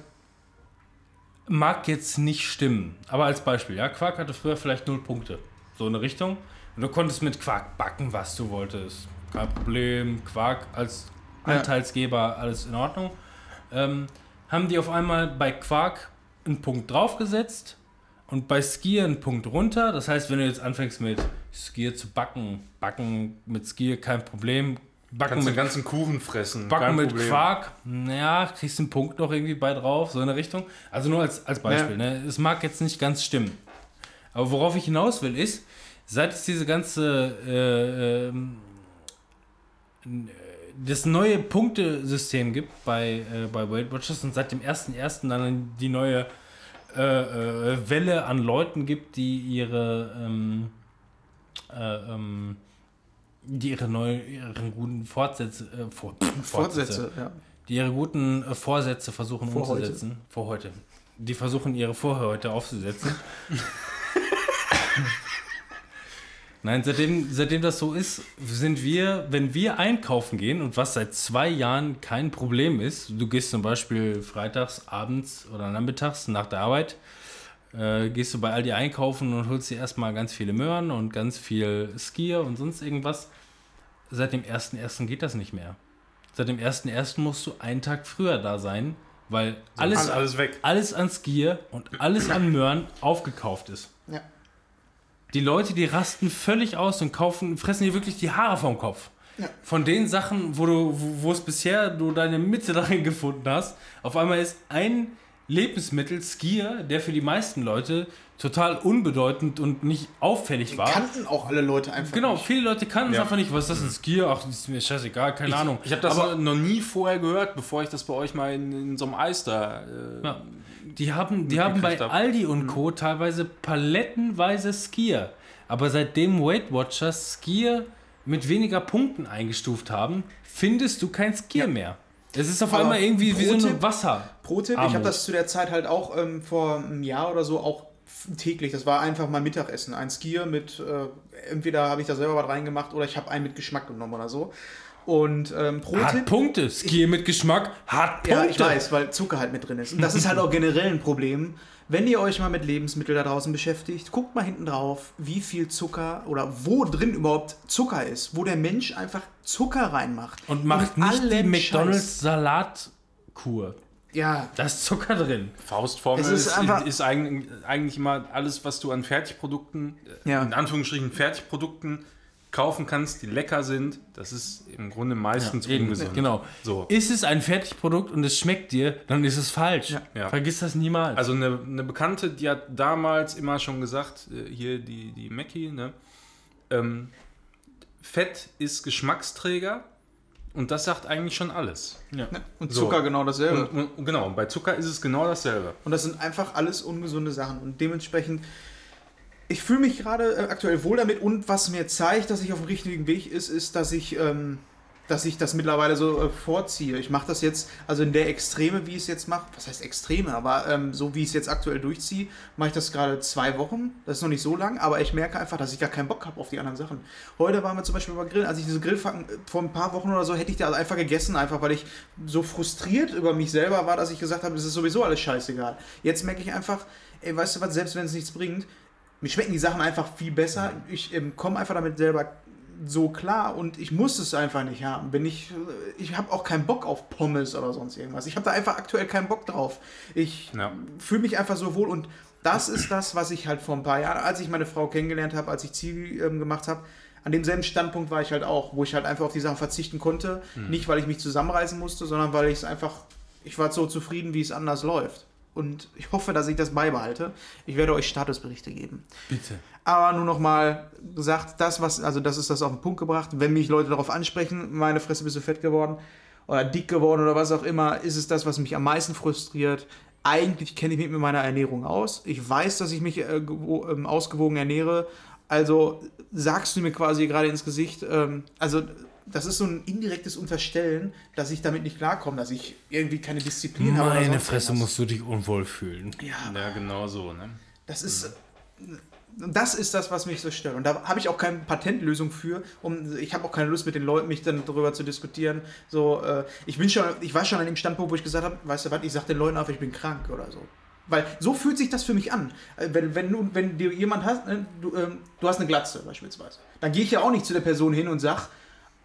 C: mag jetzt nicht stimmen, aber als Beispiel, ja, Quark hatte früher vielleicht null Punkte, so eine Richtung. Und du konntest mit Quark backen, was du wolltest. Kein Problem, Quark als
B: Ja.
C: Anteilsgeber, alles in Ordnung. Ähm, haben die auf einmal bei Quark einen Punkt draufgesetzt und bei Skier einen Punkt runter. Das heißt, wenn du jetzt anfängst mit Skier zu backen, backen mit Skier kein Problem. Backen
A: Kannst den
C: mit
A: ganzen Kuchen fressen.
C: Backen
A: kein
C: mit
A: Problem.
C: Quark, naja, kriegst du einen Punkt noch irgendwie bei drauf, so in der Richtung. Also nur als, als Beispiel, ne? Es mag jetzt nicht ganz stimmen. Aber worauf ich hinaus will, ist, seit es diese ganze, äh, ähm, das neue Punktesystem gibt bei, äh, bei Weight Watchers und seit dem 1.1. dann die neue äh, äh, Welle an Leuten gibt, die ihre, ähm, äh, ähm, die ihre neuen, ihren guten Fortsätze, äh, vor,
B: Fortsätze, ja.
C: die ihre guten äh, Vorsätze versuchen
B: Vorhäute.
C: umzusetzen. Vor heute. Die versuchen ihre Vorhäute aufzusetzen. Nein, seitdem, seitdem das so ist, sind wir, wenn wir einkaufen gehen und was seit zwei Jahren kein Problem ist, du gehst zum Beispiel freitags, abends oder nachmittags nach der Arbeit, äh, gehst du bei Aldi einkaufen und holst dir erstmal ganz viele Möhren und ganz viel Skier und sonst irgendwas. Seit dem 1.1. geht das nicht mehr. Seit dem 1.1. musst du einen Tag früher da sein, weil alles,
A: alles weg.
C: alles an Skier und alles an Möhren aufgekauft ist. Die Leute, die rasten völlig aus und kaufen, fressen dir wirklich die Haare vom Kopf.
B: Ja.
C: Von den Sachen, wo du, wo, wo es bisher du deine Mitte darin gefunden hast, auf einmal ist ein Lebensmittel Skier, der für die meisten Leute total unbedeutend und nicht auffällig war.
B: Kannten auch alle Leute einfach.
C: genau,
B: nicht.
C: viele Leute kannten es
A: Ja.
C: einfach nicht. Was ist das, ein Skier? Ach, das ist mir scheißegal, keine Ahnung.
A: Ich habe das
C: Aber
A: noch nie vorher gehört, bevor ich das bei euch mal in, in so einem Eister. Äh,
C: Ja. Die haben, die haben bei
A: hab.
C: Aldi und Co. teilweise palettenweise Skier. Aber seitdem Weight Watchers Skier mit weniger Punkten eingestuft haben, findest du kein Skier mehr. Es ist auf
B: Aber
C: einmal irgendwie wie so ein Wasser.
B: Pro-Tipp, ich
C: Armut.
B: habe das zu der Zeit halt auch ähm, vor einem Jahr oder so auch täglich. Das war einfach mein Mittagessen. Ein Skier mit, äh, entweder habe ich da selber was reingemacht oder ich habe einen mit Geschmack genommen oder so. Und ähm,
C: Hat
B: Pro-Tipp.
C: Punkte. Skier mit Geschmack hat Punkte.
B: Ja, ich weiß, weil Zucker halt mit drin ist. Und das ist halt auch generell ein Problem. Wenn ihr euch mal mit Lebensmitteln da draußen beschäftigt, guckt mal hinten drauf, wie viel Zucker oder wo drin überhaupt Zucker ist, wo der Mensch einfach Zucker reinmacht.
C: Und macht nicht die
B: allen
C: McDonalds Salatkur.
B: Scheiß. Ja,
C: Da ist Zucker drin.
A: Faustformel
B: Es ist
A: ist,
B: einfach-
A: ist eigentlich, eigentlich immer alles, was du an Fertigprodukten, äh,
B: Ja.
A: in Anführungsstrichen Fertigprodukten kaufen kannst, die lecker sind. Das ist im Grunde meistens
C: Eben,
A: ungesund.
C: Genau.
A: So.
C: Ist es ein Fertigprodukt und es schmeckt dir, dann ist es falsch.
A: Ja.
C: Vergiss das niemals.
A: Also eine, eine Bekannte, die hat damals immer schon gesagt, äh, hier die, die Mackie, ne? ähm, Fett ist Geschmacksträger und das sagt eigentlich schon alles.
C: ja.
B: und
A: So.
B: Zucker genau dasselbe.
A: Und, und, genau, und bei Zucker ist es genau dasselbe.
B: Und das sind einfach alles ungesunde Sachen. Und dementsprechend, ich fühle mich gerade äh, aktuell wohl damit. Und was mir zeigt, dass ich auf dem richtigen Weg ist, ist, dass ich, ähm, dass ich das mittlerweile so äh, vorziehe. Ich mache das jetzt, also in der Extreme, wie ich es jetzt mache, was heißt Extreme, aber ähm, so wie ich es jetzt aktuell durchziehe, mache ich das gerade zwei Wochen. Das ist noch nicht so lang, aber ich merke einfach, dass ich gar keinen Bock habe auf die anderen Sachen. Heute waren wir zum Beispiel beim Grillen, als ich diese Grillfacken äh, vor ein paar Wochen oder so hätte ich da einfach gegessen, einfach weil ich so frustriert über mich selber war, dass ich gesagt habe, das ist sowieso alles scheißegal. Jetzt merke ich einfach, ey, weißt du was, selbst wenn es nichts bringt, mir schmecken die Sachen einfach viel besser. Ich ähm, komme einfach damit selber so klar und ich muss es einfach nicht haben. Bin ich, ich habe auch keinen Bock auf Pommes oder sonst irgendwas. Ich habe da einfach aktuell keinen Bock drauf. Ich
A: Ja.
B: fühle mich einfach so wohl und das ist das, was ich halt vor ein paar Jahren, als ich meine Frau kennengelernt habe, als ich Zivi ähm, gemacht habe, an demselben Standpunkt war ich halt auch, wo ich halt einfach auf die Sachen verzichten konnte. Nicht, weil ich mich zusammenreißen musste, sondern weil ich es einfach, ich war so zufrieden, wie es anders läuft. Und ich hoffe, dass ich das beibehalte. Ich werde euch Statusberichte geben.
C: Bitte.
B: Aber nur noch mal gesagt, das was, also das ist das auf den Punkt gebracht. Wenn mich Leute darauf ansprechen, meine Fresse bist du fett geworden oder dick geworden oder was auch immer, ist es das, was mich am meisten frustriert. Eigentlich kenne ich mich mit meiner Ernährung aus. Ich weiß, dass ich mich äh, ähm, ausgewogen ernähre. Also sagst du mir quasi gerade ins Gesicht, ähm, also das ist so ein indirektes Unterstellen, dass ich damit nicht klarkomme, dass ich irgendwie keine Disziplin habe. oder
C: Meine Fresse
B: irgendwas.
C: musst du dich unwohl fühlen.
B: Ja,
A: Ja, genau so. Ne?
B: das ist. Das ist das, was mich so stört. Und da habe ich auch keine Patentlösung für. Um, ich habe auch keine Lust, mit den Leuten mich dann darüber zu diskutieren. So, äh, ich bin schon, ich war schon an dem Standpunkt, wo ich gesagt habe, weißt du was, ich sage den Leuten auf, ich bin krank oder so. Weil so fühlt sich das für mich an. Äh, Wenn, wenn, du, wenn dir jemand hast, ne, du, ähm, du hast eine Glatze beispielsweise, dann gehe ich ja auch nicht zu der Person hin und sag,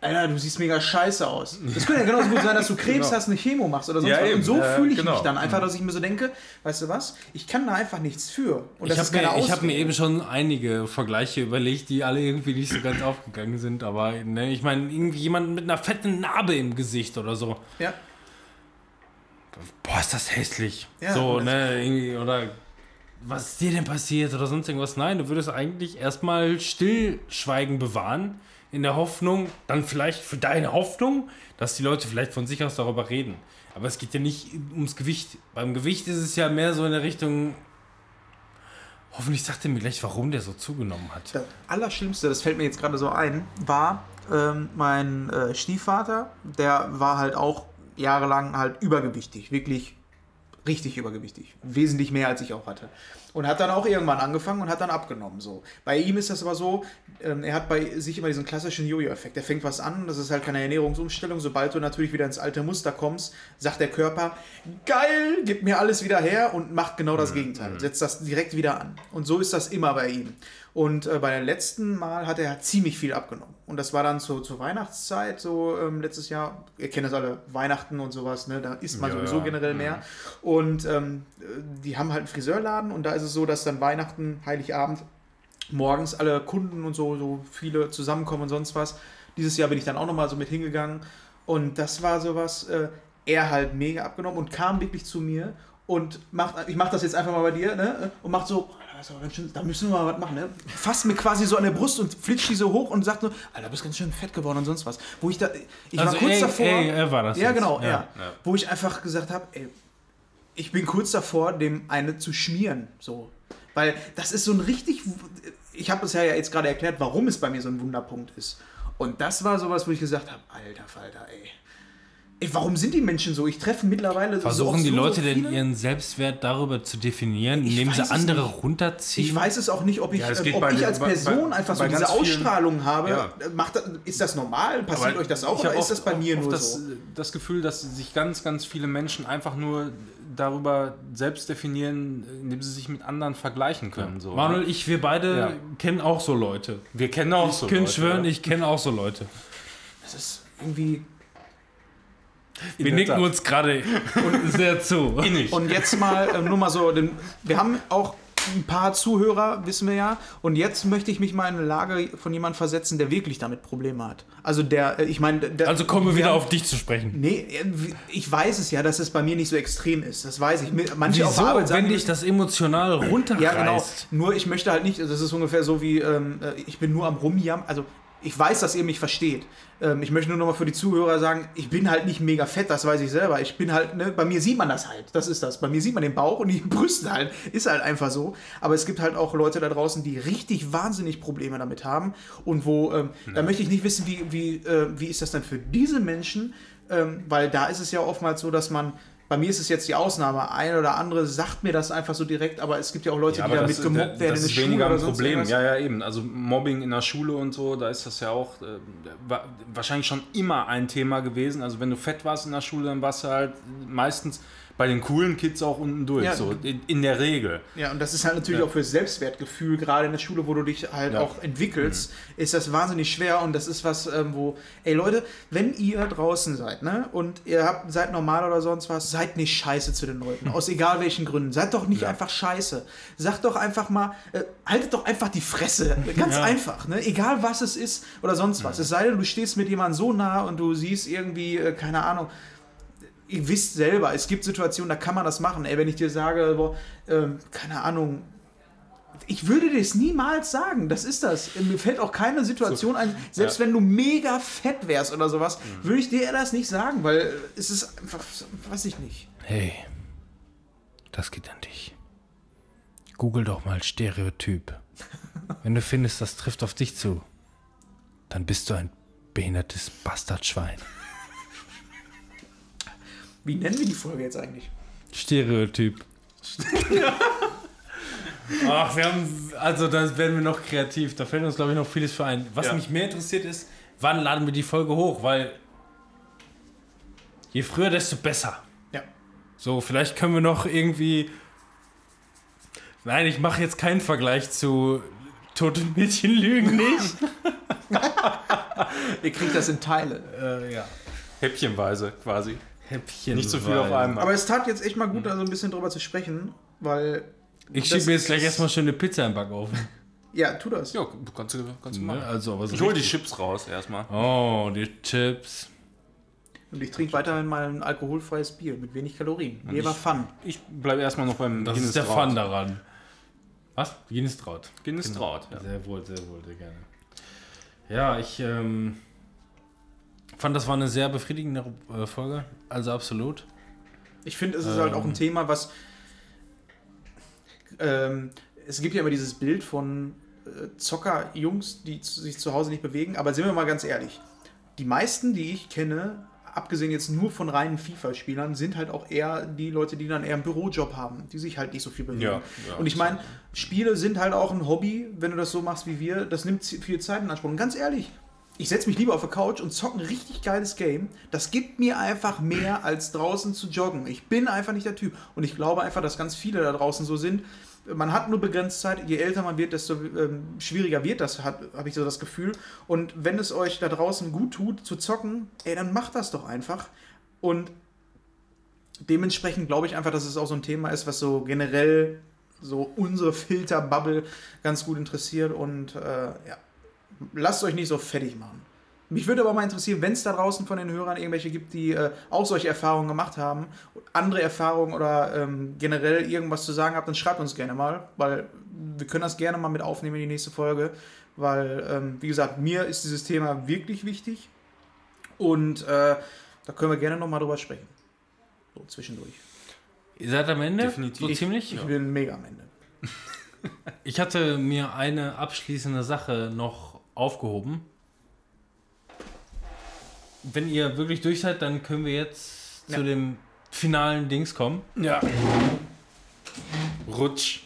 B: Alter, du siehst mega scheiße aus. Das könnte ja genauso gut sein, dass du Krebs
A: Genau.
B: hast, eine Chemo machst oder sonst
A: Ja,
B: was.
A: eben.
B: Und so
A: Ja,
B: fühle ich
A: genau.
B: mich dann einfach, dass ich mir so denke, weißt du was, ich kann da einfach nichts für. Und
C: Ich habe mir, ich hab mir eben schon einige Vergleiche überlegt, die alle irgendwie nicht so ganz aufgegangen sind. Aber ne, ich meine, irgendwie jemand mit einer fetten Narbe im Gesicht oder so.
B: Ja.
C: Boah, ist das hässlich.
B: Ja,
C: so, ne, irgendwie, oder was ist dir denn passiert oder sonst irgendwas? Nein, du würdest eigentlich erstmal Stillschweigen bewahren, in der Hoffnung, dann vielleicht für deine Hoffnung, dass die Leute vielleicht von sich aus darüber reden. Aber es geht ja nicht ums Gewicht. Beim Gewicht ist es ja mehr so in der Richtung, Hoffentlich sagt er mir gleich, warum der so zugenommen hat.
B: Das Allerschlimmste, das fällt mir jetzt gerade so ein, war ähm, mein äh, Stiefvater, der war halt auch jahrelang halt übergewichtig, wirklich richtig übergewichtig. Wesentlich mehr, als ich auch hatte. Und hat dann auch irgendwann angefangen und hat dann abgenommen. So. Bei ihm ist das aber so, ähm, er hat bei sich immer diesen klassischen Jojo-Effekt. Er fängt was an, das ist halt keine Ernährungsumstellung. Sobald du natürlich wieder ins alte Muster kommst, sagt der Körper, geil, gib mir alles wieder her und macht genau das Gegenteil. Setzt das direkt wieder an. Und so ist das immer bei ihm. Und äh, bei dem letzten Mal hat er ziemlich viel abgenommen. Und das war dann so zur Weihnachtszeit, so ähm, letztes Jahr. Ihr kennt das alle, Weihnachten und sowas, ne? Da isst man
A: Ja,
B: sowieso
A: ja.
B: generell mehr. Und ähm, die haben halt einen Friseurladen und da ist es so, dass dann Weihnachten, Heiligabend, morgens alle Kunden und so, so viele zusammenkommen und sonst was. Dieses Jahr bin ich dann auch nochmal so mit hingegangen. Und das war sowas, äh, er halt mega abgenommen und kam wirklich zu mir und macht, ich mach das jetzt einfach mal bei dir, ne? Und macht so, aber ganz schön, da müssen wir mal was machen, ne? Fasst mir quasi so an der Brust und flitscht die so hoch und sagt nur, Alter, du bist ganz schön fett geworden und sonst was. Wo ich da, ich
C: Also
B: war kurz
C: ey,
B: davor.
C: ey, er war das
B: Ja,
C: jetzt.
B: genau,
C: Ja,
B: ja,
A: ja.
B: Wo ich einfach gesagt habe, ey, ich bin kurz davor, dem eine zu schmieren, so. Weil das ist so ein richtig, ich habe es ja jetzt gerade erklärt, warum es bei mir so ein Wunderpunkt ist. Und das war sowas, wo ich gesagt habe, alter Falter, ey. Ey. Warum sind die Menschen so? Ich treffe mittlerweile so
C: Versuchen
B: oft
C: die
B: so,
C: Leute
B: so
C: denn ihren Selbstwert darüber zu definieren,
B: Ich
C: indem sie andere
B: nicht.
C: runterziehen?
B: Ich weiß es auch nicht, ob ich,
A: Ja,
B: äh, ob ich
A: den-
B: als Person
A: bei-
B: einfach so
A: bei
B: diese
A: ganz vielen-
B: Ausstrahlung habe.
A: Ja.
B: Macht das, ist das normal? Passiert
A: Aber
B: euch das auch
A: ich
B: oder ist
A: oft-
B: das bei mir nur
A: das,
B: so?
A: das Gefühl, dass sich ganz, ganz viele Menschen einfach nur darüber selbst definieren, indem sie sich mit anderen vergleichen können. So,
C: Manuel,
A: ne?
C: ich, wir beide
A: Ja.
C: kennen auch so Leute.
A: wir kennen auch
C: Ich
A: so.
C: kann
A: Leute,
C: schwören,
A: ja.
C: ich kenne auch so Leute.
B: Das ist irgendwie.
C: Wir nicken
A: Tat.
C: uns gerade sehr zu.
A: Innig.
B: Und jetzt mal ähm, nur mal so, denn wir haben auch ein paar Zuhörer, wissen wir ja. Und jetzt möchte ich mich mal in eine Lage von jemandem versetzen, der wirklich damit Probleme hat. Also der, äh, ich meine, der-
C: Also kommen wir wieder
B: haben-
C: auf dich zu sprechen.
B: Nee, äh, ich weiß es ja, dass es bei mir nicht so extrem ist. Das weiß ich. Manche auf
C: Wieso,
B: der Arbeit sagen,
C: wenn dich das emotional runterreißt?
B: Ja, genau. Nur ich möchte halt nicht, also das ist ungefähr so wie, ähm, äh, ich bin nur am Rumjammern. Also ich weiß, dass ihr mich versteht. Ähm, ich möchte nur noch mal für die Zuhörer sagen, ich bin halt nicht mega fett, das weiß ich selber. Ich bin halt, ne, bei mir sieht man das halt. Das ist das. Bei mir sieht man den Bauch und die Brüste halt. Ist halt einfach so. Aber es gibt halt auch Leute da draußen, die richtig wahnsinnig Probleme damit haben. Und wo, ähm, da möchte ich nicht wissen, wie, wie, äh, wie ist das dann für diese Menschen? Ähm, weil da ist es ja oftmals so, dass man, bei mir ist es jetzt die Ausnahme, ein oder andere sagt mir das einfach so direkt, aber es gibt ja auch Leute,
A: Ja,
B: die damit
A: das,
B: gemobbt
A: das
B: werden in
A: ist
B: der Schule
A: weniger
B: oder
A: ein Problem.
B: irgendwas.
A: Ja, ja, eben. Also Mobbing in der Schule und so, da ist das ja auch äh, wa- wahrscheinlich schon immer ein Thema gewesen. Also wenn du fett warst in der Schule, dann warst du halt meistens bei den coolen Kids auch unten durch.
B: Ja.
A: So in, in der Regel.
B: Ja, und das ist halt natürlich
A: Ja.
B: auch fürs Selbstwertgefühl, gerade in der Schule, wo du dich halt
A: Ja. Mhm.
B: auch entwickelst, ist das wahnsinnig schwer und das ist was, ähm, wo, ey Leute, wenn ihr draußen seid, ne, und ihr habt, seid normal oder sonst was, seid nicht scheiße zu den Leuten, aus egal welchen Gründen. Seid doch nicht einfach scheiße. Sagt doch einfach mal, äh, haltet doch einfach die Fresse. Ganz einfach, ne, egal was es ist oder sonst was. Es sei denn, du stehst mit jemandem so nah und du siehst irgendwie, äh, keine Ahnung, ihr wisst selber, es gibt Situationen, da kann man das machen. Ey, wenn ich dir sage, boah, ähm, keine Ahnung, ich würde dir es niemals sagen. Das ist das. Mir fällt auch keine Situation ein, selbst wenn du mega fett wärst oder sowas, würde ich dir das nicht sagen, weil es ist einfach, weiß ich nicht.
C: Hey, das geht an dich. Google doch mal Stereotyp. Wenn du findest, das trifft auf dich zu, dann bist du ein behindertes Bastardschwein.
B: Wie nennen wir die Folge jetzt eigentlich?
C: Stereotyp. Ach, wir haben, also da werden wir noch kreativ. Da fällt uns, glaube ich, noch vieles für ein. Was
A: Ja.
C: mich mehr interessiert ist, wann laden wir die Folge hoch? Weil je früher, desto besser.
B: Ja.
C: So, vielleicht können wir noch irgendwie. Nein, ich mache jetzt keinen Vergleich zu Tote Mädchen lügen nicht.
B: Ihr kriegt das in Teile.
C: äh, ja.
A: Häppchenweise quasi.
C: Häppchen.
A: Nicht so viel auf einmal.
B: Aber es tat jetzt echt mal gut, da so ein bisschen drüber zu sprechen, weil.
C: Ich
B: das
C: schiebe mir jetzt gleich erstmal schön eine Pizza im Backofen.
B: Ja, tu das.
A: ja, kannst du, kannst du
C: Ne?
A: machen.
C: Also, aber so
A: Ich hol die Chips raus erstmal.
C: Oh, die Chips.
B: Und ich trinke weiterhin mal ein alkoholfreies Bier mit wenig Kalorien. Leber
A: ich-
B: Fun.
A: Ich bleibe erstmal noch beim
C: Das
A: Guinness
C: ist der
A: Draut.
C: Fun daran. Was? Guinness Traut.
A: Guinness Traut, ja.
C: Sehr wohl, sehr wohl, sehr gerne. Ja, ich ähm, fand, das war eine sehr befriedigende äh, Folge. Also absolut.
B: Ich finde, es ist halt auch ein
C: Ähm.
B: Thema, was ähm, es gibt ja immer dieses Bild von äh, Zocker-Jungs, die sich zu Hause nicht bewegen, aber sind wir mal ganz ehrlich, die meisten, die ich kenne, abgesehen jetzt nur von reinen FIFA-Spielern, sind halt auch eher die Leute, die dann eher einen Bürojob haben, die sich halt nicht so viel bewegen.
A: Ja, ja,
B: und ich meine, Spiele sind halt auch ein Hobby, wenn du das so machst wie wir, das nimmt viel Zeit in Anspruch. Und ganz ehrlich, ich setze mich lieber auf der Couch und zocke ein richtig geiles Game. Das gibt mir einfach mehr als draußen zu joggen. Ich bin einfach nicht der Typ. Und ich glaube einfach, dass ganz viele da draußen so sind. Man hat nur begrenzt Zeit. Je älter man wird, desto ähm, schwieriger wird das, habe ich so das Gefühl. Und wenn es euch da draußen gut tut, zu zocken, ey, dann macht das doch einfach. Und dementsprechend glaube ich einfach, dass es auch so ein Thema ist, was so generell so unsere Filterbubble ganz gut interessiert. Und äh, ja, lasst euch nicht so fertig machen. Mich würde aber mal interessieren, wenn es da draußen von den Hörern irgendwelche gibt, die äh, auch solche Erfahrungen gemacht haben, andere Erfahrungen oder ähm, generell irgendwas zu sagen habt, dann schreibt uns gerne mal, weil wir können das gerne mal mit aufnehmen in die nächste Folge, weil, ähm, wie gesagt, mir ist dieses Thema wirklich wichtig und äh, da können wir gerne nochmal drüber sprechen. So zwischendurch.
C: Ihr seid am Ende?
A: Definitiv.
C: So ziemlich?
B: Ich bin mega am Ende.
C: Ich hatte mir eine abschließende Sache noch aufgehoben. Wenn ihr wirklich durch seid, dann können wir jetzt
B: Ja.
C: zu dem finalen Dings kommen.
A: Ja. Rutsch.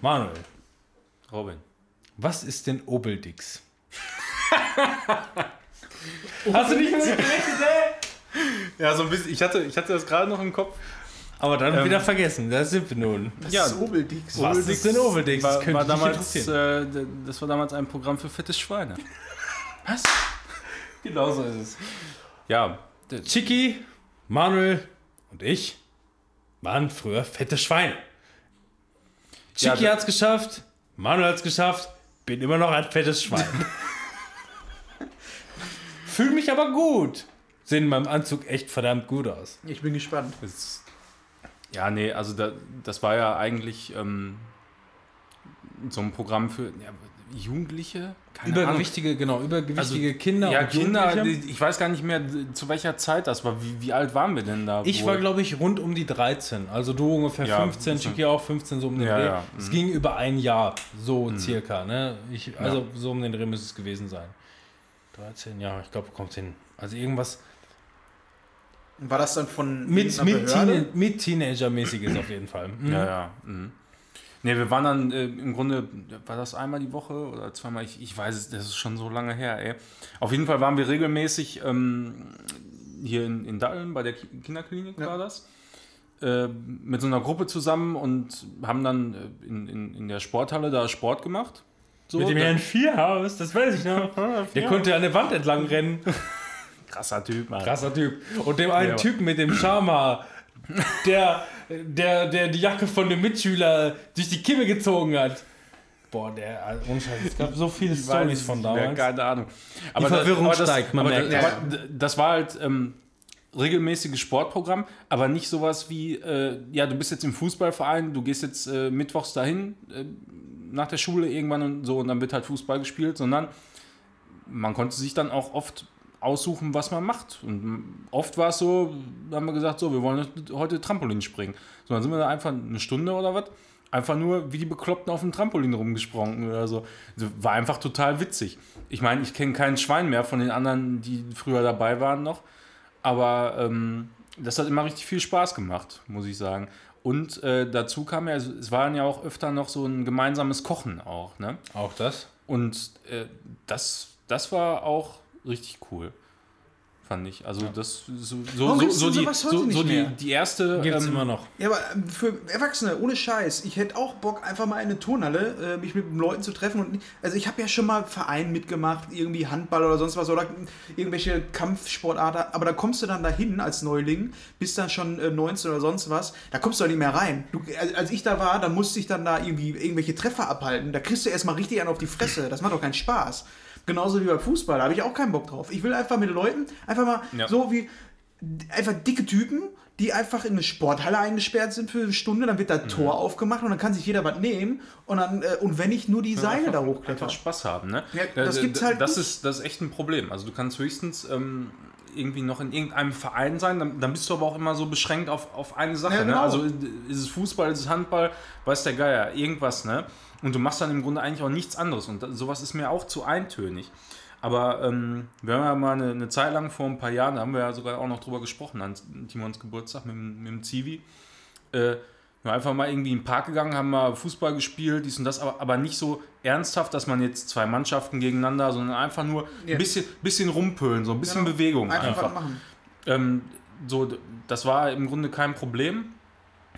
C: Manuel,
A: Robin.
C: was ist denn Obeldix? Hast du nicht mehr
A: Ja, so ein bisschen. Ich hatte, ich hatte das gerade noch im Kopf.
C: Aber dann
A: Ähm,
C: wieder vergessen. Da sind wir nun.
B: Das
A: Ja,
B: ist Obeldix.
C: Was ist denn Obeldix? Das
A: War,
C: könnte
A: war damals,
C: interessieren.
A: äh, das war damals ein Programm für fette Schweine.
C: Was? Genau so ist es.
A: Ja,
C: Chicky, Manuel und ich waren früher fette Schweine.
A: Ja,
C: Chicky
A: da-
C: hat's geschafft, Manuel hat's geschafft, bin immer noch ein fettes Schwein. Fühl mich aber gut. Sehen in meinem Anzug echt verdammt gut aus.
B: Ich bin gespannt.
A: es, ja, nee, also da, das war ja eigentlich ähm, so ein Programm für ja, Jugendliche. Keine Ahnung.
C: Übergewichtige, genau, übergewichtige Kinder
A: Ja, Kinder, ich weiß gar nicht mehr, zu welcher Zeit das war. Wie, wie alt waren wir denn da?
C: Ich war, glaube ich, rund um die 13. Also du ungefähr
A: Ja,
C: 15,
A: bisschen.
C: Chicky auch 15, so um den
A: Ja,
C: Dreh.
A: ja,
C: Es
A: mhm.
C: ging über ein Jahr, so circa. Ne? Ich, also so um den Dreh müsste es gewesen sein. 13, ja, ich glaube, kommt hin. Also irgendwas
B: War das dann von
C: mit, mit? Teen, mit Teenager-mäßiges auf jeden Fall. Mhm.
A: Ja, ja. Mhm. Nee, wir waren dann äh, im Grunde, war das einmal die Woche oder zweimal? Ich, ich weiß es, das ist schon so lange her, ey. Auf jeden Fall waren wir regelmäßig ähm, hier in, in Datteln bei der Ki- Kinderklinik,
B: Ja.
A: war das. Äh, mit so einer Gruppe zusammen und haben dann äh, in, in, in der Sporthalle da Sport gemacht. So,
C: Mit dem Herrn Vierhaus, das weiß ich noch. Der konnte an der Wand entlang rennen.
A: krasser Typ, Mann.
C: Krasser Typ. Und dem einen
A: Ja.
C: Typen mit dem Schama, der, der, der die Jacke von dem Mitschüler durch die Kimme gezogen hat. Boah, der, also es gab so viele Stories
A: es
C: von damals.
A: Keine Ahnung. Aber
C: Verwirrung
A: aber
C: steigt, man
A: aber
C: merkt
A: das, d- das war halt ähm, regelmäßiges Sportprogramm, aber nicht sowas wie, äh, ja, du bist jetzt im Fußballverein, du gehst jetzt äh, mittwochs dahin äh, nach der Schule irgendwann und so und dann wird halt Fußball gespielt, sondern man konnte sich dann auch oft aussuchen, was man macht. Und oft war es so, da haben wir gesagt, so, wir wollen heute Trampolin springen. So, dann sind wir da einfach eine Stunde oder was, einfach nur wie die Bekloppten auf dem Trampolin rumgesprungen oder so. Also, War einfach total witzig. Ich meine, ich kenne keinen Schwein mehr von den anderen, die früher dabei waren noch. Aber ähm, das hat immer richtig viel Spaß gemacht, muss ich sagen. Und äh, dazu kam ja, also es waren ja auch öfter noch so ein gemeinsames Kochen auch, ne?
C: Auch das?
A: Und äh, das, das war auch richtig cool, fand ich. Also das so, so,
B: Warum
A: so, so, die,
B: sowas heute
A: so,
B: nicht
A: so die, die erste.
C: Gibt's
A: ähm,
C: immer noch.
B: Ja, aber ähm, für Erwachsene, ohne Scheiß, ich hätte auch Bock, einfach mal in eine Turnhalle, äh, mich mit Leuten zu treffen. Und, also ich habe ja schon mal Verein mitgemacht, irgendwie Handball oder sonst was oder irgendwelche Kampfsportarten, aber da kommst du dann dahin als Neuling, bist dann schon äh, 19 oder sonst was, da kommst du doch nicht mehr rein. Du, als- als ich da war, da musste ich dann da irgendwie irgendwelche Treffer abhalten. Da kriegst du erstmal richtig einen auf die Fresse. Das macht doch keinen Spaß. Genauso wie beim Fußball, da habe ich auch keinen Bock drauf. Ich will einfach mit Leuten, einfach mal
A: Ja.
B: so wie einfach dicke Typen, die einfach in eine Sporthalle eingesperrt sind für eine Stunde, dann wird da Tor aufgemacht und dann kann sich jeder was nehmen und dann äh, und wenn ich nur die Seile da hochklettern.
A: einfach Spaß haben, ne?
B: Ja, das
A: Äh,
B: gibt's halt
A: das
B: nicht.
A: ist das ist echt ein Problem. Also du kannst höchstens ähm, irgendwie noch in irgendeinem Verein sein, dann, dann bist du aber auch immer so beschränkt auf, auf eine Sache.
B: Ja,
A: ne?
B: genau.
A: Also ist es Fußball, ist es Handball, weiß der Geier, irgendwas, ne? Und du machst dann im Grunde eigentlich auch nichts anderes. Und sowas ist mir auch zu eintönig. Aber ähm, wir haben ja mal eine, eine Zeit lang vor ein paar Jahren, da haben wir ja sogar auch noch drüber gesprochen, an Timons Geburtstag mit, dem- mit dem Zivi. Äh, wir sind einfach mal irgendwie in den Park gegangen, haben mal Fußball gespielt, dies und das, aber, aber nicht so ernsthaft, dass man jetzt zwei Mannschaften gegeneinander, sondern einfach nur ein bisschen, bisschen rumpölen, so ein bisschen
B: Genau.
A: Bewegung
B: Einfach,
A: einfach.
B: machen.
A: Ähm, so, das war im Grunde kein Problem.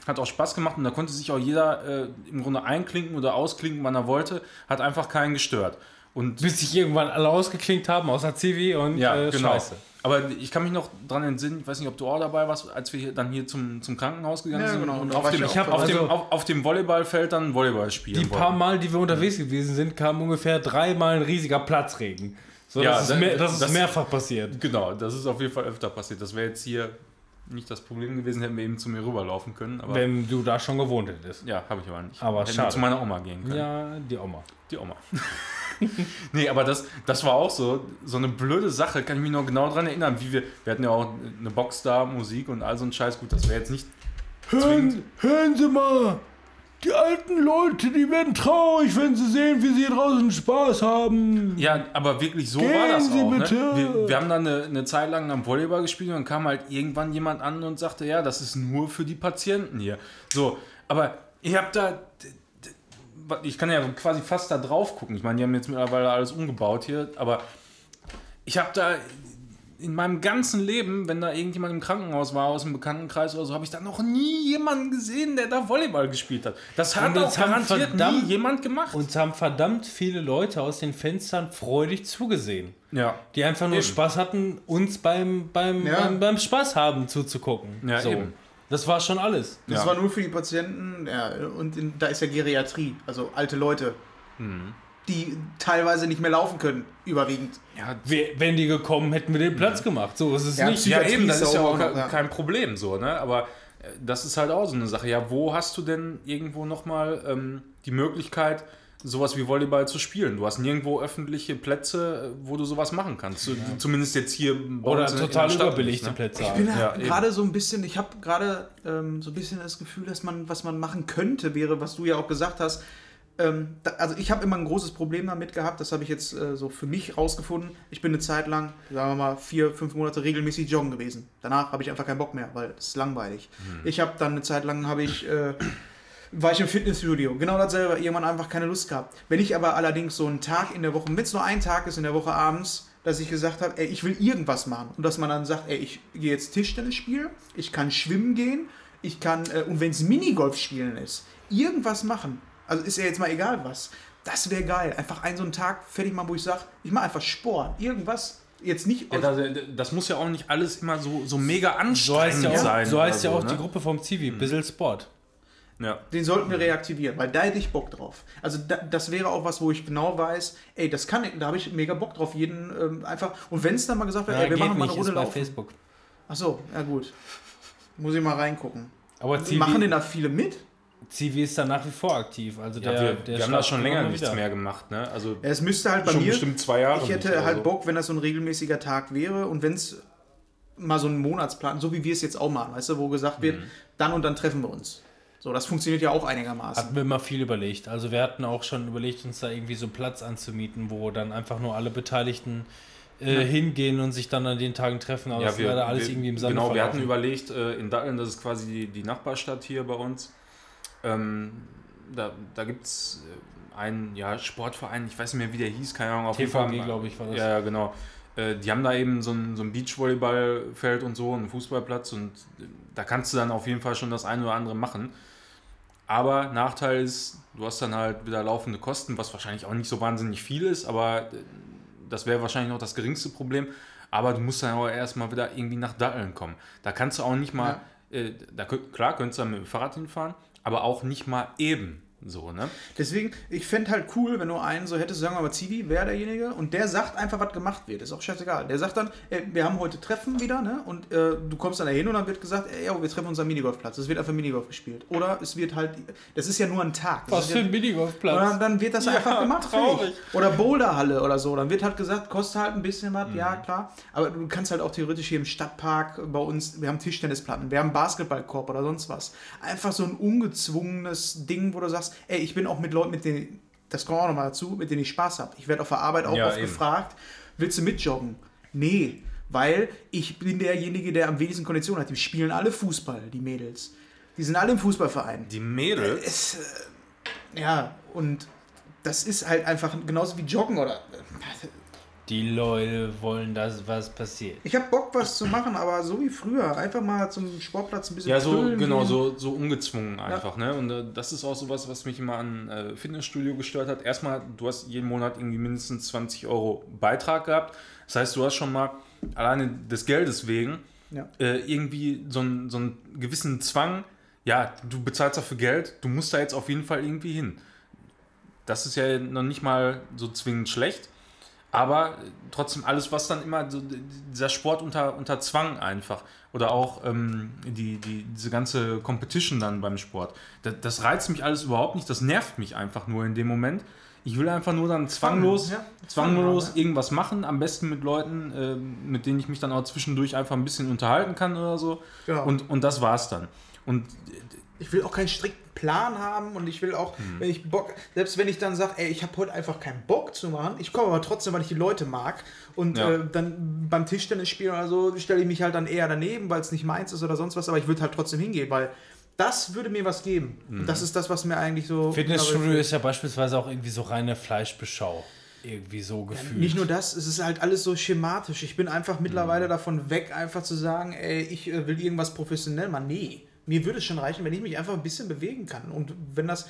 A: Hat auch Spaß gemacht und da konnte sich auch jeder äh, im Grunde einklinken oder ausklinken, wann er wollte. Hat einfach keinen gestört. Und
C: Bis sich irgendwann alle ausgeklinkt haben, außer Zivi und
A: ja,
C: äh,
A: genau.
C: Scheiße.
A: Aber ich kann mich noch dran entsinnen, ich weiß nicht, ob du auch dabei warst, als wir hier, dann hier zum, zum Krankenhaus gegangen
B: Ja,
A: sind
B: genau.
A: und auf dem, auf,
C: dabei.
A: dem,
C: Also-
A: auf, auf dem Volleyballfeld dann Volleyball spielen
C: Die paar. Mal, die wir unterwegs gewesen sind, kam ungefähr dreimal ein riesiger Platzregen. So,
A: Ja,
C: das, ist
A: das-
C: mehr, das ist
A: das-
C: mehrfach passiert.
A: Genau, das ist auf jeden Fall öfter passiert. Das wäre jetzt hier nicht das Problem gewesen, hätten wir eben zu mir rüberlaufen können. Aber
C: Wenn du da schon gewohnt hättest.
A: ja, habe ich aber nicht.
C: Aber
A: Hätten wir
C: schade.
A: zu meiner Oma gehen können.
C: Ja, die Oma.
A: Die Oma. nee, aber das, das war auch so, so eine blöde Sache, kann ich mich noch genau daran erinnern, wie wir, wir hatten ja auch eine Box da, Musik und all so ein Scheiß, gut, das wäre jetzt nicht zwingend.
C: hören Sie mal! Die alten Leute, die werden traurig, wenn sie sehen, wie sie draußen Spaß haben.
A: Ja, aber wirklich so
C: Gehen
A: war das
C: Sie
A: auch.
C: bitte.
A: Ne? Wir, wir haben dann eine, eine Zeit lang am Volleyball gespielt und dann kam halt irgendwann jemand an und sagte, ja, das ist nur für die Patienten hier. So, aber ich habe da, ich kann ja quasi fast da drauf gucken. Ich meine, die haben jetzt mittlerweile alles umgebaut hier, aber ich habe da in meinem ganzen Leben, wenn da irgendjemand im Krankenhaus war aus dem Bekanntenkreis oder so, habe ich da noch nie jemanden gesehen, der da Volleyball gespielt hat. Das hat
C: Und
A: auch garantiert
C: verdammt-
A: nie jemand gemacht.
C: Uns haben verdammt viele Leute aus den Fenstern freudig zugesehen.
A: ja.
C: Die einfach nur
A: Eben.
C: Spaß hatten, uns beim, beim,
B: Ja.
C: beim, beim Spaß haben zuzugucken.
A: Ja,
C: so.
A: eben.
C: Das war schon alles.
B: Das
A: Ja.
B: war nur für die Patienten, ja, und in, da ist ja Geriatrie, also alte Leute,
A: Mhm.
B: Die teilweise nicht mehr laufen können, überwiegend.
A: Ja,
C: wenn die gekommen, hätten wir den Platz gemacht. So ist es
B: Ja,
C: nicht.
A: Ja, eben, das
B: ist
A: ist ja
B: auch
A: auch
B: noch,
A: ke-
B: ja.
A: kein Problem so, ne? Aber äh, das ist halt auch so eine Sache. Ja, wo hast du denn irgendwo nochmal ähm, die Möglichkeit, sowas wie Volleyball zu spielen? Du hast nirgendwo öffentliche Plätze, äh, wo du sowas machen kannst. So, Zumindest jetzt hier bei
C: Oder
A: uns in- in
C: total
A: der Stadt
C: überbelegte
A: ne?
C: Plätze.
B: Ich bin.
A: Ja,
B: halt
A: eben.
B: gerade so ein bisschen, ich habe gerade ähm, so ein bisschen das Gefühl, dass man, was man machen könnte, wäre, was du ja auch gesagt hast. Ähm, da, also ich habe immer ein großes Problem damit gehabt, das habe ich jetzt äh, so für mich rausgefunden. Ich bin eine Zeit lang, sagen wir mal, vier, fünf Monate regelmäßig joggen gewesen. Danach habe ich einfach keinen Bock mehr, weil es ist langweilig. Ich habe dann eine Zeit lang, habe ich, äh, war ich im Fitnessstudio, genau dasselbe, irgendwann einfach keine Lust gehabt. Wenn ich aber allerdings so einen Tag in der Woche, wenn es nur ein Tag ist in der Woche abends, dass ich gesagt habe, ey, ich will irgendwas machen. Und dass man dann sagt, ey, ich gehe jetzt Tischtennis spielen, ich kann schwimmen gehen, ich kann, äh, und wenn es Minigolf spielen ist, irgendwas machen. Also ist ja jetzt mal egal was. Das wäre geil. Einfach einen so einen Tag fertig machen, wo ich sage, ich mache einfach Sport. Irgendwas. Jetzt nicht.
A: Ja, das, das muss ja auch nicht alles immer so, so mega
C: So
A: anstrengend
C: heißt ja auch,
A: sein.
C: so heißt ja auch die
A: ne?
C: Gruppe vom Zivi, Bissel Sport.
A: Ja.
B: den sollten wir reaktivieren, weil da hätte ich Bock drauf. Also da, das wäre auch was, wo ich genau weiß, ey, das kann ich, da habe ich mega Bock drauf, jeden ähm, einfach. Und wenn es dann mal gesagt wird, ey, wir machen mal eine Runde laufen.
C: Facebook.
B: Ach so, ja gut. Muss ich mal reingucken.
C: Aber
B: Die
C: Zivi,
B: machen denn da viele mit?
C: Zivi ist da nach wie vor aktiv. Also
A: Ja,
C: der,
A: wir,
C: der
A: wir haben da schon länger
C: mal
A: nichts
C: wieder.
A: mehr gemacht. Ne? Also
B: Ja, es müsste halt bei
A: schon
B: mir.
A: bestimmt zwei Jahre.
B: Ich hätte halt
A: so.
B: Bock, wenn das so ein regelmäßiger Tag wäre und wenn es mal so ein Monatsplan, so wie wir es jetzt auch machen, weißt du, wo gesagt wird,
A: Mhm.
B: dann und dann treffen wir uns. So, das funktioniert ja auch einigermaßen.
C: Hatten wir immer viel überlegt. Also wir hatten auch schon überlegt, uns da irgendwie so einen Platz anzumieten, wo dann einfach nur alle Beteiligten äh, hingehen und sich dann an den Tagen treffen. Aber das ist leider alles
A: wir,
C: irgendwie im Sande
A: Genau, wir hatten überlegt, äh, in Datteln, das ist quasi die, die Nachbarstadt hier bei uns. Ähm, da da gibt es einen ja, Sportverein, ich weiß nicht mehr, wie der hieß, keine Ahnung. Auf
C: TVG, glaube ich, war das.
A: Ja, ja, genau. Äh, die haben da eben so ein, so ein Beachvolleyballfeld und so, einen Fußballplatz und äh, da kannst du dann auf jeden Fall schon das eine oder andere machen. Aber Nachteil ist, du hast dann halt wieder laufende Kosten, was wahrscheinlich auch nicht so wahnsinnig viel ist, aber äh, das wäre wahrscheinlich noch das geringste Problem. Aber du musst dann aber erstmal wieder irgendwie nach Datteln kommen. Da kannst du auch nicht mal, äh, da, klar könntest du dann mit dem Fahrrad hinfahren, aber auch nicht mal eben. So, ne?
B: Deswegen, ich fände halt cool, wenn du einen so hättest, sagen wir mal, Zivi wäre derjenige und der sagt einfach, was gemacht wird. Ist auch scheißegal. Der sagt dann, ey, wir haben heute Treffen wieder, ne? Und äh, du kommst dann dahin und dann wird gesagt, ey, ja, wir treffen uns am Minigolfplatz. Es wird einfach Minigolf gespielt. Oder es wird halt, das ist ja nur ein Tag. Das
C: Was für
B: ja,
C: ein Minigolfplatz.
B: Oder dann wird das
C: Ja,
B: einfach gemacht.
C: traurig.
B: Oder Boulderhalle oder so. Dann wird halt gesagt, kostet halt ein bisschen was,
C: Mhm.
B: ja klar. Aber du kannst halt auch theoretisch hier im Stadtpark bei uns, wir haben Tischtennisplatten, wir haben Basketballkorb oder sonst was. Einfach so ein ungezwungenes Ding, wo du sagst, ey, ich bin auch mit Leuten, mit denen, das kommt auch nochmal dazu, mit denen ich Spaß habe. Ich werde auf der Arbeit auch
A: Ja,
B: oft
A: eben.
B: gefragt, willst du mitjoggen? Nee. Weil ich bin derjenige, der am wenigsten Kondition hat. Die spielen alle Fußball, die Mädels. Die sind alle im Fußballverein.
A: Die Mädels.
B: Es, äh, ja, und das ist halt einfach genauso wie Joggen oder.
C: Die Leute wollen, dass was passiert.
B: Ich habe Bock, was zu machen, aber so wie früher. Einfach mal zum Sportplatz ein bisschen
A: Ja, so, genau,
B: gehen.
A: so, so ungezwungen einfach, ne? Und äh, das ist auch sowas, was mich immer an äh, Fitnessstudio gestört hat. Erstmal, du hast jeden Monat irgendwie mindestens 20 Euro Beitrag gehabt. Das heißt, du hast schon mal alleine des Geldes wegen
B: Ja.
A: äh, irgendwie so, einen- so einen gewissen Zwang. Ja, du bezahlst dafür Geld, du musst da jetzt auf jeden Fall irgendwie hin. Das ist ja noch nicht mal so zwingend schlecht. Aber trotzdem alles, was dann immer, so dieser Sport unter, unter Zwang einfach. Oder auch ähm, die, die, diese ganze Competition dann beim Sport. Das, das reizt mich alles überhaupt nicht. Das nervt mich einfach nur in dem Moment. Ich will einfach nur dann zwanglos,
B: ja.
A: zwanglos
B: haben,
A: irgendwas machen. Am besten mit Leuten, ähm, mit denen ich mich dann auch zwischendurch einfach ein bisschen unterhalten kann oder so.
B: Genau.
A: Und, und das war's dann. Und
B: Ich will auch keinen strikten Plan haben und ich will auch,
A: Mhm.
B: wenn ich Bock, selbst wenn ich dann sage, ey, ich habe heute einfach keinen Bock zu machen, ich komme aber trotzdem, weil ich die Leute mag und
A: Ja.
B: äh, dann beim Tischtennis spielen oder so stelle ich mich halt dann eher daneben, weil es nicht meins ist oder sonst was, aber ich würde halt trotzdem hingehen, weil das würde mir was geben.
A: Mhm.
B: Und das ist das, was mir eigentlich so.
C: Fitnessstudio ist ja beispielsweise auch irgendwie so reine Fleischbeschau. Irgendwie so gefühlt.
B: Nicht nur das, es ist halt alles so schematisch. Ich bin einfach mittlerweile davon weg, einfach zu sagen, ey, ich äh, will irgendwas professionell machen. Nee, mir würde es schon reichen, wenn ich mich einfach ein bisschen bewegen kann. Und wenn das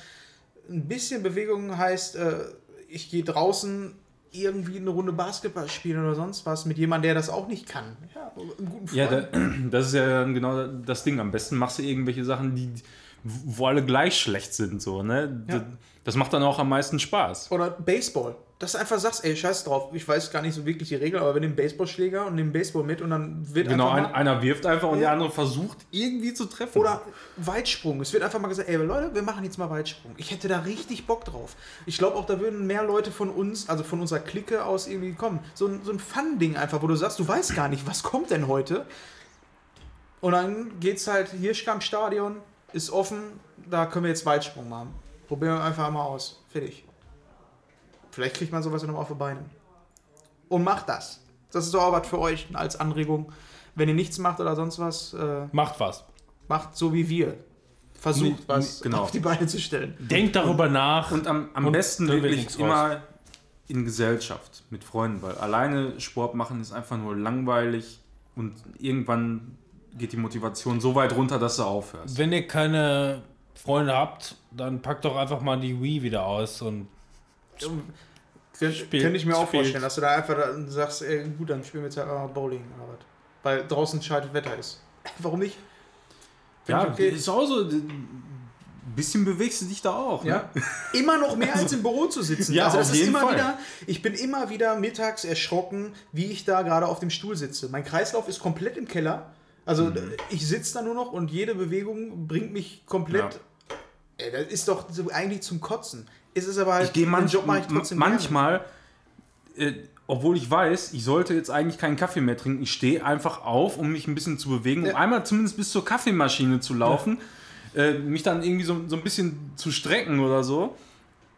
B: ein bisschen Bewegung heißt, äh, ich gehe draußen irgendwie eine Runde Basketball spielen oder sonst was mit jemandem, der das auch nicht kann. Ja, einen guten Freund.
A: Ja, da, das ist ja genau das Ding. Am besten machst du irgendwelche Sachen, die, wo alle gleich schlecht sind. So, ne?
B: Ja.
A: Das macht dann auch am meisten Spaß.
B: Oder Baseball. Dass du einfach sagst, ey, scheiß drauf, ich weiß gar nicht so wirklich die Regel, aber wir nehmen Baseballschläger und nehmen Baseball mit und dann wird
A: Genau,
B: einfach
A: ein,
B: mal,
A: einer wirft einfach und der andere versucht irgendwie zu treffen.
B: Oder Weitsprung. Es wird einfach mal gesagt, ey Leute, wir machen jetzt mal Weitsprung. Ich hätte da richtig Bock drauf. Ich glaube auch, da würden mehr Leute von uns, also von unserer Clique aus irgendwie kommen. So ein, so ein Fun-Ding einfach, wo du sagst, du weißt gar nicht, was kommt denn heute. Und dann geht's halt, Hirschkampfstadion ist offen, da können wir jetzt Weitsprung machen. Probieren wir einfach mal aus. Fertig. Vielleicht kriegt man sowas ja noch auf die Beine. Und macht das. Das ist doch auch was für euch als Anregung. Wenn ihr nichts macht oder sonst was, äh,
C: Macht was.
B: macht so wie wir. Versucht
A: Nee,
B: was
A: genau.
B: auf die Beine zu stellen.
C: Denkt darüber nach.
A: Und am, am
C: Und
A: besten wirklich immer in Gesellschaft mit Freunden, weil alleine Sport machen ist einfach nur langweilig und irgendwann geht die Motivation so weit runter, dass du aufhörst.
C: Wenn ihr keine Freunde habt, dann packt doch einfach mal die Wii wieder aus und Spielt-
B: Könnte ich mir auch vorstellen, dass du da einfach dann sagst, ey, gut, dann spielen wir jetzt halt mal Bowling oder was. Weil draußen scheidet Wetter ist. Warum nicht? Find
A: Ja,
B: ich okay.
A: ist auch so. Ein bisschen bewegst du dich da auch. Ne?
B: Ja. Immer noch mehr als im Büro zu sitzen.
A: Ja,
B: also das
A: auf
B: ist
A: jeden
B: immer
A: Fall.
B: wieder, ich bin immer wieder mittags erschrocken, wie ich da gerade auf dem Stuhl sitze. Mein Kreislauf ist komplett im Keller. Also
A: Mhm.
B: ich sitze da nur noch und jede Bewegung bringt mich komplett.
A: Ja.
B: Ey, das ist doch so eigentlich zum Kotzen. Es ist aber halt,
A: Ich gehe
B: gerne.
A: manchmal, äh, obwohl ich weiß, ich sollte jetzt eigentlich keinen Kaffee mehr trinken, ich stehe einfach auf, um mich ein bisschen zu bewegen, um
B: Ja.
A: einmal zumindest bis zur Kaffeemaschine zu laufen, äh, mich dann irgendwie so, so ein bisschen zu strecken oder so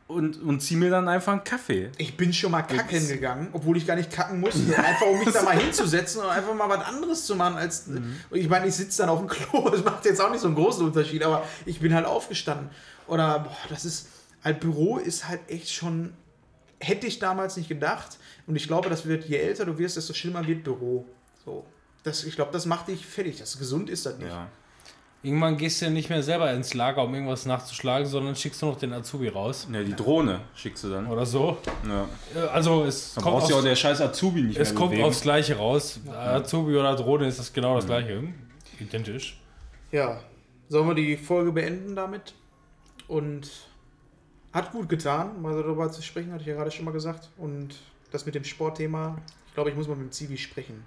A: und, und ziehe mir dann einfach einen Kaffee.
B: Ich bin schon mal kacken
A: Jetzt-
B: gegangen, obwohl ich gar nicht kacken musste. Einfach um mich da mal hinzusetzen und einfach mal was anderes zu machen als.
A: Mhm.
B: Ich meine, ich sitze dann auf dem Klo. Das macht jetzt auch nicht so einen großen Unterschied, aber ich bin halt aufgestanden. Oder, boah, das ist. Halt, Büro ist halt echt schon. Hätte ich damals nicht gedacht. Und ich glaube, das wird, je älter du wirst, desto schlimmer wird Büro. So. Das, ich glaube, das macht dich fertig. Das gesund ist das nicht.
A: Ja.
C: irgendwann gehst du ja nicht mehr selber ins Lager, um irgendwas nachzuschlagen, sondern schickst du noch den Azubi raus.
A: ja, die Drohne schickst du dann.
C: Oder so.
A: Ja.
C: Äh, Also es
A: Dann
C: kommt,
A: brauchst du ja auch
C: aufs,
A: der scheiß Azubi nicht
C: es
A: mehr
C: kommt
A: bewegen.
C: aufs Gleiche raus. Azubi oder Drohne ist das genau das Gleiche. Identisch.
B: Ja. Sollen wir die Folge beenden damit? Und Hat gut getan, mal darüber zu sprechen, hatte ich ja gerade schon mal gesagt. Und das mit dem Sportthema, ich glaube, ich muss mal mit dem Zivi sprechen.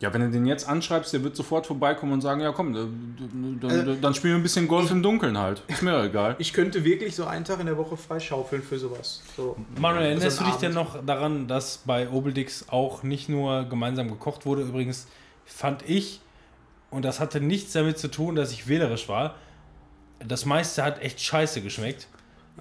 A: Ja, wenn du den jetzt anschreibst, der wird sofort vorbeikommen und sagen, ja komm, dann, dann,
B: Also-
A: dann spielen wir ein bisschen Golf im Dunkeln halt. Ist mir egal.
B: Ich könnte wirklich so einen Tag in der Woche freischaufeln für sowas. So.
C: Manuel, erinnerst
B: So
C: du dich denn
B: Abend.
C: noch daran, dass bei Obelix auch nicht nur gemeinsam gekocht wurde? Übrigens fand ich, und das hatte nichts damit zu tun, dass ich wählerisch war, das meiste hat echt scheiße geschmeckt.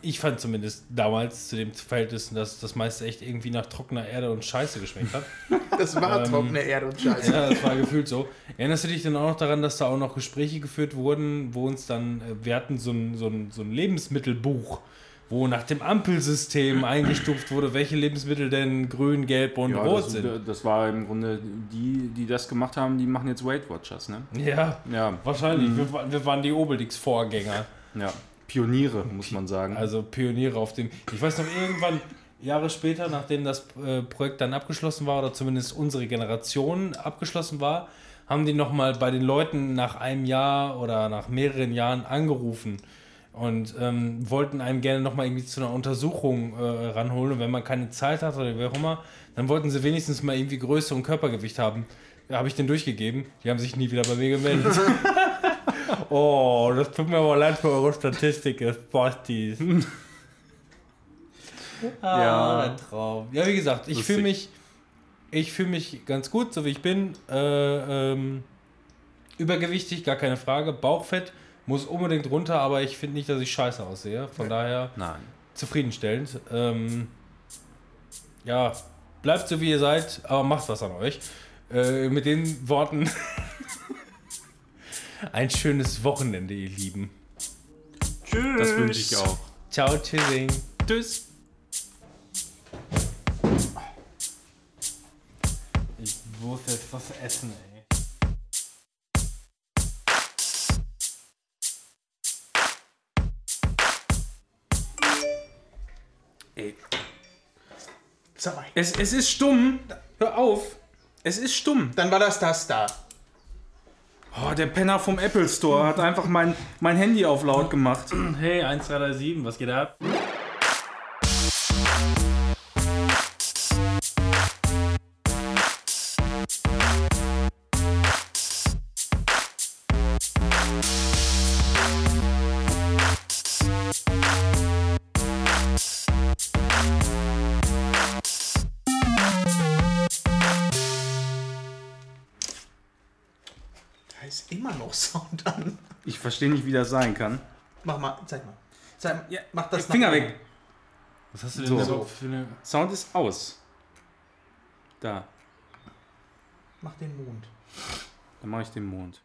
C: Ich fand zumindest damals zu dem Verhältnis, dass das meiste echt irgendwie nach trockener Erde und Scheiße geschmeckt hat.
B: Das war
C: Ähm,
B: trockene Erde und Scheiße.
C: Ja, das war gefühlt so. Erinnerst du dich denn auch noch daran, dass da auch noch Gespräche geführt wurden, wo uns dann, äh, wir hatten so ein, so ein, so ein Lebensmittelbuch, wo nach dem Ampelsystem eingestuft wurde, welche Lebensmittel denn grün, gelb und
A: Ja,
C: rot
A: das,
C: sind.
A: das war im Grunde, die, die das gemacht haben, die machen jetzt Weight Watchers, ne?
C: Ja,
A: Ja,
C: wahrscheinlich. Wir, wa- wir waren die Obelix-Vorgänger.
A: ja. Pioniere, muss man sagen.
C: Also Pioniere auf dem. Ich weiß noch, irgendwann, Jahre später, nachdem das äh, Projekt dann abgeschlossen war, oder zumindest unsere Generation abgeschlossen war, haben die nochmal bei den Leuten nach einem Jahr oder nach mehreren Jahren angerufen und ähm, wollten einem gerne nochmal irgendwie zu einer Untersuchung äh, ranholen. Und wenn man keine Zeit hat oder wie auch immer, dann wollten sie wenigstens mal irgendwie Größe und Körpergewicht haben. Habe ich den durchgegeben. Die haben sich nie wieder bei mir gemeldet. oh, das tut mir aber leid für eure Statistik, ihr Spastis. Ah,
A: Ja.
C: ein Traum. Ja, wie gesagt, ich fühle mich, ich fühle mich ganz gut, so wie ich bin. Äh, ähm, übergewichtig, gar keine Frage. Bauchfett muss unbedingt runter, aber ich finde nicht, dass ich scheiße aussehe. Von daher
A: Nein.
C: zufriedenstellend. Ähm, ja, bleibt so wie ihr seid, aber macht was an euch. Äh, mit den Worten ein schönes Wochenende, ihr Lieben.
B: Tschüss.
A: Das wünsche ich auch.
C: Ciao, tschüssing.
A: Tschüss.
C: Ich muss jetzt was essen, ey.
A: Ey, es, es ist stumm. Hör auf. Es ist stumm.
B: Dann war das das da.
A: Oh, der Penner vom Apple Store hat einfach mein, mein Handy auf laut gemacht.
C: Hey, 1337, was geht ab?
A: Verstehe nicht, wie das sein kann.
B: Mach mal, zeig mal. Zeig mal.
A: Ja,
B: mach das
A: Finger
B: nach
A: weg.
B: oben.
C: Was hast du
A: So.
C: denn so für eine.
A: Sound ist aus. Da.
B: Mach den Mond.
A: Dann mache ich den Mond.